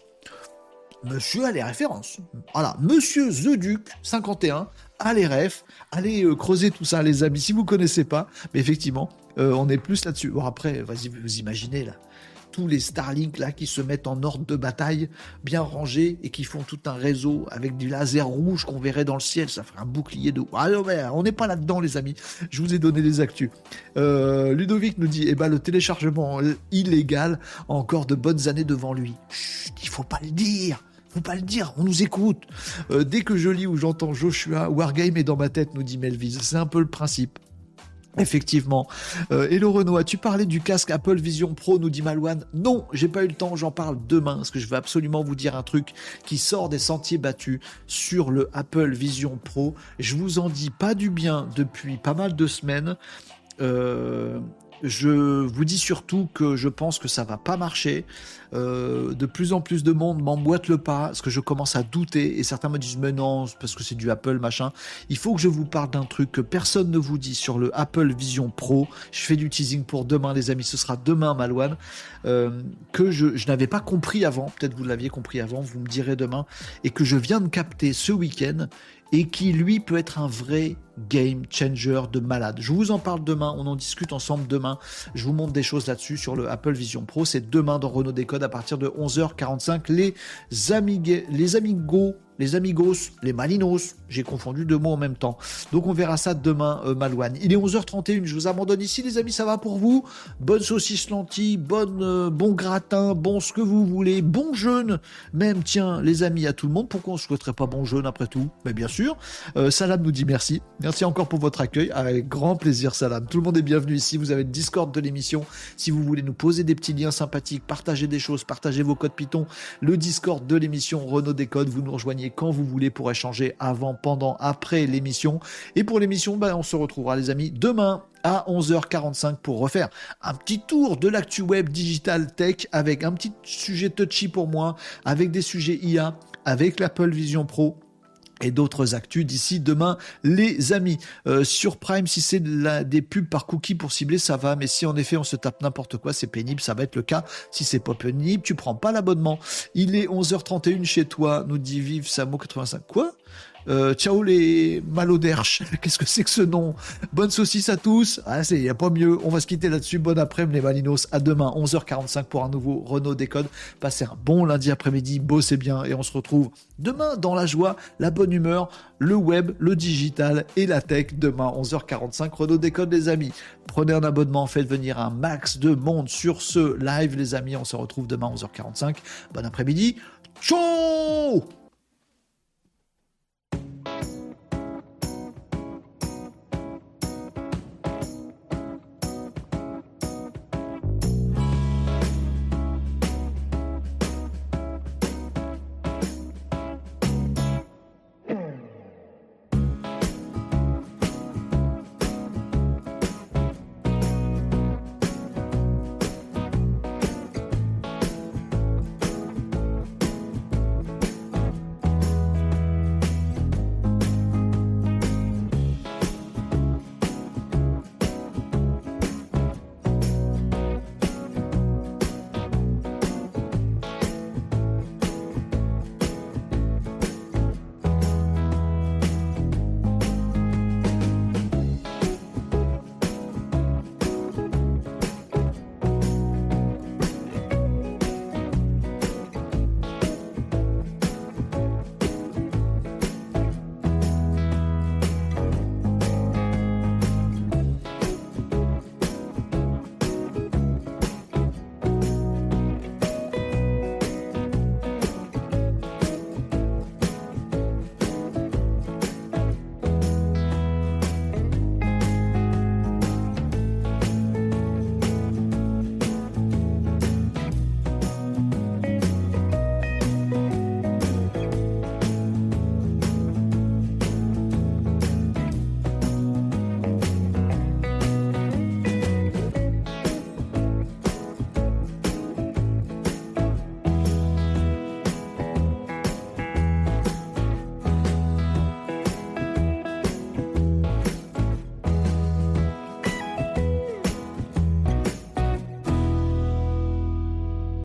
Monsieur a les références. Voilà, Monsieur The Duke 51 a les refs. Allez euh, creuser tout ça, les amis, si vous connaissez pas. Mais effectivement, euh, on est plus là-dessus. Bon après, vas-y, vous imaginez là tous les Starlink là qui se mettent en ordre de bataille, bien rangés et qui font tout un réseau avec du laser rouge qu'on verrait dans le ciel. Ça ferait un bouclier de. Ah non, on n'est pas là-dedans, les amis. Je vous ai donné des actus. Euh, Ludovic nous dit, eh ben le téléchargement illégal a encore de bonnes années devant lui. Il faut pas le dire faut pas le dire, on nous écoute. Euh, dès que je lis ou j'entends Joshua, Wargame est dans ma tête, nous dit Melvise. C'est un peu le principe. <laughs> Effectivement. Euh, Hello Renault, as-tu parlé du casque Apple Vision Pro nous dit Malouane? Non, j'ai pas eu le temps, j'en parle demain, parce que je vais absolument vous dire un truc qui sort des sentiers battus sur le Apple Vision Pro. Je vous en dis pas du bien depuis pas mal de semaines. Euh, je vous dis surtout que je pense que ça va pas marcher. Euh, de plus en plus de monde m'emboîte le pas, parce que je commence à douter, et certains me disent mais non, parce que c'est du Apple, machin. Il faut que je vous parle d'un truc que personne ne vous dit sur le Apple Vision Pro. Je fais du teasing pour demain, les amis, ce sera demain, Malouane, euh, que je, je n'avais pas compris avant, peut-être vous l'aviez compris avant, vous me direz demain, et que je viens de capter ce week-end, et qui lui peut être un vrai game changer de malade. Je vous en parle demain, on en discute ensemble demain. Je vous montre des choses là-dessus sur le Apple Vision Pro. C'est demain dans Renault Décode à partir de 11h45. Les, les amigos les amigos, les malinos, j'ai confondu deux mots en même temps. Donc on verra ça demain, euh, Malouane. Il est 11h31, je vous abandonne ici les amis, ça va pour vous Bonne saucisse lentille, bonne, euh, bon gratin, bon ce que vous voulez, bon jeûne, même tiens les amis à tout le monde, pourquoi on ne souhaiterait pas bon jeûne après tout Mais bien sûr, euh, Salam nous dit merci encore pour votre accueil, avec grand plaisir Salam. Tout le monde est bienvenu ici, vous avez le Discord de l'émission, si vous voulez nous poser des petits liens sympathiques, partager des choses, partager vos codes Python, le Discord de l'émission Renault Décode, vous nous rejoignez quand vous voulez pour échanger avant, pendant, après l'émission. Et pour l'émission, bah, on se retrouvera les amis demain à 11h45 pour refaire un petit tour de l'actu web digital tech avec un petit sujet touchy pour moi, avec des sujets IA, avec l'Apple Vision Pro et d'autres actus d'ici demain, les amis. Euh, sur Prime, si c'est des pubs par cookie pour cibler, ça va. Mais si en effet on se tape n'importe quoi, c'est pénible. Ça va être le cas. Si c'est pas pénible, tu prends pas l'abonnement. Il est 11h31 chez toi, nous dit Vive Samo85. Quoi? Euh, ciao les maloderches. <laughs> Qu'est-ce que c'est que ce nom? Bonne saucisse à tous. Ah, c'est y a pas mieux. On va se quitter là-dessus. Bon après-midi les Malinos. À demain 11h45 pour un nouveau Renault Décode. Passez un bon lundi après-midi. Bossez bien et on se retrouve demain dans la joie, la bonne humeur, le web, le digital et la tech. Demain 11h45 Renault Décode les amis. Prenez un abonnement, faites venir un max de monde sur ce live les amis. On se retrouve demain 11h45. Bon après-midi. Ciao